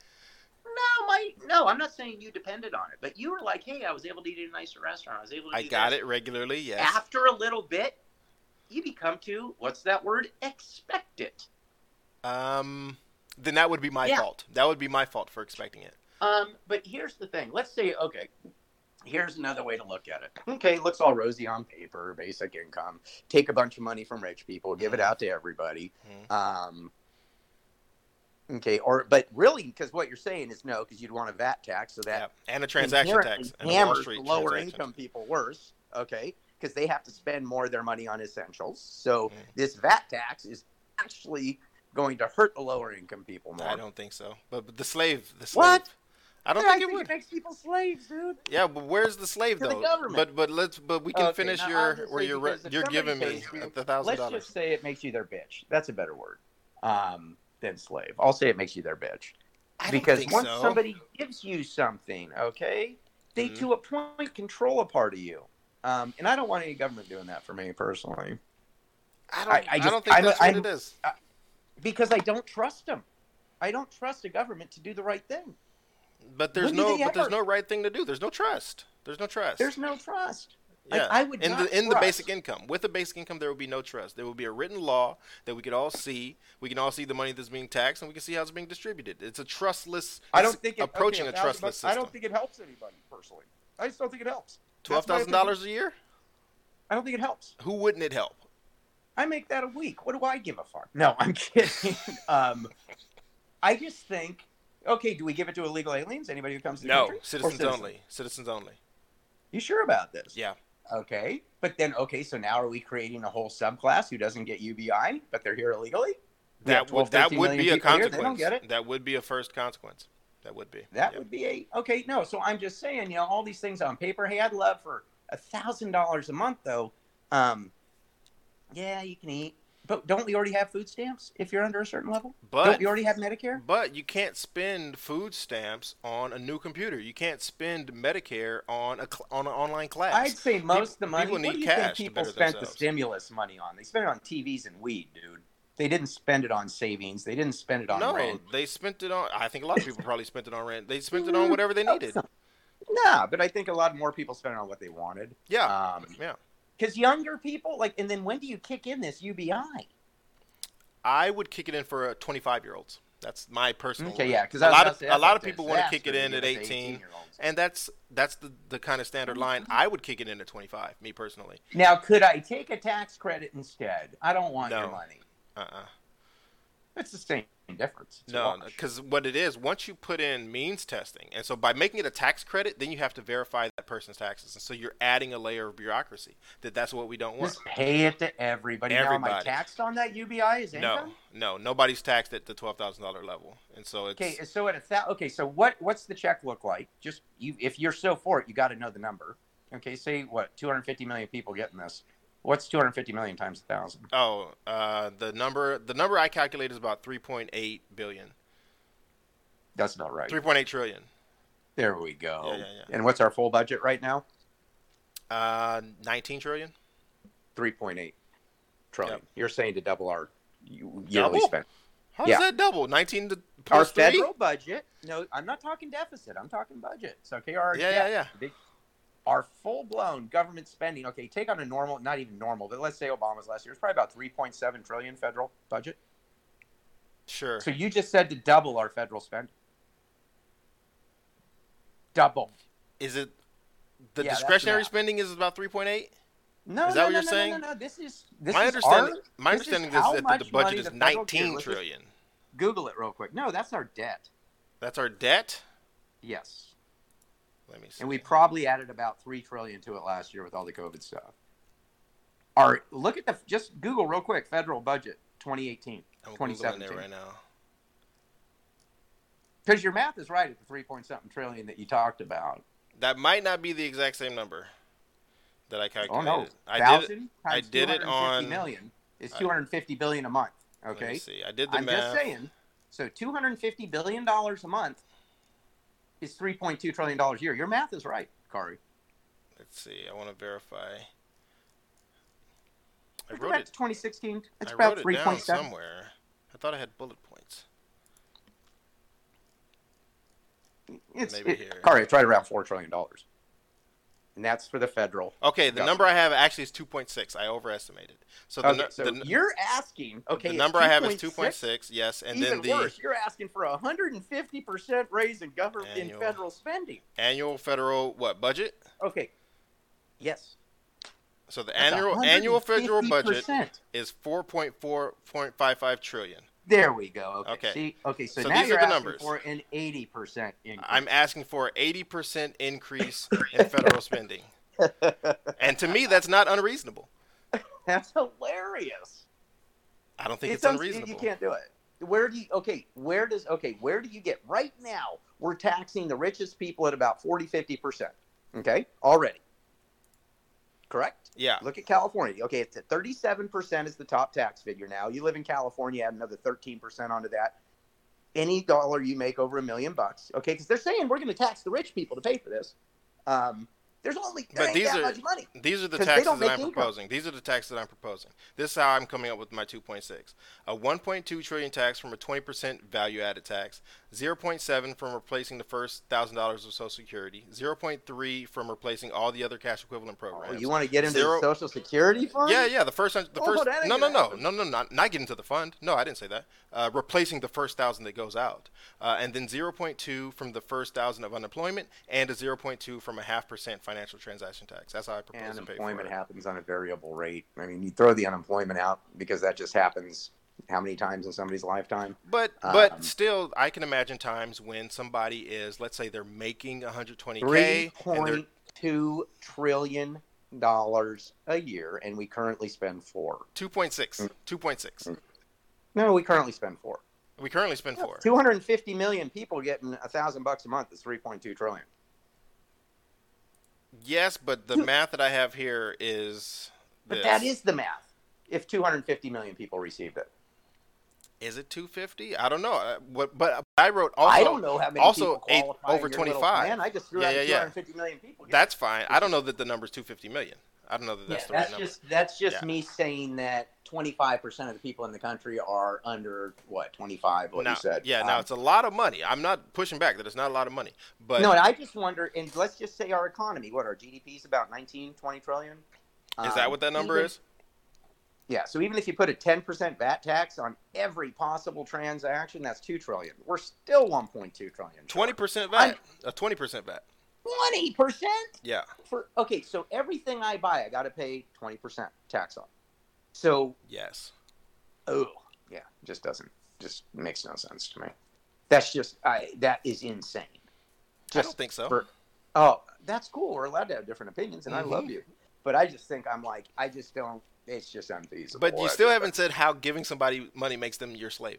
No, my no, I'm not saying you depended on it, but you were like, hey, I was able to eat at a nicer restaurant. I was able to. I got this. it regularly. Yes. After a little bit, you become to what's that word? Expect it. Um. Then that would be my Yeah. fault. That would be my fault for expecting it. Um, but here's the thing. Let's say, okay, here's another way to look at it. Okay, looks all rosy on paper, basic income. Take a bunch of money from rich people, give it Mhm. out to everybody. Mhm. Um, okay, or but really, because what you're saying is no, because you'd want a VAT tax, so that Yeah. And a transaction tax. And hammers the lower income people worse. Okay, because they have to spend more of their money on essentials. So Mhm. this VAT tax is actually going to hurt the lower income people more. I don't think so. But, but the slave, the slave. What? I don't Yeah, think it would. makes people slaves, dude. Yeah, but where's the slave To the though? government. But but let's but we can Okay, finish your where you're re- because if you're giving me you- the thousand dollars. Let's dollars. just say it makes you their bitch. That's a better word um, than slave. I'll say it makes you their bitch I don't because think once so. somebody gives you something, okay, they Mhm. to a point control a part of you. Um, and I don't want any government doing that for me personally I don't, I- I, I don't think I don't- that's what I'm- it is. because I don't trust them. I don't trust a government to do the right thing. But there's when no they but there's no right thing to do. There's no trust. There's no trust. There's no trust. Like, yeah. I would in not the in the basic income. With the basic income, there will be no trust. There will be a written law that we could all see. We can all see the money that's being taxed, and we can see how it's being distributed. It's a trustless. I don't think it, approaching okay, a trustless bucks- system. I don't think it helps anybody personally. I just don't think it helps. Twelve That's my thousand dollars a year. I don't think it helps. Who wouldn't it help? I make that a week. What do I give a fuck? No, I'm kidding. um, I just think, okay, do we give it to illegal aliens? Anybody who comes to the No, country? Or citizens only. Citizens only. You sure about this? Yeah. Okay, but then okay, so now are we creating a whole subclass who doesn't get UBI, but they're here illegally? We That would that would be a here, consequence. They don't get it. That would be a first consequence. That would be. That Yeah. would be a okay. No, so I'm just saying, you know, all these things on paper. Hey, I'd love for a thousand dollars a month, though. Um, yeah, you can eat, but don't we already have food stamps if you're under a certain level? But don't we already have Medicare? But you can't spend food stamps on a new computer. You can't spend Medicare on a cl- on an online class. I'd say most of the money. people what do you cash think people spent the stimulus money on? They spent it on TVs and weed, dude. They didn't spend it on savings. They didn't spend it on no, rent. they spent it on. I think a lot of people probably spent it on rent. They spent it on whatever they needed. Nah, but I think a lot more people spent it on what they wanted. Yeah, Um, yeah. Because younger people like, and then when do you kick in this UBI? I would kick it in for uh, a 25 year olds. That's my personal. Okay, yeah, because a lot of a lot of people want to kick it in at 18, and that's that's the the kind of standard oh, line. I would kick it in at 25. Me personally. Now, could I take a tax credit instead? I don't want No. your money. Uh-uh. It's the same difference. It's No, because what it is, once you put in means testing, and so by making it a tax credit, then you have to verify that person's taxes, and so you're adding a layer of bureaucracy. That that's what we don't want. just pay it to everybody. Now, am I Everybody. taxed on that UBI as No, income? no, nobody's taxed at the twelve thousand dollar level, and so it's Okay, so at a thou- okay, so what what's the check look like? Just you, if you're so for it, you got to know the number. Okay, say what 250 million people getting this. What's 250 million times a thousand? oh, uh, the number the number I calculate is about three point eight billion. That's not right. 3.8 trillion. There we go. Yeah, yeah, yeah. And what's our full budget right now? Uh, 19 trillion. 3.8 trillion. Yep. You're saying to double our yearly Double? spend. How Yeah. does that double? 19 to Our federal budget. No, I'm not talking deficit. I'm talking budget. So our Yeah, yeah, yeah. Big, our full blown government spending. Okay, take on a normal, not even normal, but let's say Obama's last year. It's probably about 3.7 trillion federal budget. Sure. So you just said to double our federal spend. Double. Is it the Yeah, discretionary spending is about 3.8? No, Is no, that what no, you're no, saying? No, no, no. This is this my is understanding our- my this is understanding is, how that the, budget is the federal- 19 here, let's just trillion. Google it real quick. No, that's our debt. That's our debt? Yes, Let me see. and we probably added about three trillion to it last year with all the COVID stuff. Our look at the just Google real quick federal budget 2018 I'm 2017 right now. because your math is right at the three point something trillion that you talked about. That might not be the exact same number that I calculated. Oh no, I did it. thousand I did it on- million is I- 250 billion a month. Okay, see. I did the I'm math. just saying. So 250 billion dollars a month is 3.2 trillion dollars a year. Your math is right, Kari. Let's see. I want to verify. I wrote back it. to 2016. It's I about wrote it down 3.7. somewhere. I thought I had bullet points. It's Maybe it, here. Kari, it's right around four trillion dollars, and that's for the federal. Okay, the Got number I have actually is 2.6. I overestimated. So the, Okay, so the, you're asking. Okay, the number I have is 2.6. 2.6. Yes, and Even then the worse, you're asking for a 150 percent raise in government in federal spending. annual federal what budget? Okay, yes. So the That's annual annual federal budget is 4.4.55 trillion. There we go. Okay. Okay. See, okay. So, So now these you're are the asking numbers. for an 80 percent increase. I'm asking for 80% increase in federal spending. And to me that's not unreasonable. That's hilarious. I don't think it's, uns- unreasonable. You can't do it. Where do you? Okay, where does? Okay, where do you get? Right now, we're taxing the richest people at about 40, 50 percent. Okay, already. Correct. Yeah. Look at California. Okay, it's at 37 percent is the top tax figure now. You live in California, add another 13 percent onto that. Any dollar you make over a million bucks, okay, because they're saying we're going to tax the rich people to pay for this. Um, there's only there But these that are- much money. These are the taxes that I'm income. proposing. These are the taxes that I'm proposing. This is how I'm coming up with my 2.6. A 1.2 trillion tax from a 20% value added tax, 0.7 from replacing the first $1,000 of Social Security, 0.3 from replacing all the other cash equivalent Oh, programs. you want to get into Zero- the Social Security fund? Yeah, yeah. The first, the Oh, first. No, no, no, no, no, not not get into the fund. No, I didn't say that. Uh, replacing the first thousand that goes out, uh, and then 0.2 from the first thousand of unemployment, and a 0.2 from a half percent financial transaction tax. That's how I propose and to pay for it. happens on a variable rate. I mean, you throw the unemployment out because that just happens how many times in somebody's lifetime? But but Um, still, I can imagine times when somebody is, let's say, they're making 120k, Three and they're point two trillion dollars a year, and we currently spend four. 2.6, Mm. 2.6. No, we currently spend four. We currently spend four. Two hundred and fifty million people getting a thousand bucks a month is three point two trillion. Yes, but the math that I have here is, but that is the math. If two hundred and fifty million people received it, Is it 250? I don't know. Uh, What? But I wrote also. I don't know how many also people eight- over in your little 25. plan. I just threw Yeah, out yeah, two yeah. hundred and fifty million people. That's fine. I don't know that the number's 250 million. I don't know that that's yeah, the right that's number. just that's just Yeah. me saying that 25% of the people in the country are under what 25 what now, you said yeah, now Um, it's a lot of money. I'm not pushing back that it's not a lot of money, but no and i just wonder and let's just say our economy what our gdp is about 19 20 trillion is that Um, what that number even- is? Yeah so even if you put a 10% vat tax on every possible transaction that's 2 trillion we're still 1.2 trillion 20% I'm- VAT. A 20% VAT. 20% Yeah. for okay so everything i buy i got to pay 20% tax on so Yes. oh yeah just doesn't just makes no sense to me that's just i that is insane I don't think so. for- oh that's cool we're allowed to have different opinions and i love Mhm. you but i just think i'm like i just don't it's just unfeasible but you still haven't said how giving somebody money makes them your slave.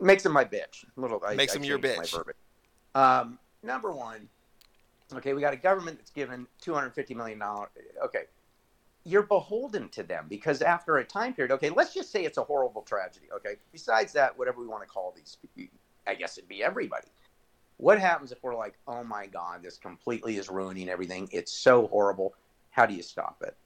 makes them my bitch little I, Makes I them your changed my bitch. um number one okay we got a government that's given 250 million dollars okay you're beholden to them because after a time period okay let's just say it's a horrible tragedy okay besides that whatever we want to call these i guess it'd be everybody What happens if we're like, oh my God, this completely is ruining everything? It's so horrible. How do you stop it?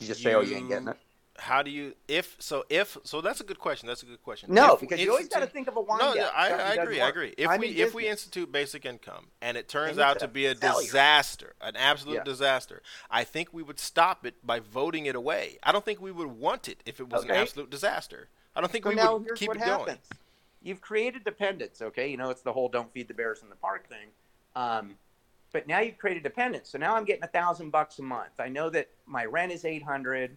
You just say, oh, you ain't getting it? How do you if so if so that's a good question. That's a good question. No, If because you always got to think of a wind No, down. no, I, I agree. I agree. If I'm we if we institute basic income and it turns And out to be a failure. disaster, an absolute Yeah. disaster, I think we would stop it by voting it away. I don't think we would want it if it was an absolute disaster. I don't think So we now would keep it going. happens. You've created dependence, okay? You know, it's the whole "don't feed the bears in the park" thing. Um, but now you've created dependence. So now I'm getting a thousand bucks a month. I know that my rent is eight hundred.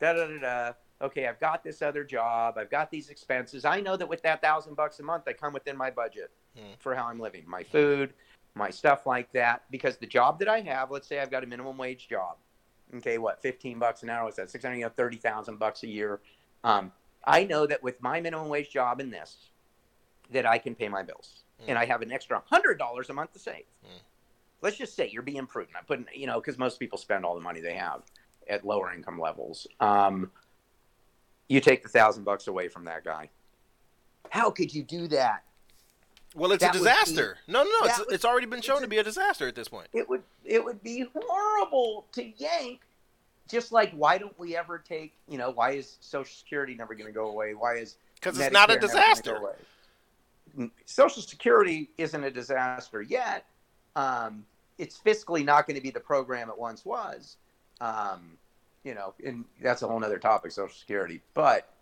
Da da da da. Okay, I've got this other job. I've got these expenses. I know that with that thousand bucks a month, I come within my budget Hmm. for how I'm living, my food, my stuff like that. Because the job that I have, let's say I've got a minimum wage job. Okay, what, fifteen bucks an hour? Is that? Six hundred, you know, thirty thousand bucks a year. Um, I know that with my minimum wage job and this, that I can pay my bills, Mm. and I have an extra hundred dollars a month to save. Mm. Let's just say you're being prudent. I'm putting, you know, because most people spend all the money they have at lower income levels. Um, you take the thousand bucks away from that guy. How could you do that? Well, it's That a would be- disaster. no, no, no. It's, would- it's already been shown to be a disaster at this point. It would it would be horrible to yank. Just like why don't we ever take, you know, why is Social Security never going to go away? Why is Because it's not a disaster. Mm, Social Security isn't a disaster yet. Um, it's fiscally not going to be the program it once was. Um, you know, and that's a whole other topic, Social Security. But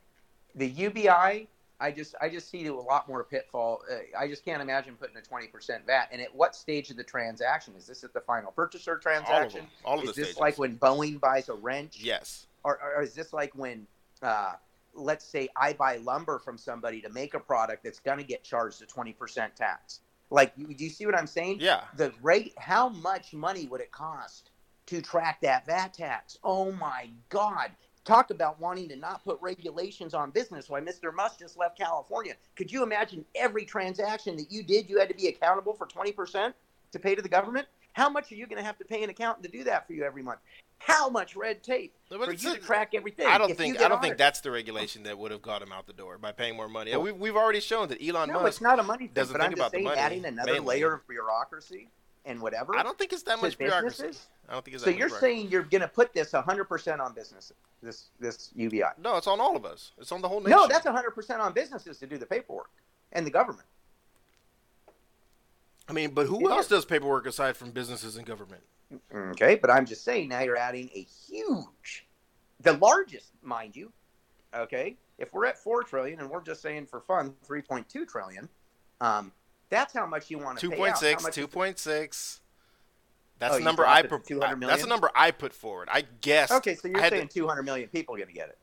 the UBI, I just I just see a lot more pitfall. Uh, I just can't imagine putting a twenty percent VAT. And at what stage of the transaction is this? At the final purchaser transaction? All of them. All of is the this stages. like when Boeing buys a wrench? yes. or, or is this like when uh, let's say i buy lumber from somebody to make a product that's going to get charged a 20% tax like do you see what i'm saying? Yeah. the rate how much money would it cost to track that vat tax? Oh my god. Talk about wanting to not put regulations on business. Why mr musk just left california. Could you imagine every transaction that you did you had to be accountable for 20% to pay to the government? How much are you going to have to pay an accountant to do that for you every month how much red tape but for you to track everything. I don't think I don't on think that's the regulation that would have got him out the door by paying more money. We've, we've already shown that Elon No, Musk. it's not a money thing. doesn't But I'm think just about the saying, money, adding another mainly. layer of bureaucracy and whatever. I don't think it's that much bureaucracy. businesses? I don't think it's So you're saying you're going to put this 100% on businesses, this this UBI? No, it's on all of us. It's on the whole nation. No, that's 100% on businesses to do the paperwork and the government. I mean, but who It else is. does paperwork aside from businesses and government? Okay, but I'm just saying now you're adding a huge, the largest, mind you. Okay, if we're at four trillion and we're just saying for fun 3.2 trillion, um, that's how much you want to Two pay point six. Two point six. That's Oh, the number I put. That's the number I put forward. I guess. Okay, so you're saying to, 200 million people are going to get it.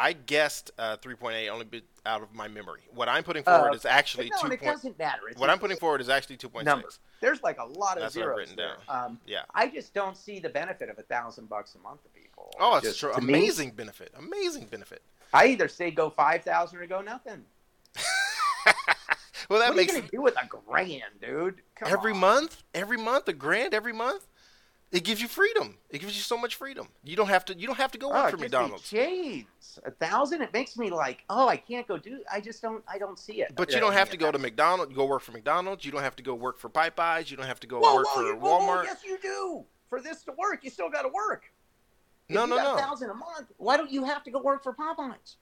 I guessed uh, 3.8 only bit out of my memory. What I'm putting forward Uh, is actually no, two it point. doesn't matter. It's What I'm putting forward is actually 2.6. number. There's like a lot of That's what I've zeros written there. down. Um, Yeah. I just don't see the benefit of a thousand bucks a month to people. Oh, it's just, true. to me, Amazing benefit. Amazing benefit. I either say go five thousand or go nothing. well, that what makes are you gonna do with a grand, dude? Come every on. month, every month, a grand every month. It gives you freedom. It gives you so much freedom. You don't have to. You don't have to go Oh, for McDonald's. chains. A thousand. It makes me like, oh, I can't go do. I just don't. I don't see it. But you don't have to go to McDonald's. Go work for McDonald's. You don't have to go work for Popeyes. You don't have to go Whoa, work whoa, for whoa, Walmart. yes, you do. For this to work, you still got to work. If No, you no, got no. A thousand a month. Why don't you have to go work for Popeyes?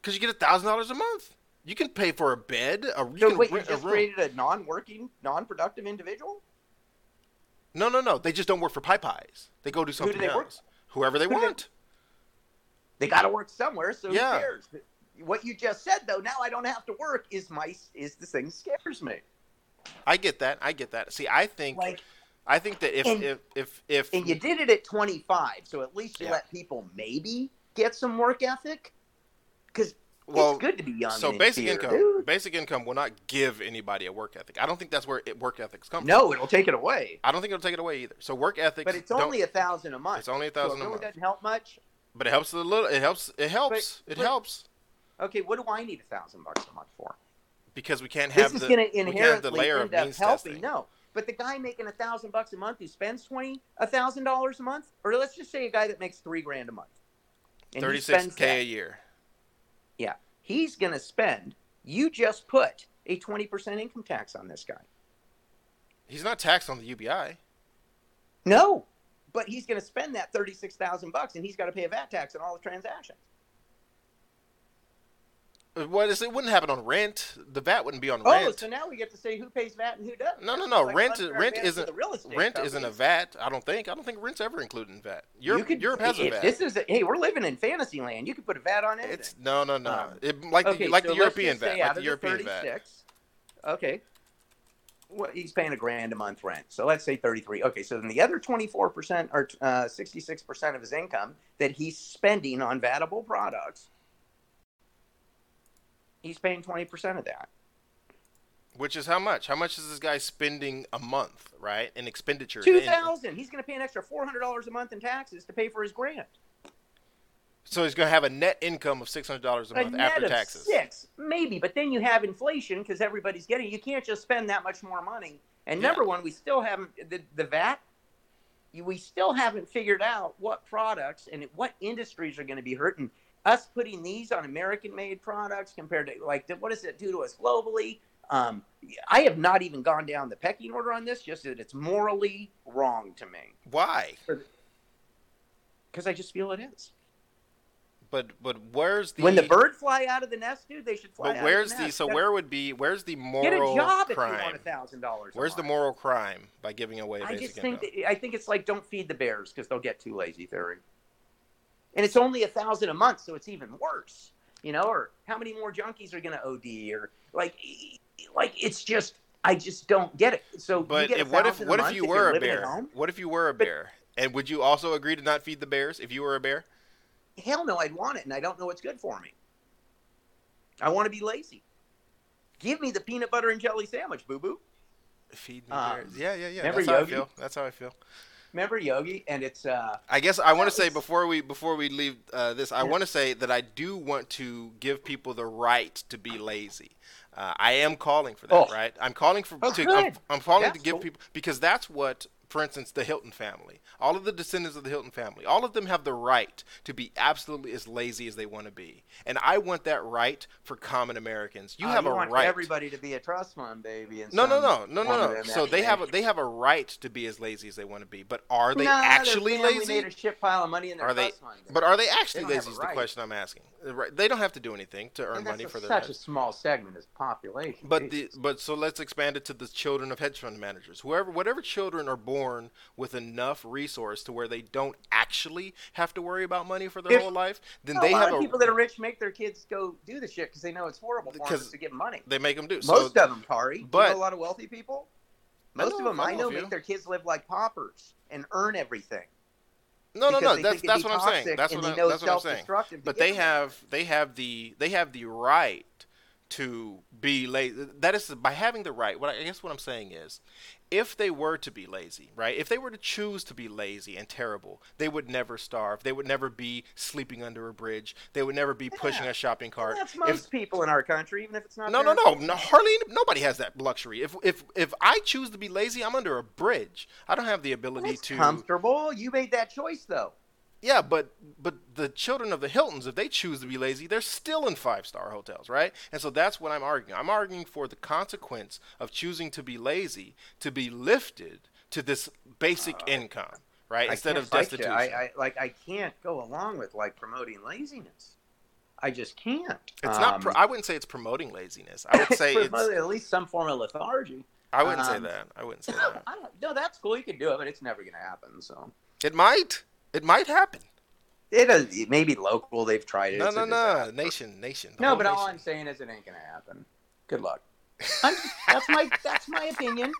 Because you get a thousand dollars a month. You can pay for a bed. A, you So wait, you just room. created a non-working, non-productive individual? No, no, no. They just don't work for Popeyes. They go do do something they else. work? Whoever they Who do they- want. They got to work somewhere, so Yeah. who cares? What you just said, though, now I don't have to work is my is the thing scares me. I get that. I get that. See, I think Like, I think that if And- if if if and you did it at 25, so at least you Yeah. let people maybe get some work ethic, because well, it's good to be young. so basic fear, income dude. basic income will not give anybody a work ethic. I don't think that's where it, work ethics come from. No, it'll take it away. I don't think it'll take it away either. So work ethics. But it's only a thousand a month. It's only a so it thousand a really month. doesn't help much. But it helps a little. It helps. It helps. But- it but- helps Okay, what do I need a thousand bucks a month for? because we can't have This have is the going to we the inherently layer end of up helping. testing. No, but the guy making a thousand bucks a month who spends twenty a thousand dollars a month, or let's just say a guy that makes three grand a month, Thirty six k a year. Yeah, he's going to spend. You just put a twenty percent income tax on this guy. He's not taxed on the UBI. No, but he's going to spend that thirty-six thousand bucks, and he's got to pay a VAT tax on all the transactions. Uh, What is it? Wouldn't happen on rent. The VAT wouldn't be on Oh, rent. Oh, so now we get to say who pays VAT and who doesn't. No, no, no. like Rent- rent isn't- the real estate rent isn't a. VAT. I don't think. I don't think rent's ever included in VAT. Europe, could- Europe has a VAT. This is a, hey, we're living in fantasy land. You could put a VAT on anything. It's no, no, no. Um, it, like okay, the, like so the European VAT, like the European VAT. Okay. Well, he's paying a grand a month rent. So let's say 33. Okay, so then the other 24% or uh, 66% of his income that he's spending on vatable products, he's paying 20% of that. Which is how much? How much is this guy spending a month, right? In expenditures. In- 2000 He's going to pay an extra $400 a month in taxes to pay for his grant. So he's going to have a net income of six hundred dollars a a month after taxes. Six, maybe, but then you have inflation because everybody's getting. You can't just spend that much more money. And Yeah. number one, we still haven't the, the VAT. We still haven't figured out what products and what industries are going to be hurting. Us putting these on American-made products compared to like what does it do to us globally? Um, I have not even gone down the pecking order on this, just that it's morally wrong to me Why? because I just feel it is. But but where's the when the bird fly out of the nest, dude, they should fly But out where's of the the so where would be where's the moral Get a job if you want a thousand dollars. Where's the moral crime by giving away a I just think that, I think it's like don't feed the bears because they'll get too lazy theory. And it's only a thousand a month, so it's even worse. You know, or how many more junkies are going to OD, or like, like it's just I just don't get it. So, you But get if, what if what if you were a bear? What if you were a But- bear? And would you also agree to not feed the bears if you were a bear? Hell no, I'd want it, and I don't know what's good for me. I want to be lazy. Give me the peanut butter and jelly sandwich, boo boo. Feed me Um, bears. Yeah, yeah, yeah. That's how I feel. That's how I feel. Remember Yogi? And it's uh, I guess I want to say before we before we leave uh, this, I Yeah. want to say that I do want to give people the right to be lazy. Uh, I am calling for that, Oh. right? I'm calling for Oh, to. I'm, I'm calling to give cool. people because that's what, for instance, the Hilton family, all of the descendants of the Hilton family, all of them have the right to be absolutely as lazy as they want to be, and I want that right for common Americans. You uh, have you a want right. everybody to be a trust fund baby. And No, no, no, no, no, no. So they have a, they have a right to be as lazy as they want to be, but are they their actually lazy? Made a shit pile of money in their Are they? trust fund. But are they actually don't lazy? Is the question I'm asking. Right. They don't have to do anything to earn And money a- for their such a small segment of population. But the but so let's expand it to the children of hedge fund managers. Whoever whatever children are born with enough resource to where they don't actually have to worry about money for their If- whole life, then a they lot have of a people that are rich make their kids go do the shit because they know it's horrible for them to get money. they make them do. Most so of them, Kari. Do you but- know a lot of wealthy people. Most of them I I know a make their kids live like paupers and earn everything. no, no, no. That's that's what I'm saying. That's what I, that's what I'm saying. But they them. have they have the they have the right to be lazy. That is by having the right. What I, I guess what I'm saying is, if they were to be lazy, right? If they were to choose to be lazy and terrible, they would never starve. They would never be sleeping under a bridge. They would never be pushing a shopping cart. That's If- most people in our country, even if it's not. no, no, no, no. Hardly nobody has that luxury. If if if I choose to be lazy, I'm under a bridge. I don't have the ability That's to. comfortable. You made that choice, though. Yeah, but but the children of the Hiltons, if they choose to be lazy, they're still in five star hotels, right? And so that's what I'm arguing. I'm arguing for the consequence of choosing to be lazy to be lifted to this basic income, right? I Instead of destitution. I, I like. I can't go along with like promoting laziness. I just can't. it's not. Um, Pro- I wouldn't say it's promoting laziness. I would say it's. at least some form of lethargy. I wouldn't say um, that. I wouldn't say that. No, that's cool. You can do it, but it's never going to happen. So It might. It might happen. it is it may be local. They've tried it. No, It's no, no. disaster. Nation, nation. No, whole but all. I'm saying is it ain't going to happen. Good luck. I'm, that's my that's my opinion.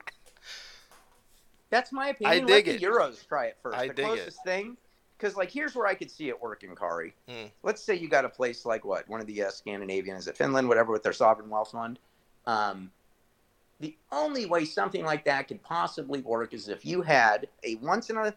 That's my opinion. dig Let it. the Euros try it first. I the dig it. closest thing, because like here's where I could see it working, Kari. Hmm. Let's say you got a place like what one of the uh, Scandinavian is it Finland, whatever, with their sovereign wealth fund. Um, the only way something like that could possibly work is if you had a once in a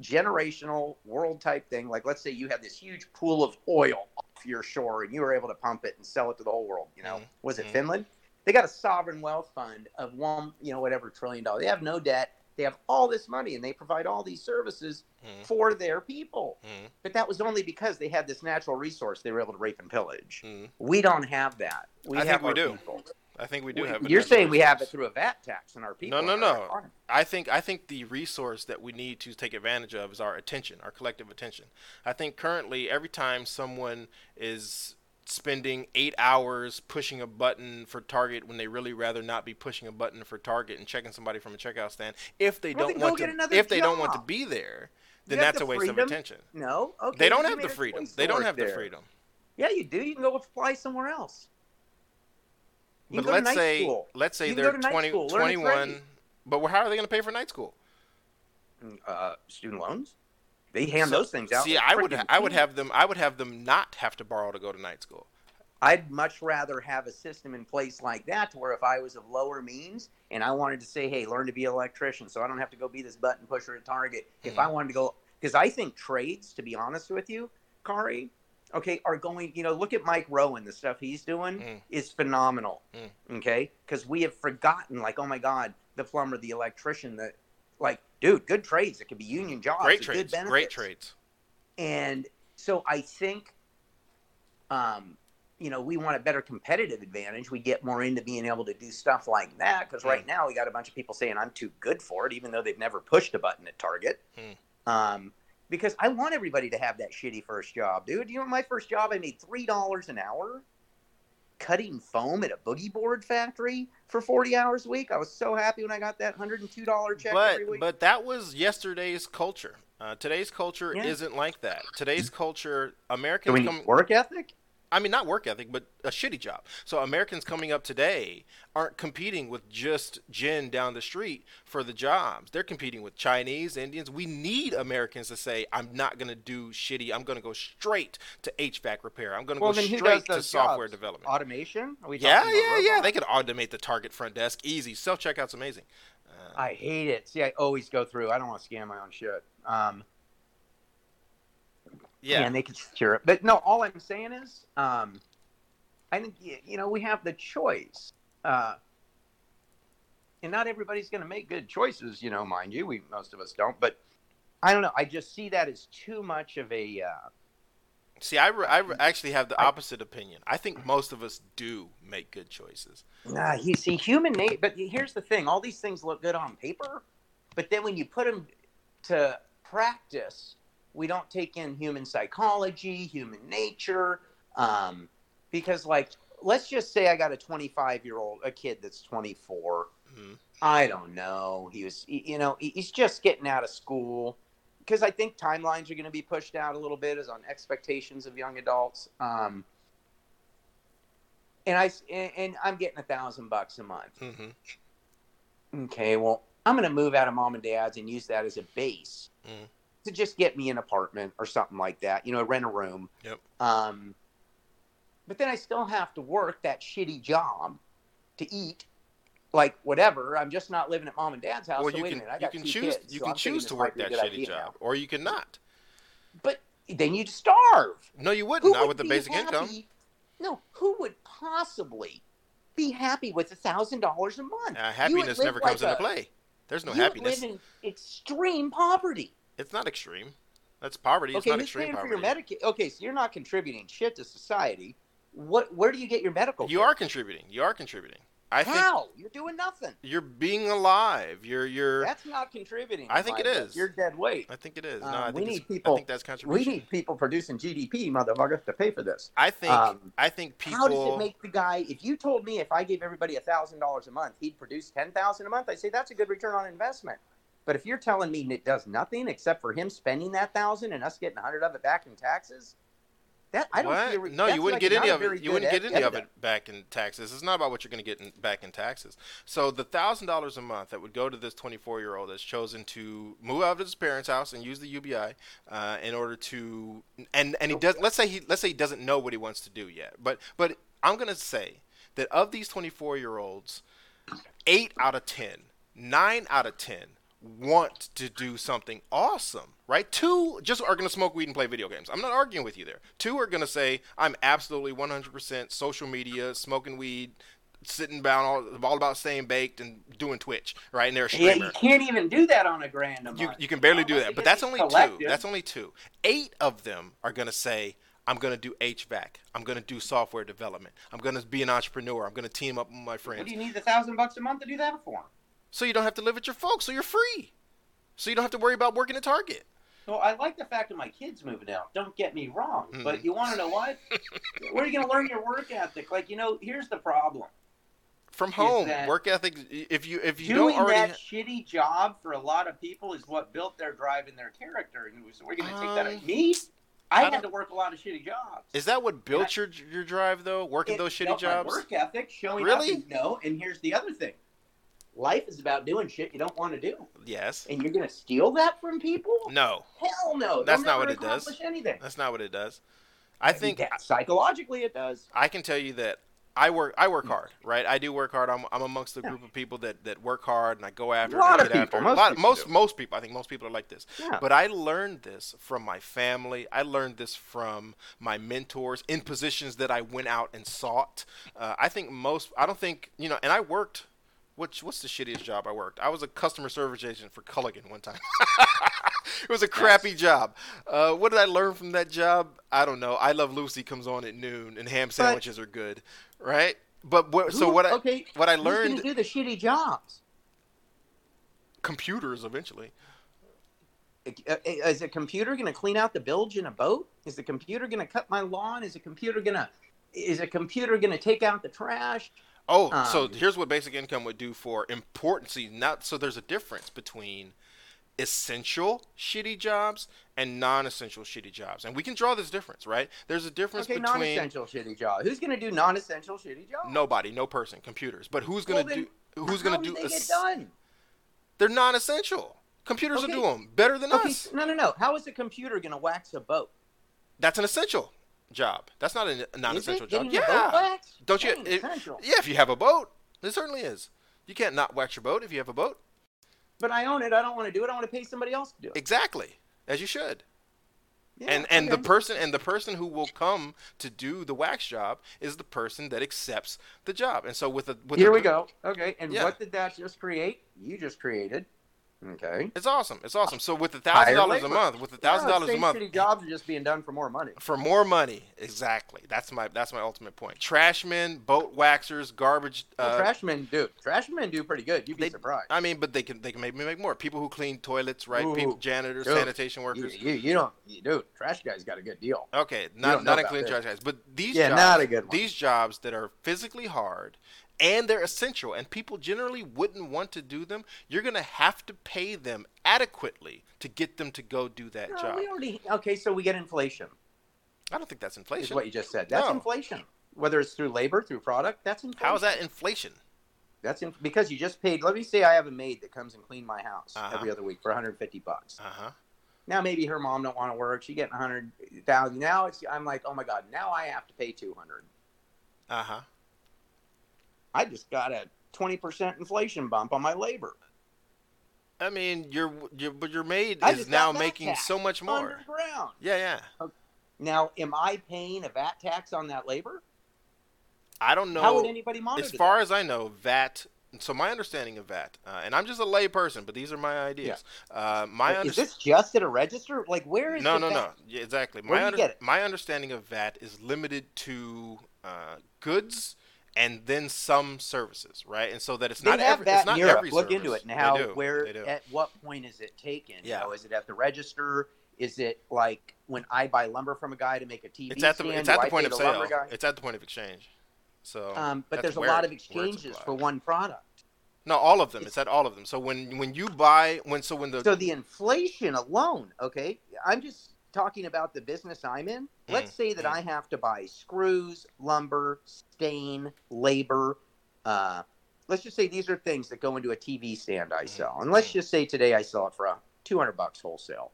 generational world type thing. Like let's say you had this huge pool of oil off your shore and you were able to pump it and sell it to the whole world. You know, Mhm. was it Mhm. Finland? They got a sovereign wealth fund of one, you know, whatever trillion dollars. They have no debt. They have all this money and they provide all these services Mhm. for their people. Mhm. But that was only because they had this natural resource they were able to rape and pillage. Mhm. We don't have that. We I think have we do. people. I think we do We- have. You're saying we have it through a VAT tax on our people. no, no, no. economy. I think I think the resource that we need to take advantage of is our attention, our collective attention. I think currently every time someone is spending eight hours pushing a button for Target when they really rather not be pushing a button for Target and checking somebody from a checkout stand, if they Well, don't want to, if they don't want to be there, then that's the a waste freedom. of attention. No, okay. They don't have the freedom. They don't have the freedom. Yeah, you do. You can go apply somewhere else. But go to let's say let's say they're go 20, school, 21 but how are they going to pay for night school? uh, student loans. They hand So- those things out. See, I would I would have them I would have them not have to borrow to go to night school. I'd much rather have a system in place like that to where if I was of lower means and I wanted to say, hey, learn to be an electrician so I don't have to go be this button pusher at Target. If Mhm. I wanted to go, because I think trades, to be honest with you, Kari, okay, are going, you know, look at Mike Rowan, the stuff he's doing Mm. is phenomenal. Mm. Okay. Because we have forgotten, like, oh my God, the plumber, the electrician, the, like, dude, good trades. It could be union jobs. Great trades. Great trades. And so I think, um, you know, we want a better competitive advantage. We get more into being able to do stuff like that because right now we got a bunch of people saying I'm too good for it, even though they've never pushed a button at Target. Hmm. Um, because I want everybody to have that shitty first job, dude. You know, my first job, I made three dollars an hour cutting foam at a boogie board factory for 40 hours a week. I was so happy when I got that $102 check But every week. but that was yesterday's culture. Uh, today's culture Yeah. isn't like that. Today's culture, Do Americans we come. work ethic? I mean, not work ethic, but a shitty job. So Americans coming up today aren't competing with just Jen down the street for the jobs. They're competing with Chinese, Indians. We need Americans to say, "I'm not going to do shitty. I'm going to go straight to HVAC repair. I'm going to Well, go straight to software jobs? development." Automation? Are we Yeah, talking about yeah, yeah. They could automate the Target front desk easy. Self checkout's amazing. Uh, I hate it. See, I always go through. I don't want to scan my own shit. Um, yeah, and they can secure it. But no, all I'm saying is, um, I think you know we have the choice, uh, and not everybody's going to make good choices. You know, mind you, we most of us don't. But I don't know. I just see that as too much of a. Uh, See, I, re- I re- actually have the I- opposite opinion. I think most of us do make good choices. Nah, you see, human nature. But here's the thing: all these things look good on paper, but then when you put them to practice, we don't take in human psychology, human nature. Um, because, like, let's just say I got a 25 year old, a kid that's 24. Mhm. I don't know. He was, you know, he's just getting out of school. Because I think timelines are going to be pushed out a little bit as on expectations of young adults. Um, and I and, I'm getting a thousand bucks a month. hmm Okay, well, I'm going to move out of mom and dad's and use that as a base Mhm. To just get me an apartment or something like that. You know, rent a room. Yep. Um, but then I still have to work that shitty job to eat, like whatever. I'm just not living at mom and dad's house. Well, so you can a minute, I you can choose kids, you so can I'm choose to work that shitty job, now. or you can not. But then you'd starve. No, you wouldn't. Who not would with the basic income. No, who would possibly be happy with a thousand dollars a month? Uh, happiness never comes like into a- play. There's no you happiness. live in extreme poverty. It's not extreme. That's poverty. It's okay, not who's extreme paying poverty. for your Medicaid? Okay, so you're not contributing shit to society. What? Where do you get your medical? you care? are contributing. You are contributing. I think How? You're doing nothing. you're being alive. You're you're. That's not contributing. I think it is. You're dead weight. I think it is. No, Um, I we think need it's, people- I think that's We need people producing GDP, motherfucker, to pay for this. I think. um, I think people. How does it make the guy? If you told me if I gave everybody a thousand dollars a month, he'd produce ten thousand a month, I'd say that's a good return on investment. But if you're telling me it does nothing except for him spending that thousand and us getting a hundred of it back in taxes, that I don't What? see. A re- no, you wouldn't like get any of it. You wouldn't get any of it back in taxes. It's not about what you're going to get in, back in taxes. So the thousand dollars a month that would go to this 24 year old that's chosen to move out of his parents' house and use the UBI uh, in order to, and and he does. Let's say he let's say he doesn't know what he wants to do yet. But but I'm going to say that of these 24 year olds, eight out of ten, nine out of ten want to do something awesome, right? Two just are going to smoke weed and play video games. I'm not arguing with you there. Two are going to say, I'm absolutely 100% social media, smoking weed, sitting down, all, all about staying baked and doing Twitch, right? And they're a streamer. Yeah, you can't even do that on a grand a You, you can barely do that, but that's only two. That's only two. Eight of them are going to say, I'm going to do HVAC. I'm going to do software development. I'm going to be an entrepreneur. I'm going to team up with my friends. What do you need a thousand bucks a month to do that for? So you don't have to live with your folks. So you're free. So you don't have to worry about working at Target. So I like the fact that my kids moving out. Don't get me wrong, Mhm. but you want to know what? Where are you going to learn your work ethic? Like you know, here's the problem: From home, work ethic. If you if you don't already, that shitty job for a lot of people is what built their drive and their character. And so we're going to take that. Um, At me, I, I had to work a lot of shitty jobs. is that what built your your drive though? Working those shitty jobs. work ethic, showing Really? up. And, no, and here's the other thing: life is about doing shit you don't want to do, Yes. and you're going to steal that from people. No, Hell no. That's not what it does. Anything. that's not what it does. I think Yeah, psychologically it does. I can tell you that I work I work hard, right? I do work hard. I'm, I'm amongst the Yeah. group of people that, that work hard and I go after A lot of people, after most A lot- people most most people. I think most people are like this. Yeah. But I learned this from my family. I learned this from my mentors in positions that I went out and sought. Uh, I think most. I don't think you know. And I worked. Which what's the shittiest job I worked? I was a customer service agent for Culligan one time. it was a crappy job. Uh, what did I learn from that job? I don't know. I Love Lucy comes on at noon, and ham sandwiches are good, right? But what, so Who- what I okay, what I who's learned gonna do the shitty jobs? computers eventually. Uh, Is a computer going to clean out the bilge in a boat? Is the computer going to cut my lawn? Is a computer going to is a computer going to take out the trash? Oh, so Um, here's what basic income would do for importancy. Not so there's a difference between essential shitty jobs and non-essential shitty jobs, and we can draw this difference, right? There's a difference Okay, between non-essential shitty job. Who's going to do non-essential shitty jobs? nobody, no person, computers. But who's gonna then do? Who's gonna do do? They get done. They're non-essential. Computers Okay. will do them better than Okay, us. no, no, no. How is a computer going to wax a boat? That's an essential job. That's not a non-essential job. Yeah. Don't you? It- yeah, if you have a boat, it certainly is. You can't not wax your boat if you have a boat. But I own it. I don't want to do it. I want to pay somebody else to do it. Exactly, as you should. Yeah, and and the person and the person who will come to do the wax job is the person that accepts the job. And so with a with Here a- we go. Okay, and Yeah. what did that just create? You just created. Okay. It's awesome. It's awesome. So with a thousand dollars a month, with a thousand dollars a month, Shitty jobs are just being done for more money. for more money, exactly. That's my that's my ultimate point. Trashmen, boat waxers, garbage. Well, Uh, trashmen do. Trashmen do pretty good. You'd be They- surprised. I mean, but they can they can maybe make more. People who clean toilets, right? Ooh. People, janitors, Dude. sanitation workers. you, you don't, you, dude. Trash guys got a good deal. Okay, not not including trash guys, but these Yeah, jobs, not a good one. these jobs that are physically hard and they're essential, and people generally wouldn't want to do them. You're gonna have to pay them adequately to get them to go do that No, job. we already. Okay, so we get inflation. I don't think that's inflation Is what you just said. That's No. inflation. Whether it's through labor, through product, that's inflation. How is that inflation? That's in, because you just paid. Let me say I have a maid that comes and clean my house Uh-huh. every other week for 150 bucks. Uh huh. Now maybe her mom don't want to work. She getting 100,000. Now it's I'm like, oh my god, now I have to pay 200. Uh huh. I just got a 20% inflation bump on my labor. I mean, your your but your maid is now making so much more. Underground. Yeah, yeah. Now, am I paying a VAT tax on that labor? I don't know. How would anybody monitor as far that? as I know, VAT. So my understanding of VAT, uh, and I'm just a lay person, but these are my ideas. Uh, my is this just at a register? Like, where is No, no, no. Yeah, exactly. Where My under- get it? my understanding of VAT is limited to uh, goods and then some services, right? And so that it's They not have every that it's not in Europe. Look service. into it now. They do. where, They do. at what point is it taken? Yeah. You know, is it at the register? Is it like when I buy lumber from a guy to make a TV it's at the stand? it's at the point of sale. It's at the point of exchange. So Um, but there's a lot of exchanges for one product. No, all of them. It's at all of them. So when when you buy when so when the So the inflation alone, okay, I'm just talking about the business I'm in. Let's say that mm. I have to buy screws, lumber, stain, labor. Uh, let's just say these are things that go into a TV stand I Mhm, sell, and let's mhm. just say today I sell it for uh, 200 bucks wholesale,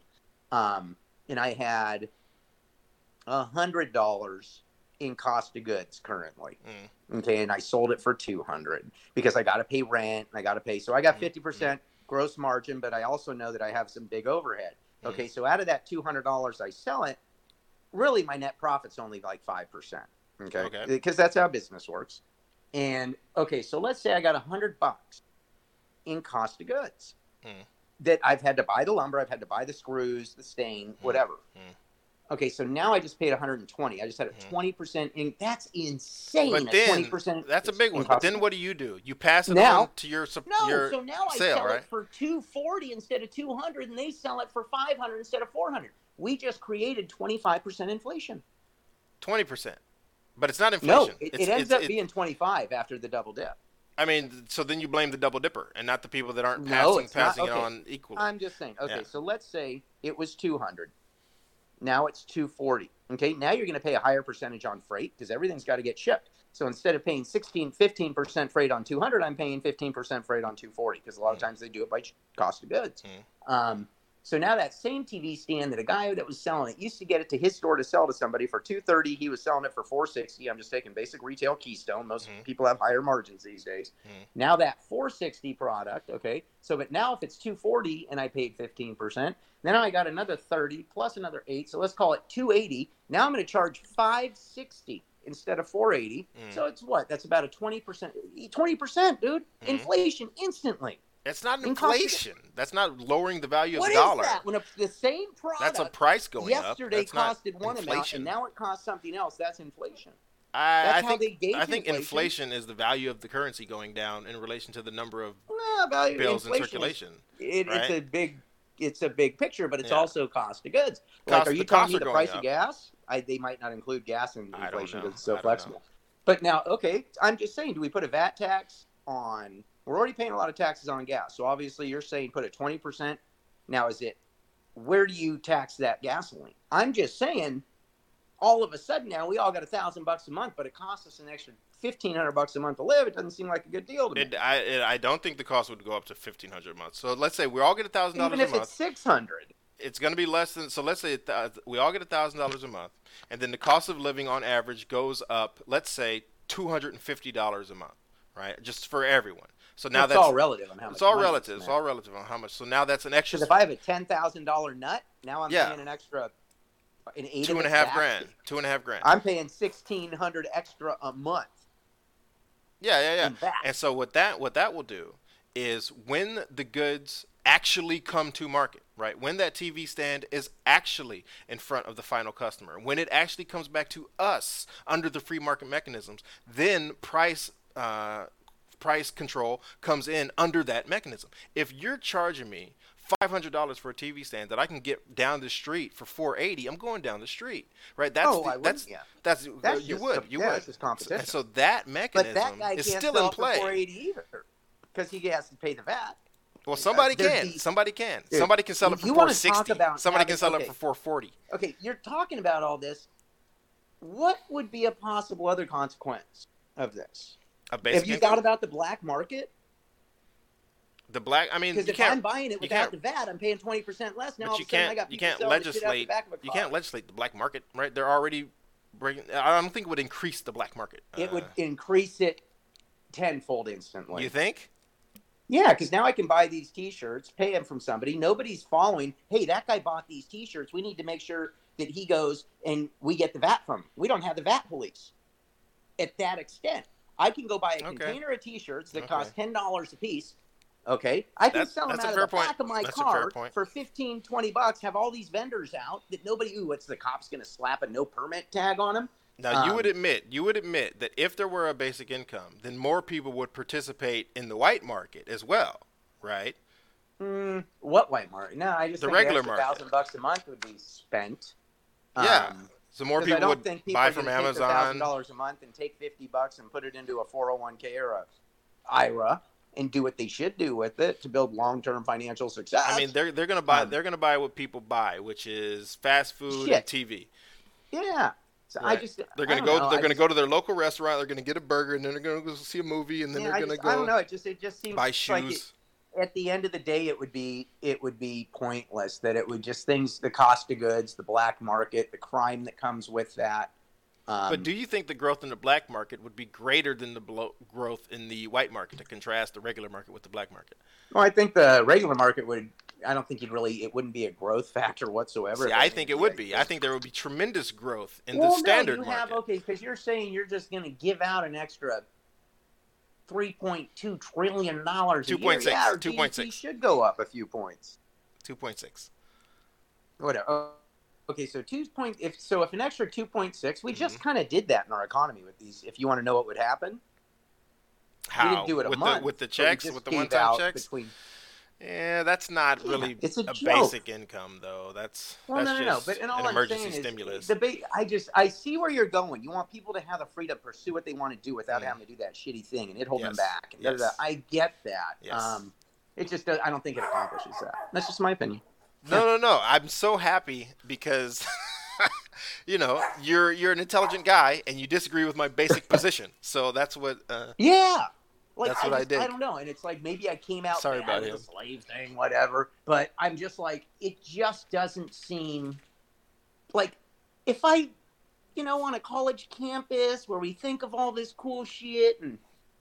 um, and I had a hundred dollars in cost of goods currently. Mm. Okay, and I sold it for 200 because I got to pay rent, and I got to pay. So I got Mhm, 50% gross margin, but I also know that I have some big overhead. Okay, so out of that $200 I sell it, really my net profit's only like 5%. Okay. Okay. Because that's how business works. And okay, so let's say I got a 100 bucks in cost of goods Mm. that I've had to buy the lumber, I've had to buy the screws, the stain, Mm. whatever. Mm. Okay, so now I just paid 120. I just had a Mhm. 20 percent. In that's insane. But then 20 percent. that's a big one. But then what do you do? You pass it Now- on to your No, your so now I sale, sell right? it for 240 instead of 200, and they sell it for 500 instead of 400. We just created 25 percent inflation. twenty percent. But it's not No, inflation. it, it's, it ends up it- being 25 after the double dip. I mean, so then you blame the double dipper and not the people that aren't No, passing not. passing it on equally. I'm just saying. Okay, Yeah. so let's say it was 200. Now it's 240. Okay, now you're going to pay a higher percentage on freight because everything's got to get shipped. So instead of paying 16, 15% freight on 200, I'm paying 15% freight on 240 because a lot of Mm. times they do it by cost of goods. Mm. Um, so now that same TV stand that a guy that was selling it used to get it to his store to sell to somebody for 230, he was selling it for 460. I'm just taking basic retail Keystone. Most Mhm. people have higher margins these days. Mhm. Now that 460 product, okay. So but now if it's 240 and I paid 15%, then I got another 30 plus another 8, so let's call it 280. Now I'm going to charge 560 instead of 480. Mm. So it's what? That's about a 20% 20%, dude. Mhm. Inflation instantly. It's not in cost inflation. That's not lowering the value of What the is dollar. that? When a, the same product That's a price going up. yesterday costed one amount inflation. and now it costs something else. That's inflation. I, That's I how think they gauge I think inflation. inflation is the value of the currency going down in relation to the number of value bills in inflation is- circulation. it, it's a big it's a big picture, but it's Yeah. also cost of goods. Like, are you the telling me the price up. of gas? I, they might not include gas in inflation know. because it's so flexible. But now, okay, I'm just saying, do we put a VAT tax on? We're already paying a lot of taxes on gas, so obviously you're saying put a 20 percent. Now, is it where do you tax that gasoline? I'm just saying, all of a sudden now we all got a thousand bucks a month, but it costs us an extra fifteen hundred bucks a month to live. It doesn't seem like a good deal to me. It, I it, I don't think the cost would go up to fifteen hundred a month. So let's say we all get a thousand dollars a if month. it's six hundred. it's going to be less than so let's say thou- we all get a thousand dollars a month and then the cost of living on average goes up let's say two hundred and fifty dollars a month right just for everyone so now it's that's all relative on how much. it's all relative it's all relative on how much so now that's an extra Because if I have a ten thousand dollar nut, now I'm Yeah. paying an extra an eight two and a half back. grand two and a half grand I'm paying sixteen hundred extra a month. yeah yeah yeah and so what that what that will do is when the goods actually come to market right when that tv stand is actually in front of the final customer when it actually comes back to us under the free market mechanisms then price uh, price control comes in under that mechanism if you're charging me $500 for a TV stand that I can get down the street for 480 I'm going down the street right that's oh, the, I would. that's yeah. that's, That's you just would you yeah, would just competition. and so that But mechanism that guy is can't still sell in for play 480 either, because he has to pay the VAT. well, uh, somebody there's can. the- somebody can. Dude, somebody can sell it for you wanna 460. talk about somebody can having- sell it for 440. Okay, you're talking about all this. What would be a possible other consequence of this? Have you income. thought about the black market? the black. I mean, Because if I'm buying it without the VAT, I'm paying twenty percent less. Now all of you a sudden I can't. got You can't selling shit out the legislate. You can't legislate the black market, right? They're already bringing. I don't think it would increase the black market. It would Uh, increase it tenfold instantly. You think? Yeah, because now I can buy these T-shirts, pay them from somebody. Nobody's following. Hey, that guy bought these T-shirts. We need to make sure that he goes and we get the VAT from. him. We don't have the VAT police at that extent. I can go buy a Okay. container of T-shirts that Okay. cost ten dollars a piece. Okay, I can That's- sell them out of the back of my That's car for 15, 20 bucks. Have all these vendors out that nobody. Ooh, what's the cops going to slap a no permit tag on them? Now you Um, would admit, you would admit that if there were a basic income, then more people would participate in the white market as well, right? Mm, what white market? No, I just The think regular market. Thousand bucks a month would be spent. Yeah. Um, So more 'Cause I people don't would think people buy from take their thousand Amazon. dollars a month and take fifty bucks and put it into a four hundred one k or a IRA and do what they should do with it to build long term financial success. I mean, they're they're gonna buy Um, they're gonna buy what people buy, which is fast food and TV. yeah. So I just They're gonna go. know. They're I gonna just- go to their local restaurant. They're gonna get a burger, and then they're gonna go see a movie, and then yeah, they're I, gonna just, go I don't know. It just it just seems buy like shoes. it- at the end of the day, it would be it would be pointless. That it would just things the cost of goods, the black market, the crime that comes with that. Um, but do you think the growth in the black market would be greater than the blo- growth in the white market to contrast the regular market with the black market? Well, I think the regular market would. I don't think you'd really. It wouldn't be a growth factor whatsoever. See, I think it would be. I think there would be tremendous growth in well, the standard no, you market. have okay because you're saying you're just going to give out an extra. 3.2 trillion dollars a year. 2.6, Yeah, our 2.6. Should go up a few points. Two point six. Whatever. Oh, okay, so two point if so if an extra two point six, we just Mhm. kind of did that in our economy with these. If you want to know what would happen, How we didn't do it a with month the with the checks with the one-time checks? Between, Yeah, that's not Yeah, really it's a a basic income though. That's well, that's no, no, no. But and all an I'm emergency stimulus. the ba- I just I see where you're going. You want people to have the freedom to pursue what they want to do without Mm. having to do that shitty thing and it hold them back. And. Yes. I get that. Yes. Um, it just I don't think it accomplishes that. That's just my opinion. No, no, no. I'm so happy because you know you're you're an intelligent guy and you disagree with my basic position. So that's what. Uh, Yeah. Like, That's what I just, dig. I don't know, and it's like maybe I came out Sorry about with him. the slave thing, whatever. But I'm just like, it just doesn't seem like if I, you know, on a college campus where we think of all this cool shit and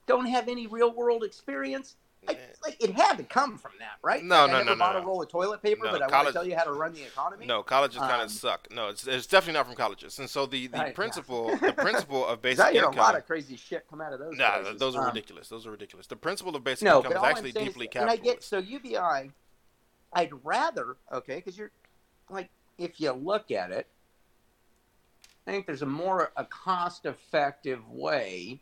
don't have any real world experience. I, like it had to come from that, right? No, Like, no, I never no, bought no, a roll of toilet paper, No, but I want college- to tell you how to run the economy. no, colleges kind Um, of suck. No, it's, it's definitely not from colleges. And so the, the I- yeah. principle the principle of basic I hear a lot of crazy shit come out of those. Nah, places. those are Um, ridiculous. Those are ridiculous. The principle of basic No, income is actually deeply is, and I get so UBI. I'd rather okay because you're like if you look at it, I think there's a more a cost effective way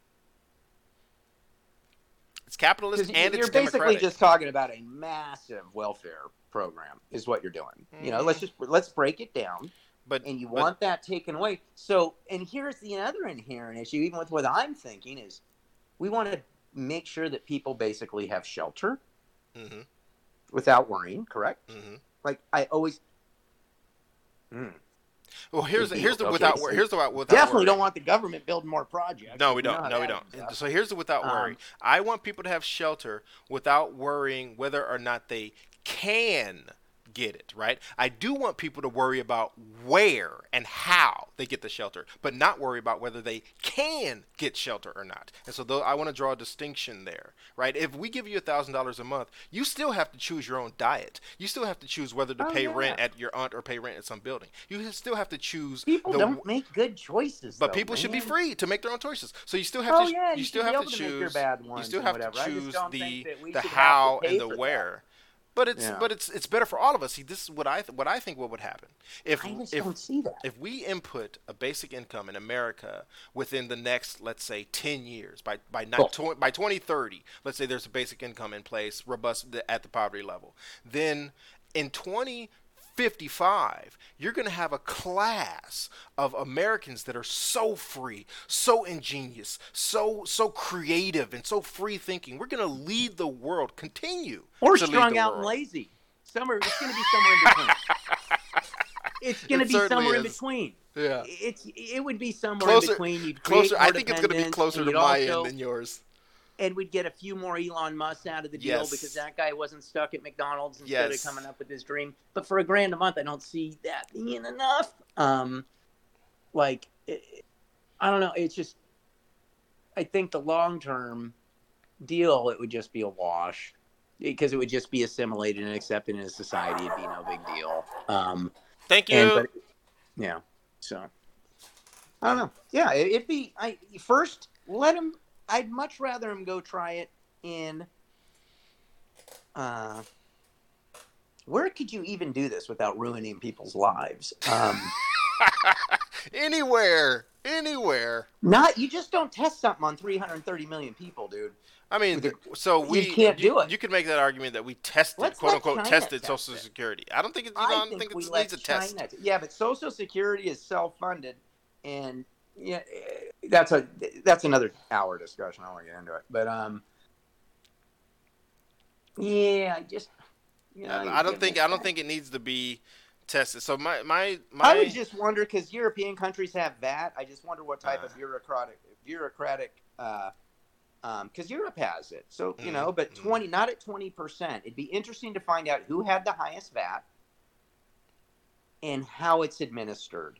it's capitalist and you're it's basically democratic. just talking about a massive welfare program is what you're doing. You know, let's just let's break it down. but and you but- want that taken away. So, and here's the other inherent issue, even with what I'm thinking, is we want to make sure that people basically have shelter Mhm, without worrying. Correct? mhm. Like I always. Hmm. Well, here's the, here's the deal. without Okay, so here's the without Definitely worry. don't want the government building more projects. No, we don't. how No, we don't. ends And up. So here's the without worry. Um, I want people to have shelter without worrying whether or not they can get it, right? I do want people to worry about where and how they get the shelter, but not worry about whether they can get shelter or not. And so though I want to draw a distinction there, right? If we give you $1,000 a month, you still have to choose your own diet. You still have to choose whether to Oh, pay yeah. rent at your aunt or pay rent at some building. You still have to choose People the don't make good choices. but though, people should be free to make their own choices. So you still have Oh to yeah, you, you still have to to make your choose bad you still have whatever. to choose the think that we the should have to how and the where. that. Where. But it's Yeah. but it's it's better for all of us. See, this is what I th- what I think what would happen if I just if don't see that. if we input a basic income in America within the next, let's say, 10 years, by by Cool. not tw- by 2030, let's say there's a basic income in place, robust th- at the poverty level, then in 2055, you're going to have a class of Americans that are so free, so ingenious, so so creative, and so free thinking. We're going to lead the world, continue or strung out and world. lazy. Somewhere it's going to be somewhere in between. it's going to be somewhere in between. Yeah. It's it would be somewhere Closer- in between. You'd Closer, I think it's going to be closer to my also- end than yours. And we'd get a few more Elon Musk out of the deal Yes. because that guy wasn't stuck at McDonald's instead Yes. of coming up with his dream. But for a grand a month, I don't see that being enough. Um, like, it, I don't know. It's just, I think the long term deal, it would just be a wash because it would just be assimilated and accepted in society. It'd be no big deal. Um, Thank you. and but yeah, so I don't know. Yeah, it, it'd be. I first let him. I'd much rather him go try it in. Uh, where could you even do this without ruining people's lives? Um, anywhere, anywhere. not you just don't test something on 330 million people, dude. I mean, The- so you we can't do it. You could make that argument that we tested, Let's quote unquote, China tested test Social it. Security. I don't think it's. I I don't think, think it needs a China. test. Yeah, but Social Security is self-funded, and yeah, that's a that's another hour discussion. I don't want to get into it, but um, yeah, I just. You know, I don't think. I don't think it needs to be tested. So my my my. I would just wonder because European countries have VAT. I just wonder what type Uh. of bureaucratic bureaucratic. Uh, um because Europe has it, so you Mm, know, but mm. twenty, not at twenty percent. It'd be interesting to find out who had the highest VAT and how it's administered.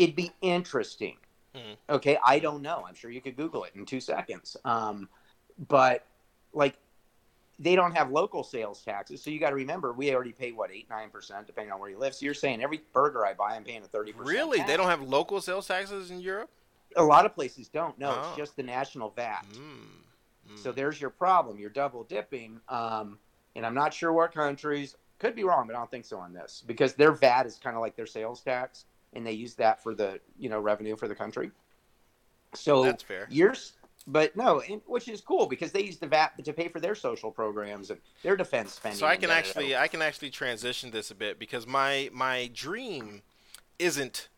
It'd be interesting. Mhm. Okay, I don't know. I'm sure you could Google it in two seconds. Um, but like, they don't have local sales taxes, so you got to remember we already pay what eight nine percent depending on where you live. So you're saying every burger I buy, I'm paying a thirty percent. really, they don't have local sales taxes in Europe. A lot of places don't. No, Oh. it's just the national VAT. Mm. So Mm. there's your problem. You're double dipping. Um, and I'm not sure what countries. Could be wrong, but I don't think so on this because their VAT is kind of like their sales tax, and they use that for the you know revenue for the country. So That's fair. Years, but no, and, which is cool because they use the VAT to pay for their social programs and their defense spending. So I can actually. I can actually transition this a bit because my my dream isn't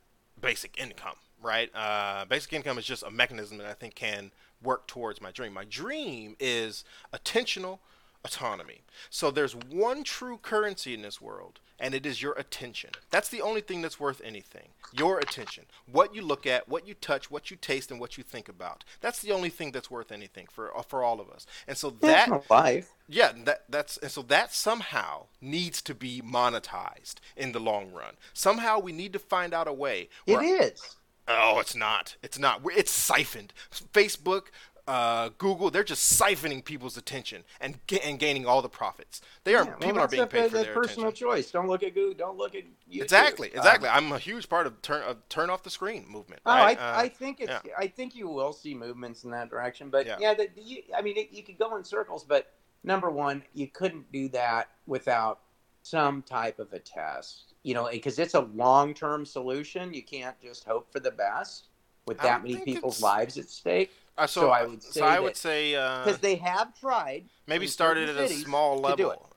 basic income, right? Uh, basic income is just a mechanism that I think can work towards my dream. My dream is attentional autonomy. So there's one true currency in this world, and it is your attention. That's the only thing that's worth anything. Your attention. What you look at, what you touch, what you taste, and what you think about. That's the only thing that's worth anything for uh, for all of us. And so that life. yeah, that that's and so that somehow needs to be monetized in the long run. Somehow we need to find out a way. It is. Oh, it's not. It's not. It's siphoned. Facebook, uh, Google, they're just siphoning people's attention and and gaining all the profits. They are Yeah, well, people are being paid for their personal attention. choice. Don't look at Google. Don't look at YouTube. Exactly, Um, exactly. I'm a huge part of turn of turn off the screen movement. Oh, Right? I, Uh, I think it's. I think you will see movements in that direction, but Yeah. yeah, the, the, I mean, it, you could go in circles, but number one, you couldn't do that without some type of a test, you know, because it's a long-term solution. You can't just hope for the best with that many people's it's- lives at stake. uh, so, so I would so say I would say uh, Because they have tried. maybe started at a small level.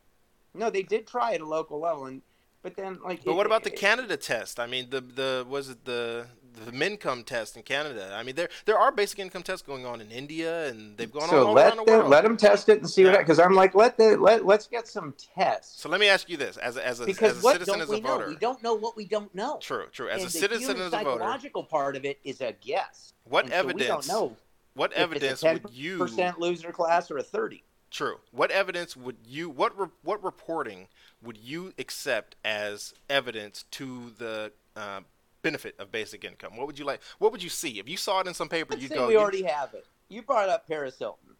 No, they did try at a local level, and but then like. But it- what about the it- Canada test? I mean, the the was it the the Mincome test in Canada? I mean, there there are basic income tests going on in India, and they've gone so on all let around the world. let them test it and see what because I'm like let the let let's get some tests so let me ask you this: as a, as a, because as a citizen, as we a know? voter, We don't know what we don't know. true, true. As and a the citizen, as a voter, psychological part of it is a guess. what And so evidence? we don't know What evidence would you? percent loser class or a thirty. True. What evidence would you? What re, what reporting would you accept as evidence to the uh, benefit of basic income? What would you like? What would you see if you saw it in some paper? You'd go. we "You- already have it. You brought up Paris Hilton.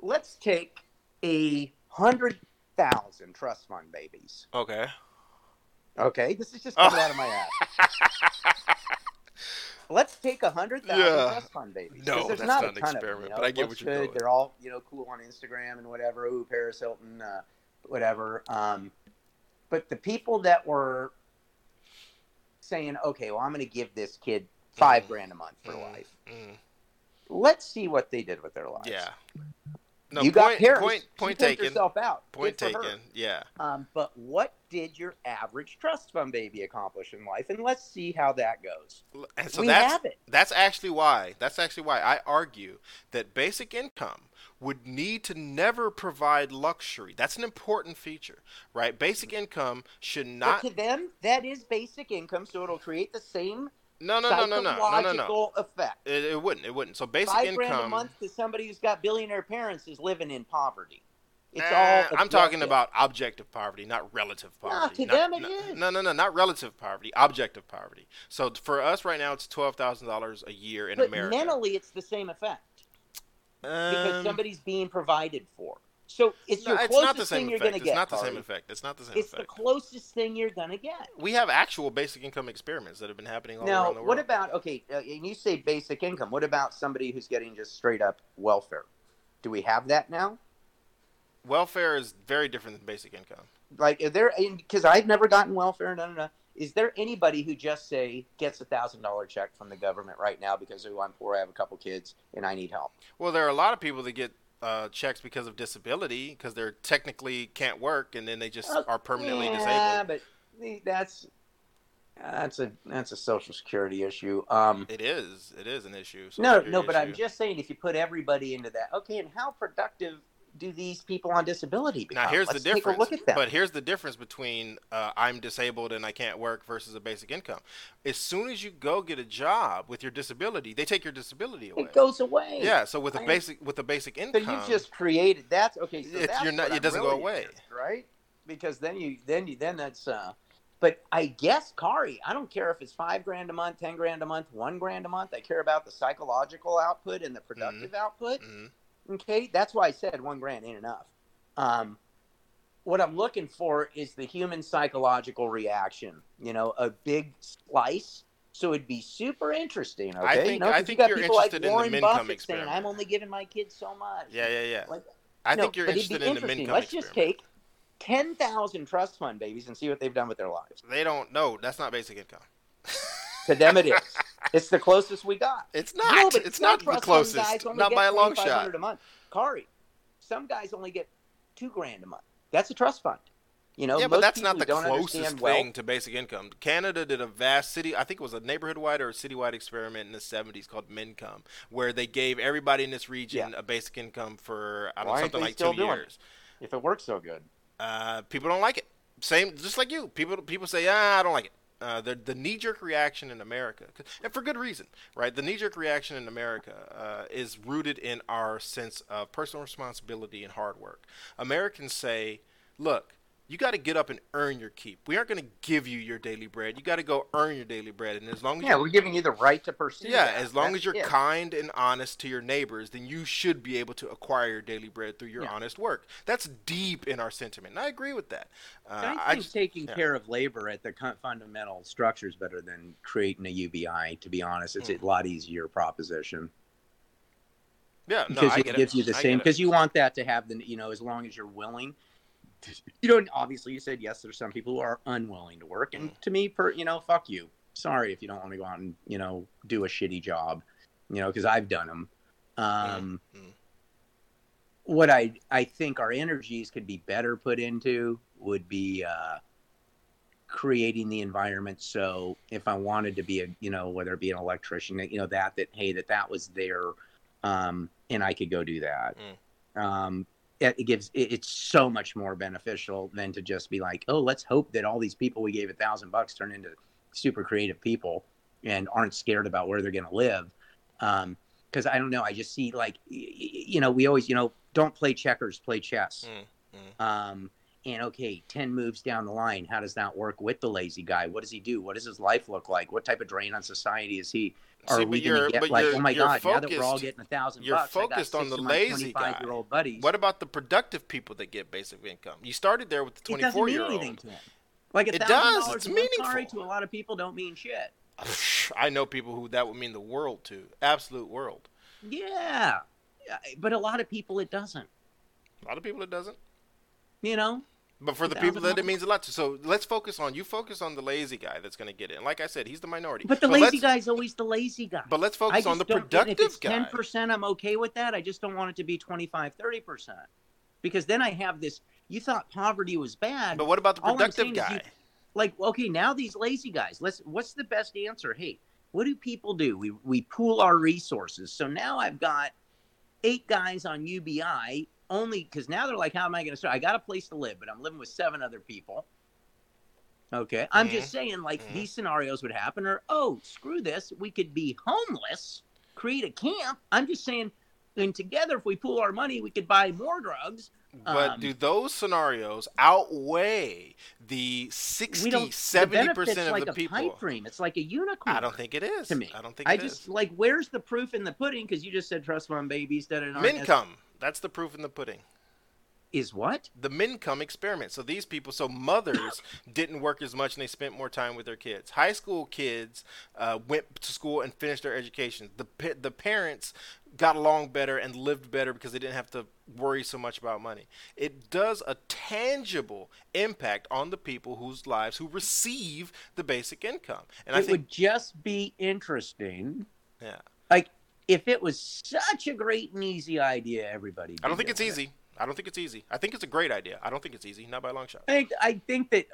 Let's take a hundred thousand trust fund babies. Okay. Okay, this is just coming Oh. out of my ass. Let's take a hundred thousand Yeah. trust fund babies. No, there's that's not, not an of them, experiment, you know? but I get Looks what you're good. going. They're all you know cool on Instagram and whatever. Ooh, Paris Hilton, uh, whatever. Um, but the people that were saying, okay, well, I'm going to give this kid five Mhm. grand a month for Mm, life. mm, Let's see what they did with their lives. yeah. No, you point, got Paris. point, point taken. herself out. Point her. taken. Yeah. Um, but what did your average trust fund baby accomplish in life? And let's see how that goes. And so we that's have it. that's actually why that's actually why I argue that basic income would need to never provide luxury. That's an important feature, right? Basic income should not. but to them, that is basic income, so it'll create the same No, no, no, no, no, no, no, no. effect. It, it wouldn't. It wouldn't. So basic Five grand a month to somebody who's got billionaire parents is living in poverty. It's Nah, all. I'm talking about objective poverty, not relative No, poverty. to Not- them it no, is. No, no, no, not relative poverty, objective poverty. So for us right now, it's twelve thousand dollars a year in But America. mentally, it's the same effect because Um, somebody's being provided for. So it's no, your it's closest not the same thing you're going to get. It's not the same effect. It's not the same It's the closest thing you're going to get. we have actual basic income experiments that have been happening all Now, around the world. what about okay? Uh, and you say basic income. What about somebody who's getting just straight up welfare? Do we have that now? welfare is very different than basic income. Like, are there because I've never gotten welfare. No, no, no. Is there anybody who just say gets a thousand dollar check from the government right now because oh I'm poor, I have a couple kids, and I need help? Well, there are a lot of people that get uh, checks because of disability because they're technically can't work and then they just are permanently yeah, disabled. but that's that's a that's a social security issue. Um, It is. It is an issue. Social no, no, but I'm just saying if you put everybody into that, okay, and how productive do these people on disability become? Now here's Let's the difference. Take a look at them. But here's the difference between uh, I'm disabled and I can't work versus a basic income. As soon as you go get a job with your disability, they take your disability away. it goes away. yeah. So with a I- basic with a basic So income, you've just created that's okay. So It's- that's you're not- it doesn't go away. against, right? Because then you then you then that's uh. But I guess Kari, I don't care if it's five grand a month, ten grand a month, one grand a month. I care about the psychological output and the productive output. Mhm. Okay, that's why I said one grand ain't enough. Um, what I'm looking for is the human psychological reaction. You know, a big slice. So it'd be super interesting. Okay, I you think- know, I 'cause you think got you're people like interested in the Warren Buffett saying, "I'm only giving my kids so much." yeah, yeah, yeah. Like, I no, think you're interested in the. Mincome Let's just take 10,000 trust fund babies and see what they've done with their lives. They don't know. That's not basic income. To them, it is. It's the closest we got. It's not. No, but it's some not the closest. Not by a long shot. A month. Kari, some guys only get two grand a month. That's a trust fund. You know, Yeah, but that's not the closest understand thing to basic income. Canada did a vast city, I think it was a neighborhood-wide or a citywide experiment in the 70s called Mincome, where they gave everybody in this region a basic income for I don't know, something like two doing it? years. If it works so good. Uh, people don't like it. Same, just like you. People people say, ah, I don't like it. Uh, the the knee jerk reaction in America, and for good reason, right? The knee jerk reaction in America uh, is rooted in our sense of personal responsibility and hard work. Americans say, look, you got to get up and earn your keep. We aren't going to give you your daily bread. You got to go earn your daily bread, and as long as Yeah, we're giving you the right to pursue. yeah, that. as long That's as you're it. kind and honest to your neighbors, then you should be able to acquire your daily bread through your Yeah. honest work. That's deep in our sentiment, and I agree with that. Uh, I think just- taking yeah. care of labor at the fundamental structure is better than creating a UBI. To be honest, it's Hmm. a lot easier proposition yeah, no, because I it get gives it. you the I same. Because you want that to have the you know as long as you're willing. You don't obviously you said yes. There's some people who are unwilling to work, and Mm. to me, per you know, fuck you. Sorry if you don't want to go out and you know do a shitty job, you know, because I've done them. Um, Mm. What I I think our energies could be better put into would be uh, creating the environment. So if I wanted to be a you know whether it be an electrician, you know that that hey that that was there, um, and I could go do that. Um, it, gives it's so much more beneficial than to just be like, oh, let's hope that all these people we gave a thousand bucks turn into super creative people and aren't scared about where they're going to live. Um, because I don't know, I just see like, you know, we always, you know, don't play checkers, play chess. Mm, Um, and okay, 10 moves down the line, how does that work with the lazy guy? What does he do? What does his life look like? What type of drain on society is he? Are See, we going to get like, oh my God, now that we're all getting a thousand you're bucks, focused on the six of my lazy guy. year old buddies. What about the productive people that get basic income? You started there with the 24 mean year old. Like a It thousand does, dollars it's month, Sorry, meaningful. to a lot of people don't mean shit. I know people who that would mean the world to, absolute world. Yeah, but a lot of people it doesn't. A lot of people it doesn't. You know, But for the people that it means a lot to. So let's focus on you. Focus on the lazy guy that's going to get in. Like I said, he's the minority. but the let's- lazy guy's always the lazy guy. But let's focus on the productive if it's guy. Ten percent, I'm okay with that. I just don't want it to be 25, 30 percent, because then I have this. You thought poverty was bad, But what about the productive guy? you- like okay, now these lazy guys. Let's. What's the best answer? Hey, what do people do? We we pool our resources. So now I've got eight guys on UBI only because now they're like, how am I going to start? I got a place to live, but I'm living with seven other people. Okay, I'm just saying, like Mhm. these scenarios would happen, or oh, screw this, we could be homeless, create a camp. I'm just saying, and together, if we pool our money, we could buy more drugs. But Um, do those scenarios outweigh the 60, We don't. 70% the benefit's of like the a people? pipe dream. It's like a unicorn. I don't think it is. to me. I don't think it is. I just is. like where's the proof in the pudding? Because you just said trust fund babies that are Mincome. That's the proof in the pudding. is what? The Mincome experiment. So these people, so mothers didn't work as much and they spent more time with their kids. High school kids uh, went to school and finished their education. The the parents got along better and lived better because they didn't have to worry so much about money. It does a tangible impact on the people whose lives who receive the basic income. And it I think it would just be interesting. Yeah. Like if it was such a great and easy idea, everybody. I don't think it's easy. I don't think it's easy. I think it's a great idea. I don't think it's easy, not by a long shot. I think, I think that,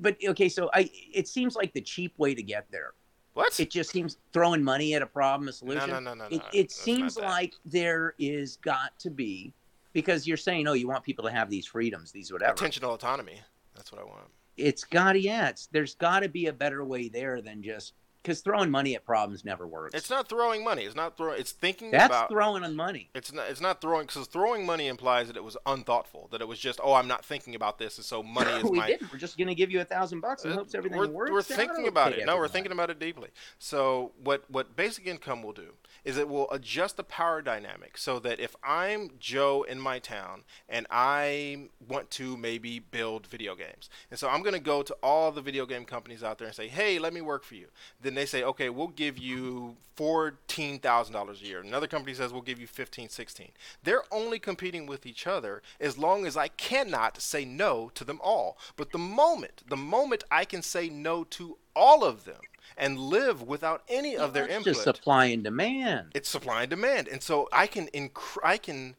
but okay, so I it seems like the cheap way to get there. What? It just seems throwing money at a problem, a solution. no, no, no, it, no, it that's seems like there is got to be because you're saying, oh, you want people to have these freedoms, these whatever. Intentional autonomy. That's what I want. It's got to, yeah. It's there's got to be a better way there than just because throwing money at problems never works. It's not throwing money. It's not throwing. It's thinking That's about. throwing on money. it's not. It's not throwing because throwing money implies that it was unthoughtful. That it was just, oh, I'm not thinking about this, and so money is we my. didn't. We're just gonna give you a thousand bucks and Uh, hopes everything we're, works. we're thinking about it. No, we're thinking about it deeply. So what what basic income will do is it will adjust the power dynamic so that if I'm Joe in my town and I want to maybe build video games, and so I'm going to go to all the video game companies out there and say, hey, let me work for you. Then they say, okay, we'll give you fourteen thousand dollars a year. Another company says we'll give you fifteen, sixteen. They're only competing with each other as long as I cannot say no to them all. But the moment, the moment I can say no to all of them and live without any of their That's input, just supply and demand. it's supply and demand, and so I can inc- I can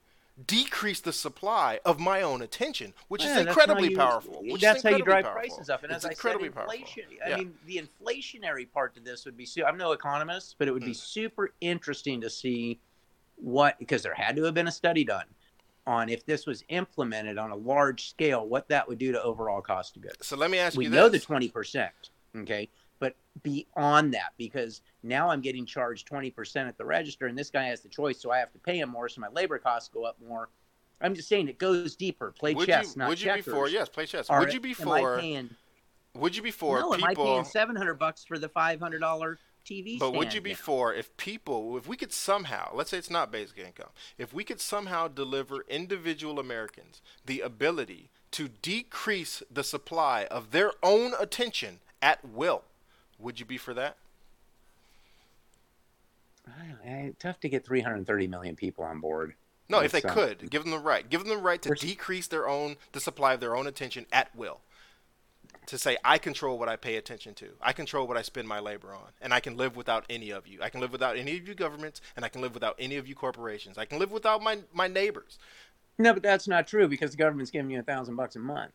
decrease the supply of my own attention, which Yeah, is incredibly you- powerful. That's is how you drive powerful. prices up. And it's as I incredibly said, powerful. inflation. Yeah. I mean, the inflationary part to this would be. I'm no economist, but it would be Mm. super interesting to see what because there had to have been a study done on if this was implemented on a large scale, what that would do to overall cost of goods. So let me ask we you know the twenty percent, okay, but beyond that, because now I'm getting charged twenty percent at the register, and this guy has the choice, so I have to pay him more, so my labor costs go up more. I'm just saying it goes deeper. Play would chess, you not would you be checkers. for yes, play chess. Are- would you be am I for paying, would you be for no, am I paying seven hundred bucks for the five hundred dollar TV? But would you be now? for if people, if we could somehow, let's say it's not basic income, if we could somehow deliver individual Americans the ability to decrease the supply of their own attention at will, would you be for that? I tough to get three hundred thirty million people on board. No, if they could, give them the right, give them the right to decrease their own, the supply of their own attention at will. To say, I control what I pay attention to. I control what I spend my labor on. And I can live without any of you. I can live without any of you governments, and I can live without any of you corporations. I can live without my, my neighbors. No, but that's not true because the government's giving you a thousand bucks a month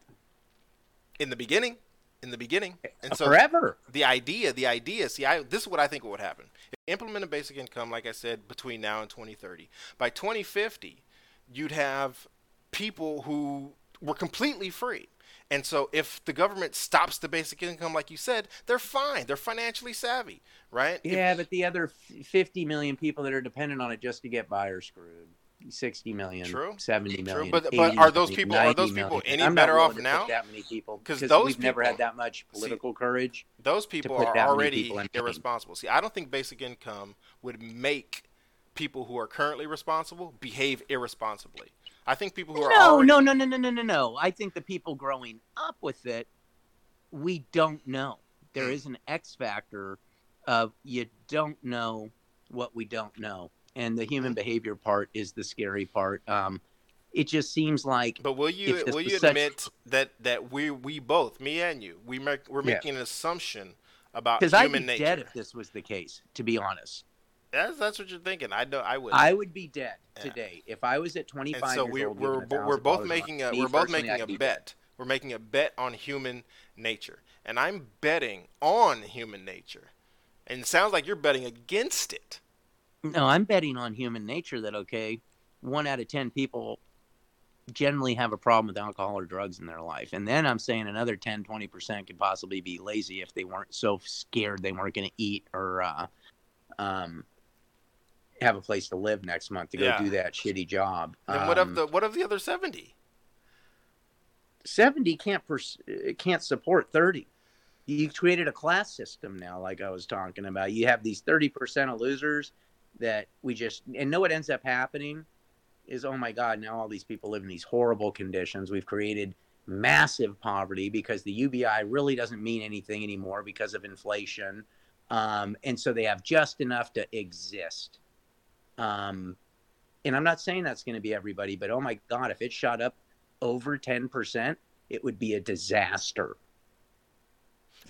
in the beginning in the beginning. Eh, and so forever. the idea the idea see I, this is what i think would happen. If implement a basic income like i said between now and 2030 by 2050 you'd have people who were completely free. And so if the government stops the basic income like you said they're fine. They're financially savvy right? If- Yeah, but the other 50 million people that are dependent on it just to get by are screwed. 60 million, True. 70 True, but- but are those people- are those people million. any I'm better off now? That many people because those we've never had that much political courage. those people are already people irresponsible. See, I don't think basic income would make people who are currently responsible behave irresponsibly. I think people who are No, already no, no, no, no, no, no, no. I think the people growing up with it, we don't know. There Hmm. an X factor of you don't know what we don't know, and the human behavior part is the scary part. Um, it just seems like But will you will you such- admit that that we we both, me and you, we make we're Yeah. making an assumption about because I'd human be nature. dead if this was the case. To be honest, That's that's what you're thinking. I know I would. I would be dead Yeah. today if I was at 25 and so years we're old. we're bo- we're both making a we're both making a be dead. bet. We're making a bet on human nature, and I'm betting on human nature. And it sounds like you're betting against it. No, I'm betting on human nature that okay, one out of ten people generally have a problem with alcohol or drugs in their life. And then I'm saying another 10, 20% could possibly be lazy if they weren't so scared they weren't going to eat or uh, um, have a place to live next month to go Yeah. do that shitty job. And what of Um, the what of the other seventy? 70 can't pers- can't support 30 you created a class system now like i was talking about you have these 30% of losers that we just and know what ends up happening is oh my god now all these people live in these horrible conditions. We've created massive poverty because the ubi really doesn't mean anything anymore because of inflation. Um, and so they have just enough to exist. Um, and i'm not saying that's going to be everybody but oh my god if it shot up over 10%, it would be a disaster.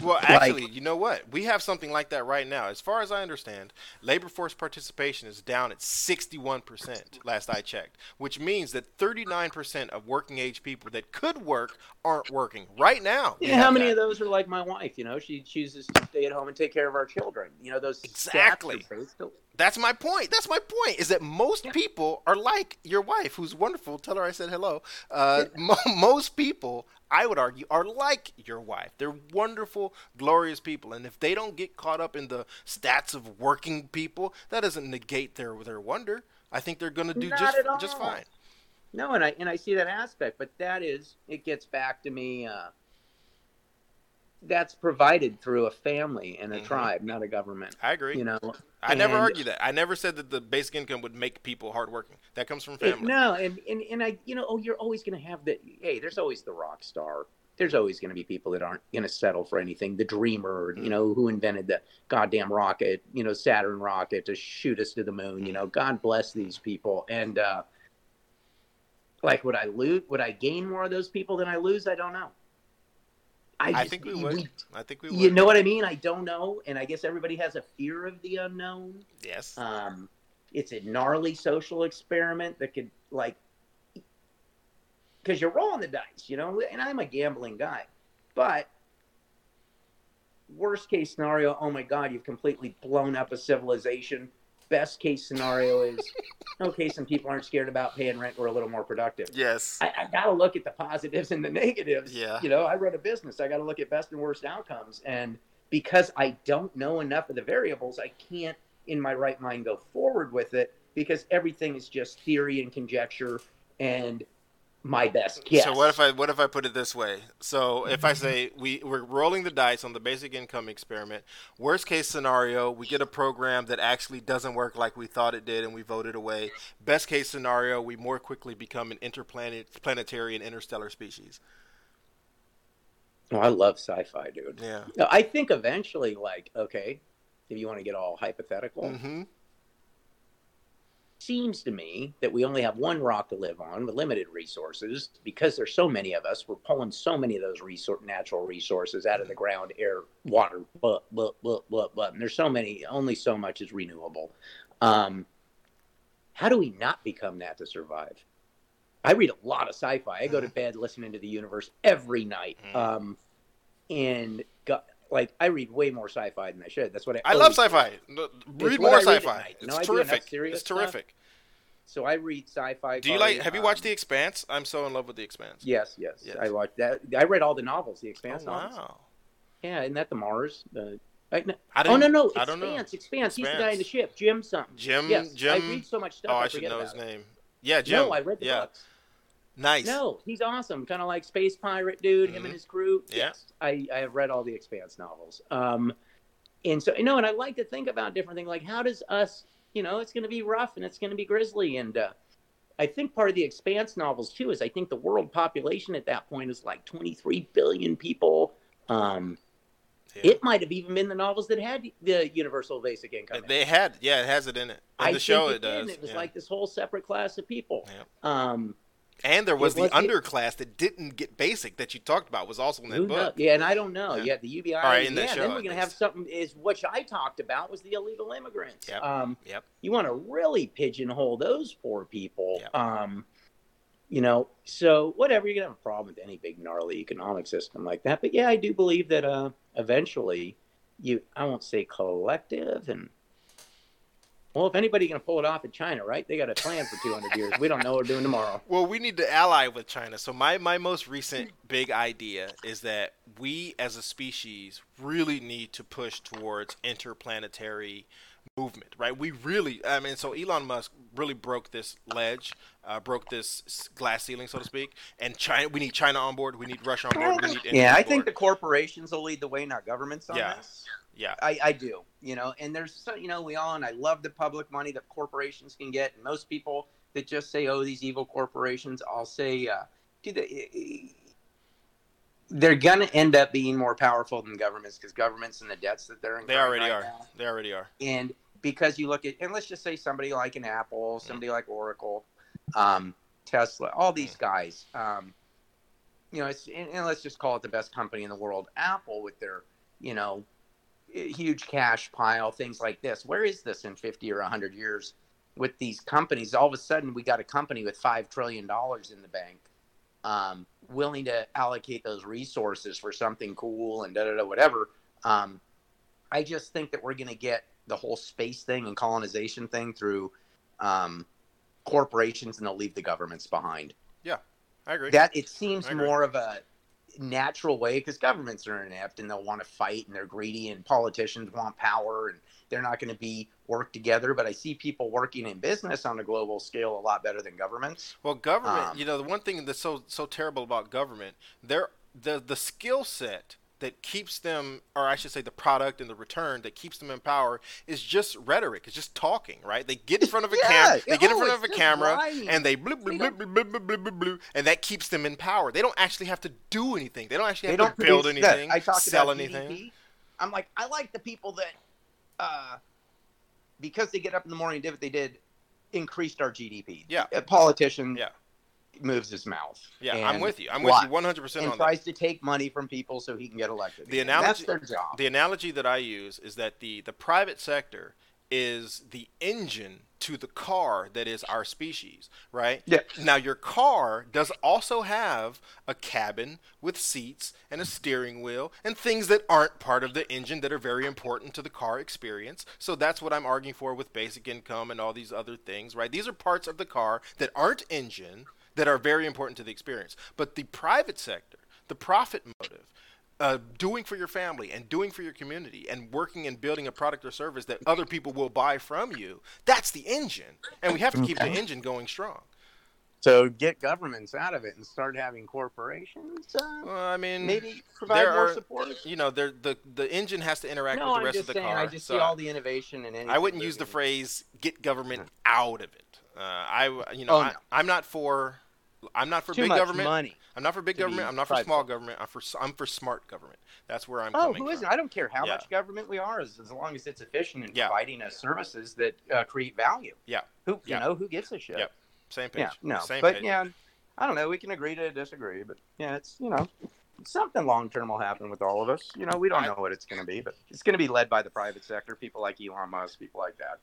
Well, Like- actually, you know what? We have something like that right now. As far as I understand, labor force participation is down at 61% last I checked, which means that 39% of working age people that could work aren't working right now. Yeah, how many that. of those are like my wife? You know, she chooses to stay at home and take care of our children. You know, those Exactly. That's my point. That's my point. Is that most Yeah. people are like your wife, who's wonderful. Tell her I said hello. Uh, mo- most people, I would argue, are like your wife. They're wonderful, glorious people, and if they don't get caught up in the stats of working people, that doesn't negate their their wonder. I think they're going to do Not just just fine. No, and I and I see that aspect, but that is it gets back to me. Uh, that's provided through a family and a Mhm. tribe, not a government. I agree. You know, I never argue that. I never said that the basic income would make people hardworking. That comes from It- family. no, and, and and I, you know, oh, you're always going to have the. Hey, there's always the rock star there's always going to be people that aren't going to settle for anything. The dreamer, you know, who invented the goddamn rocket, you know, Saturn rocket to shoot us to the moon. You know, God bless these people. And uh, like, would I lose? Would I gain more of those people than I lose? I don't know. I, I think we would. We, I think we would. You know what I mean? I don't know, and I guess everybody has a fear of the unknown. Yes. Um, it's a gnarly social experiment that could like because you're rolling the dice, you know, and I'm a gambling guy. But worst case scenario, oh my God, you've completely blown up a civilization. Best case scenario is okay, some people aren't scared about paying rent, we're a little more productive. Yes. I, I got to look at the positives and the negatives. Yeah. You know, I run a business, I got to look at best and worst outcomes. And because I don't know enough of the variables, I can't, in my right mind, go forward with it because everything is just theory and conjecture. And my best guess. So what if I what if I put it this way? So if I say we we're rolling the dice on the basic income experiment, worst case scenario, we get a program that actually doesn't work like we thought it did and we voted away. Best case scenario, we more quickly become an interplanetary and interstellar species. Oh, I love sci-fi, dude. Yeah. I think eventually, like, okay, if you want to get all hypothetical, mm-hmm seems to me that we only have one rock to live on with limited resources because there's so many of us. We're pulling so many of those resource, natural resources out of the ground, air, water, blah, blah, blah, blah, blah. And there's so many, only so much is renewable. Um, how do we not become that to survive? I read a lot of sci-fi. I go to bed listening to the universe every night. Mm. Um, and like I read way more sci-fi than I should. That's what I. I love sci-fi. Read more sci-fi. It's no terrific. It's terrific. So I read sci-fi. Do you like? Have you watched um, The Expanse? I'm so in love with The Expanse. Yes, yes, yes. I watched that. I read all the novels, The Expanse oh, novels. Wow. Yeah, isn't that the Mars? The I, no, oh no no! I don't know. Expanse, Expanse. He's the guy in the ship. Jim something. Jim. Yes, Jim. I read so much stuff. Oh, I, I should know his it. name. Yeah, Jim. No, I read the yeah. books. Nice. No, he's awesome. Kind of like space pirate dude. Mm-hmm. Him and mm-hmm. his crew. Yeah. Yes, I I have read all the Expanse novels. Um, and so you know, and I like to think about different things. Like, how does us? You know, it's going to be rough and it's going to be grisly, and uh, I think part of the Expanse novels too is I think the world population at that point is like 23 billion people. Um, yeah. It might have even been the novels that had the universal basic income. They had, yeah, it has it in it. In I the show, it, it does. It was yeah. like this whole separate class of people. Yeah. Um, and there was, was the underclass that didn't get basic that you talked about was also in that book. Knows? Yeah, and I don't know. Yeah, yeah the UBI. All right, in yeah, that show, then we're gonna have something is which I talked about was the illegal immigrants. Yep. Um, yep. You want to really pigeonhole those poor people. Yep. Um, you know, so whatever you're gonna have a problem with any big gnarly economic system like that. But yeah, I do believe that uh, eventually, you I won't say collective and well, if anybody can pull it off in China, right? They got a plan for 200 years. We don't know what we're doing tomorrow. Well, we need to ally with China. So my my most recent big idea is that we as a species really need to push towards interplanetary movement, right? We really, I mean, so Elon Musk really broke this ledge, uh, broke this glass ceiling, so to speak. And China, we need China on board. We need Russia on board. We need India yeah, I think the corporations will lead the way, not governments on yeah. this. Yeah, I, I do. You know, and there's so you know we all and I love the public money that corporations can get. And most people that just say, "Oh, these evil corporations," I'll say, uh, do they? They're gonna end up being more powerful than governments because governments and the debts that they're in. They already right are. Now, they already are. And because you look at and let's just say somebody like an Apple, somebody mm. like Oracle, um, Tesla, all these mm. guys. Um, you know, it's and, and let's just call it the best company in the world, Apple, with their you know huge cash pile, things like this. Where is this in 50 or 100 years with these companies? All of a sudden, we got a company with $5 trillion in the bank, um, willing to allocate those resources for something cool and da da da, whatever. Um, I just think that we're going to get the whole space thing and colonization thing through um, corporations and they'll leave the governments behind. Yeah, I agree. That it seems more of a natural way because governments are inept and they'll want to fight and they're greedy and politicians want power and they're not going to be work together but i see people working in business on a global scale a lot better than governments well government um, you know the one thing that's so so terrible about government there the the skill set that keeps them, or I should say, the product and the return that keeps them in power is just rhetoric. It's just talking, right? They get in front of a Yeah, camera, they get in front of a camera, lying. and they bloop, They bloop, don't- bloop, bloop, bloop, bloop, bloop, bloop, and that keeps them in power. They don't actually have to do anything. They don't actually They have don't to build anything, I talked sell anything. GDP. I'm like, I like the people that, uh, because they get up in the morning and did what they did, increased our GDP. Yeah. A politician Yeah. Moves his mouth. Yeah, I'm with you. I'm with you 100% And on that. tries to take money from people so he can get elected. The again. That's analogy- their job. The analogy that I use is that the, the private sector is the engine to the car that is our species, right? Yeah. Now your car does also have a cabin with seats and a steering wheel and things that aren't part of the engine that are very important to the car experience. So that's what I'm arguing for with basic income and all these other things, right? These are parts of the car that aren't engine that are very important to the experience. But the private sector, the profit motive, uh, doing for your family and doing for your community and working and building a product or service that other people will buy from you that's the engine and we have to keep the engine going strong So get governments out of it and start having corporations. Uh, well i mean maybe provide there more are- support. you know the the engine has to interact No, with the I'm rest just of the saying. car I just so see all the innovation and I wouldn't use the phrase "get government out of it." Uh, I, you know, Oh, I, no. I'm not for, I'm not for too big much government. money. I'm not for big government. I'm not for private small government. I'm for, I'm for smart government. That's where I'm Oh, who isn't? I don't care how Yeah. much government we are, as, as long as it's efficient in Yeah. providing us services that uh, create value. Yeah. Who you Yeah. know who gives a shit? Yep. Same page. Yeah. No. Same but page. yeah, I don't know. We can agree to disagree, but yeah, it's you know. Something long term will happen with all of us. You know, we don't I- know what it's going to be, but it's going to be led by the private sector. People like Elon Musk, people like that.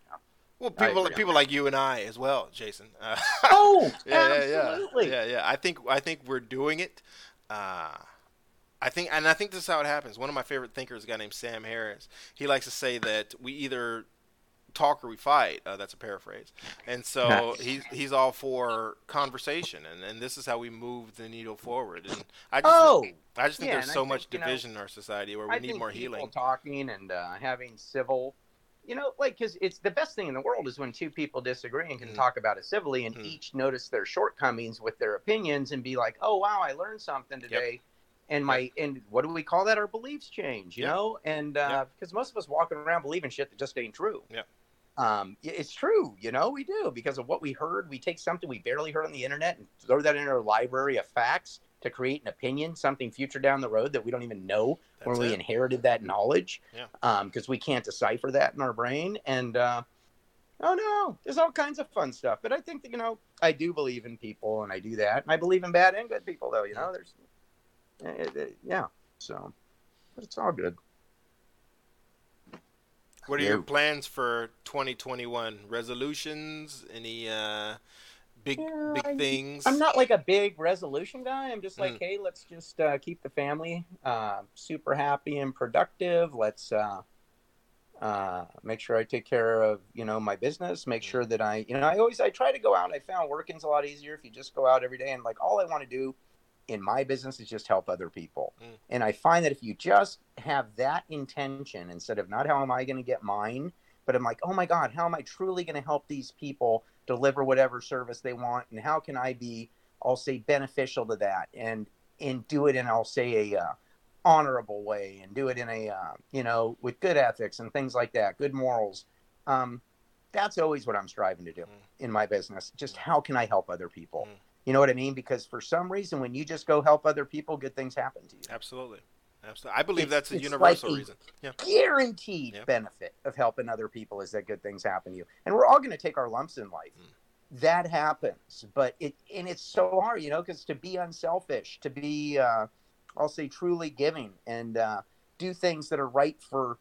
Well, I people agree people like you and I as well, Jason. Uh, Oh, yeah, absolutely. yeah, yeah, yeah. I think I think we're doing it. Uh, I think, and I think this is how it happens. One of my favorite thinkers, a guy named Sam Harris, he likes to say that we either talk or we fight. Uh, that's a paraphrase. And so Nice. he's he's all for conversation, and, and this is how we move the needle forward. And I just Oh, I just think yeah, there's so think, much you know, division in our society where we I need think more people healing. talking and uh, having civil, you know, like because it's the best thing in the world is when two people disagree and can Mm. talk about it civilly and Mm. each notice their shortcomings with their opinions and be like, oh wow, I learned something today. And my and what do we call that? Our beliefs change, you Yep. know, and Yep. because most of us walking around believing shit that just ain't true. Yeah. Um, it's true, you know, we do because of what we heard. We take something we barely heard on the internet and throw that in our library of facts to create an opinion, something future down the road that we don't even know That's when we it. inherited that knowledge. Yeah. Because we can't decipher that in our brain. And uh, oh no, there's all kinds of fun stuff. But I think that you know, I do believe in people, and I do that. And I believe in bad and good people, though. You know, there's uh, uh, yeah. So, but it's all good. What are your plans for 2021? Resolutions? Any uh, big Yeah, big I- things? I'm not like a big resolution guy. I'm just like, Mm. hey, let's just uh, keep the family uh, super happy and productive. Let's uh, uh, make sure I take care of you know my business. Make Mm. sure that I you know I always I try to go out. I found working's a lot easier if you just go out every day and like all I want to do in my business is just help other people. Mm. And I find that if you just have that intention instead of not how am I going to get mine, but I'm like, oh my God, how am I truly going to help these people deliver whatever service they want? And how can I be, I'll say, beneficial to that and, and do it in, I'll say, a uh, honorable way and do it in a, uh, you know, with good ethics and things like that, good morals. Um, that's always what I'm striving to do Mm. in my business. Just how can I help other people? Mm. You know what I mean? Because for some reason, when you just go help other people, good things happen to you. Absolutely. Absolutely. I believe It's- that's a universal like reason. Yeah. Guaranteed Yep. benefit of helping other people is that good things happen to you. And we're all going to take our lumps in life. Mm. That happens, but it and it's so hard, you know, because to be unselfish, to be, uh, I'll say, truly giving, and uh, do things that are right for,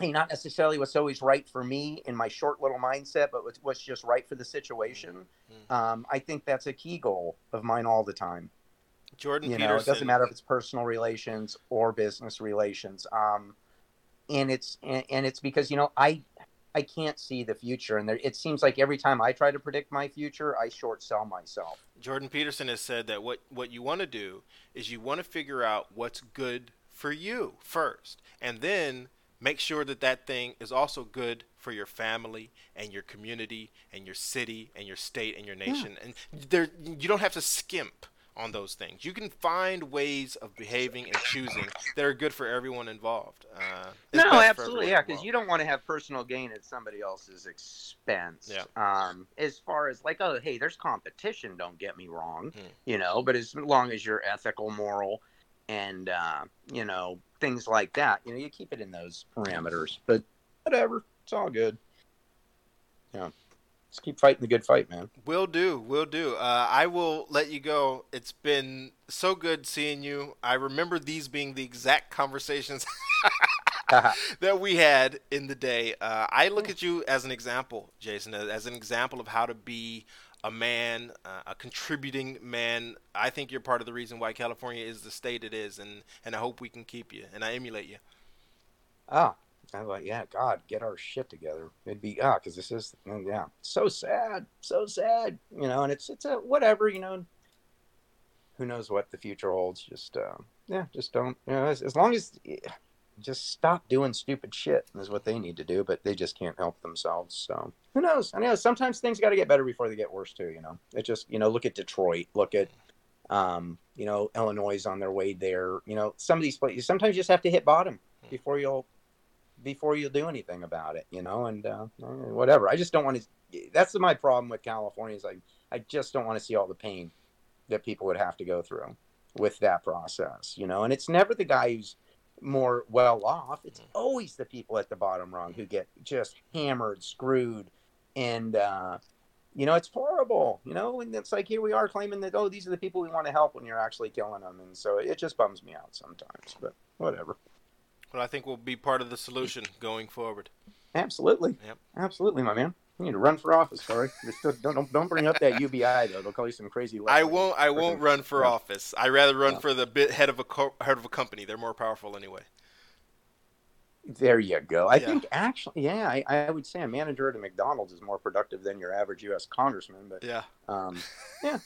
hey, not necessarily what's always right for me in my short little mindset, but what's, what's just right for the situation. Mm. Um, I think that's a key goal of mine all the time Jordan you know Peterson. it doesn't matter if it's personal relations or business relations um and it's and, and it's because you know i i can't see the future and there it seems like every time i try to predict my future i short sell myself Jordan Peterson has said that what, what you want to do is you want to figure out what's good for you first, and then make sure that that thing is also good for your family and your community and your city and your state and your nation. And there, you don't have to skimp on those things. You can find ways of behaving and choosing that are good for everyone involved. Uh, no, absolutely, yeah, because you don't want to have personal gain at somebody else's expense. Yeah. Um, as far as like, oh, hey, there's competition. Don't get me wrong, Hmm. you know, but as long as you're ethical, moral, and uh, you know things like that, you know, you keep it in those parameters. But whatever, it's all good. Yeah, just keep fighting the good fight, man. Will do, will do. Uh, I will let you go. It's been so good seeing you. I remember these being the exact conversations that we had in the day. Uh, I look at you as an example, Jason, as- an example of how to be a man, uh, a contributing man. I think you're part of the reason why California is the state it is, and, and I hope we can keep you, and I emulate you. Ah, I'm like, yeah, God, get our shit together. It'd be ah, because this is yeah, so sad, so sad, you know. And it's it's a whatever, you know. Who knows what the future holds? Just uh, yeah, just don't, you know. As, as long as just stop doing stupid shit is what they need to do, but they just can't help themselves. So who knows? I know sometimes things got to get better before they get worse too. You know, it just you know look at Detroit, look at um, you know Illinois is on their way there. You know, some of these places sometimes you just have to hit bottom before you'll before you'll do anything about it. You know, and uh, whatever. I just don't want to. That's my problem with California is like I just don't want to see all the pain that people would have to go through with that process. You know, and it's never the guy who's more well off. It's always the people at the bottom rung who get just hammered, screwed, and uh, you know it's horrible. You know, and it's like here we are claiming that oh these are the people we want to help when you're actually killing them, and so it just bums me out sometimes. But whatever. Well, I think we'll be part of the solution going forward. Absolutely. Yep. Absolutely, my man. You need to run for office, sorry. Just don't, don't don't bring up that UBI though. They'll call you some crazy. I won't. I won't run for Yeah. office. I rather run Yeah. for the bit head of a co- head of a company. They're more powerful anyway. There you go. I Yeah. think actually, yeah, I, I would say a manager at a McDonald's is more productive than your average U.S. congressman. But Yeah. um, yeah,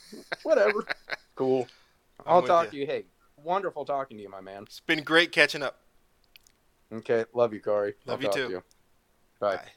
whatever. Cool. I'm I'll talk you. to you. Hey, wonderful talking to you, my man. It's been great catching up. Okay, love you, Corey. Love I'll you too. To you. Bye. Bye.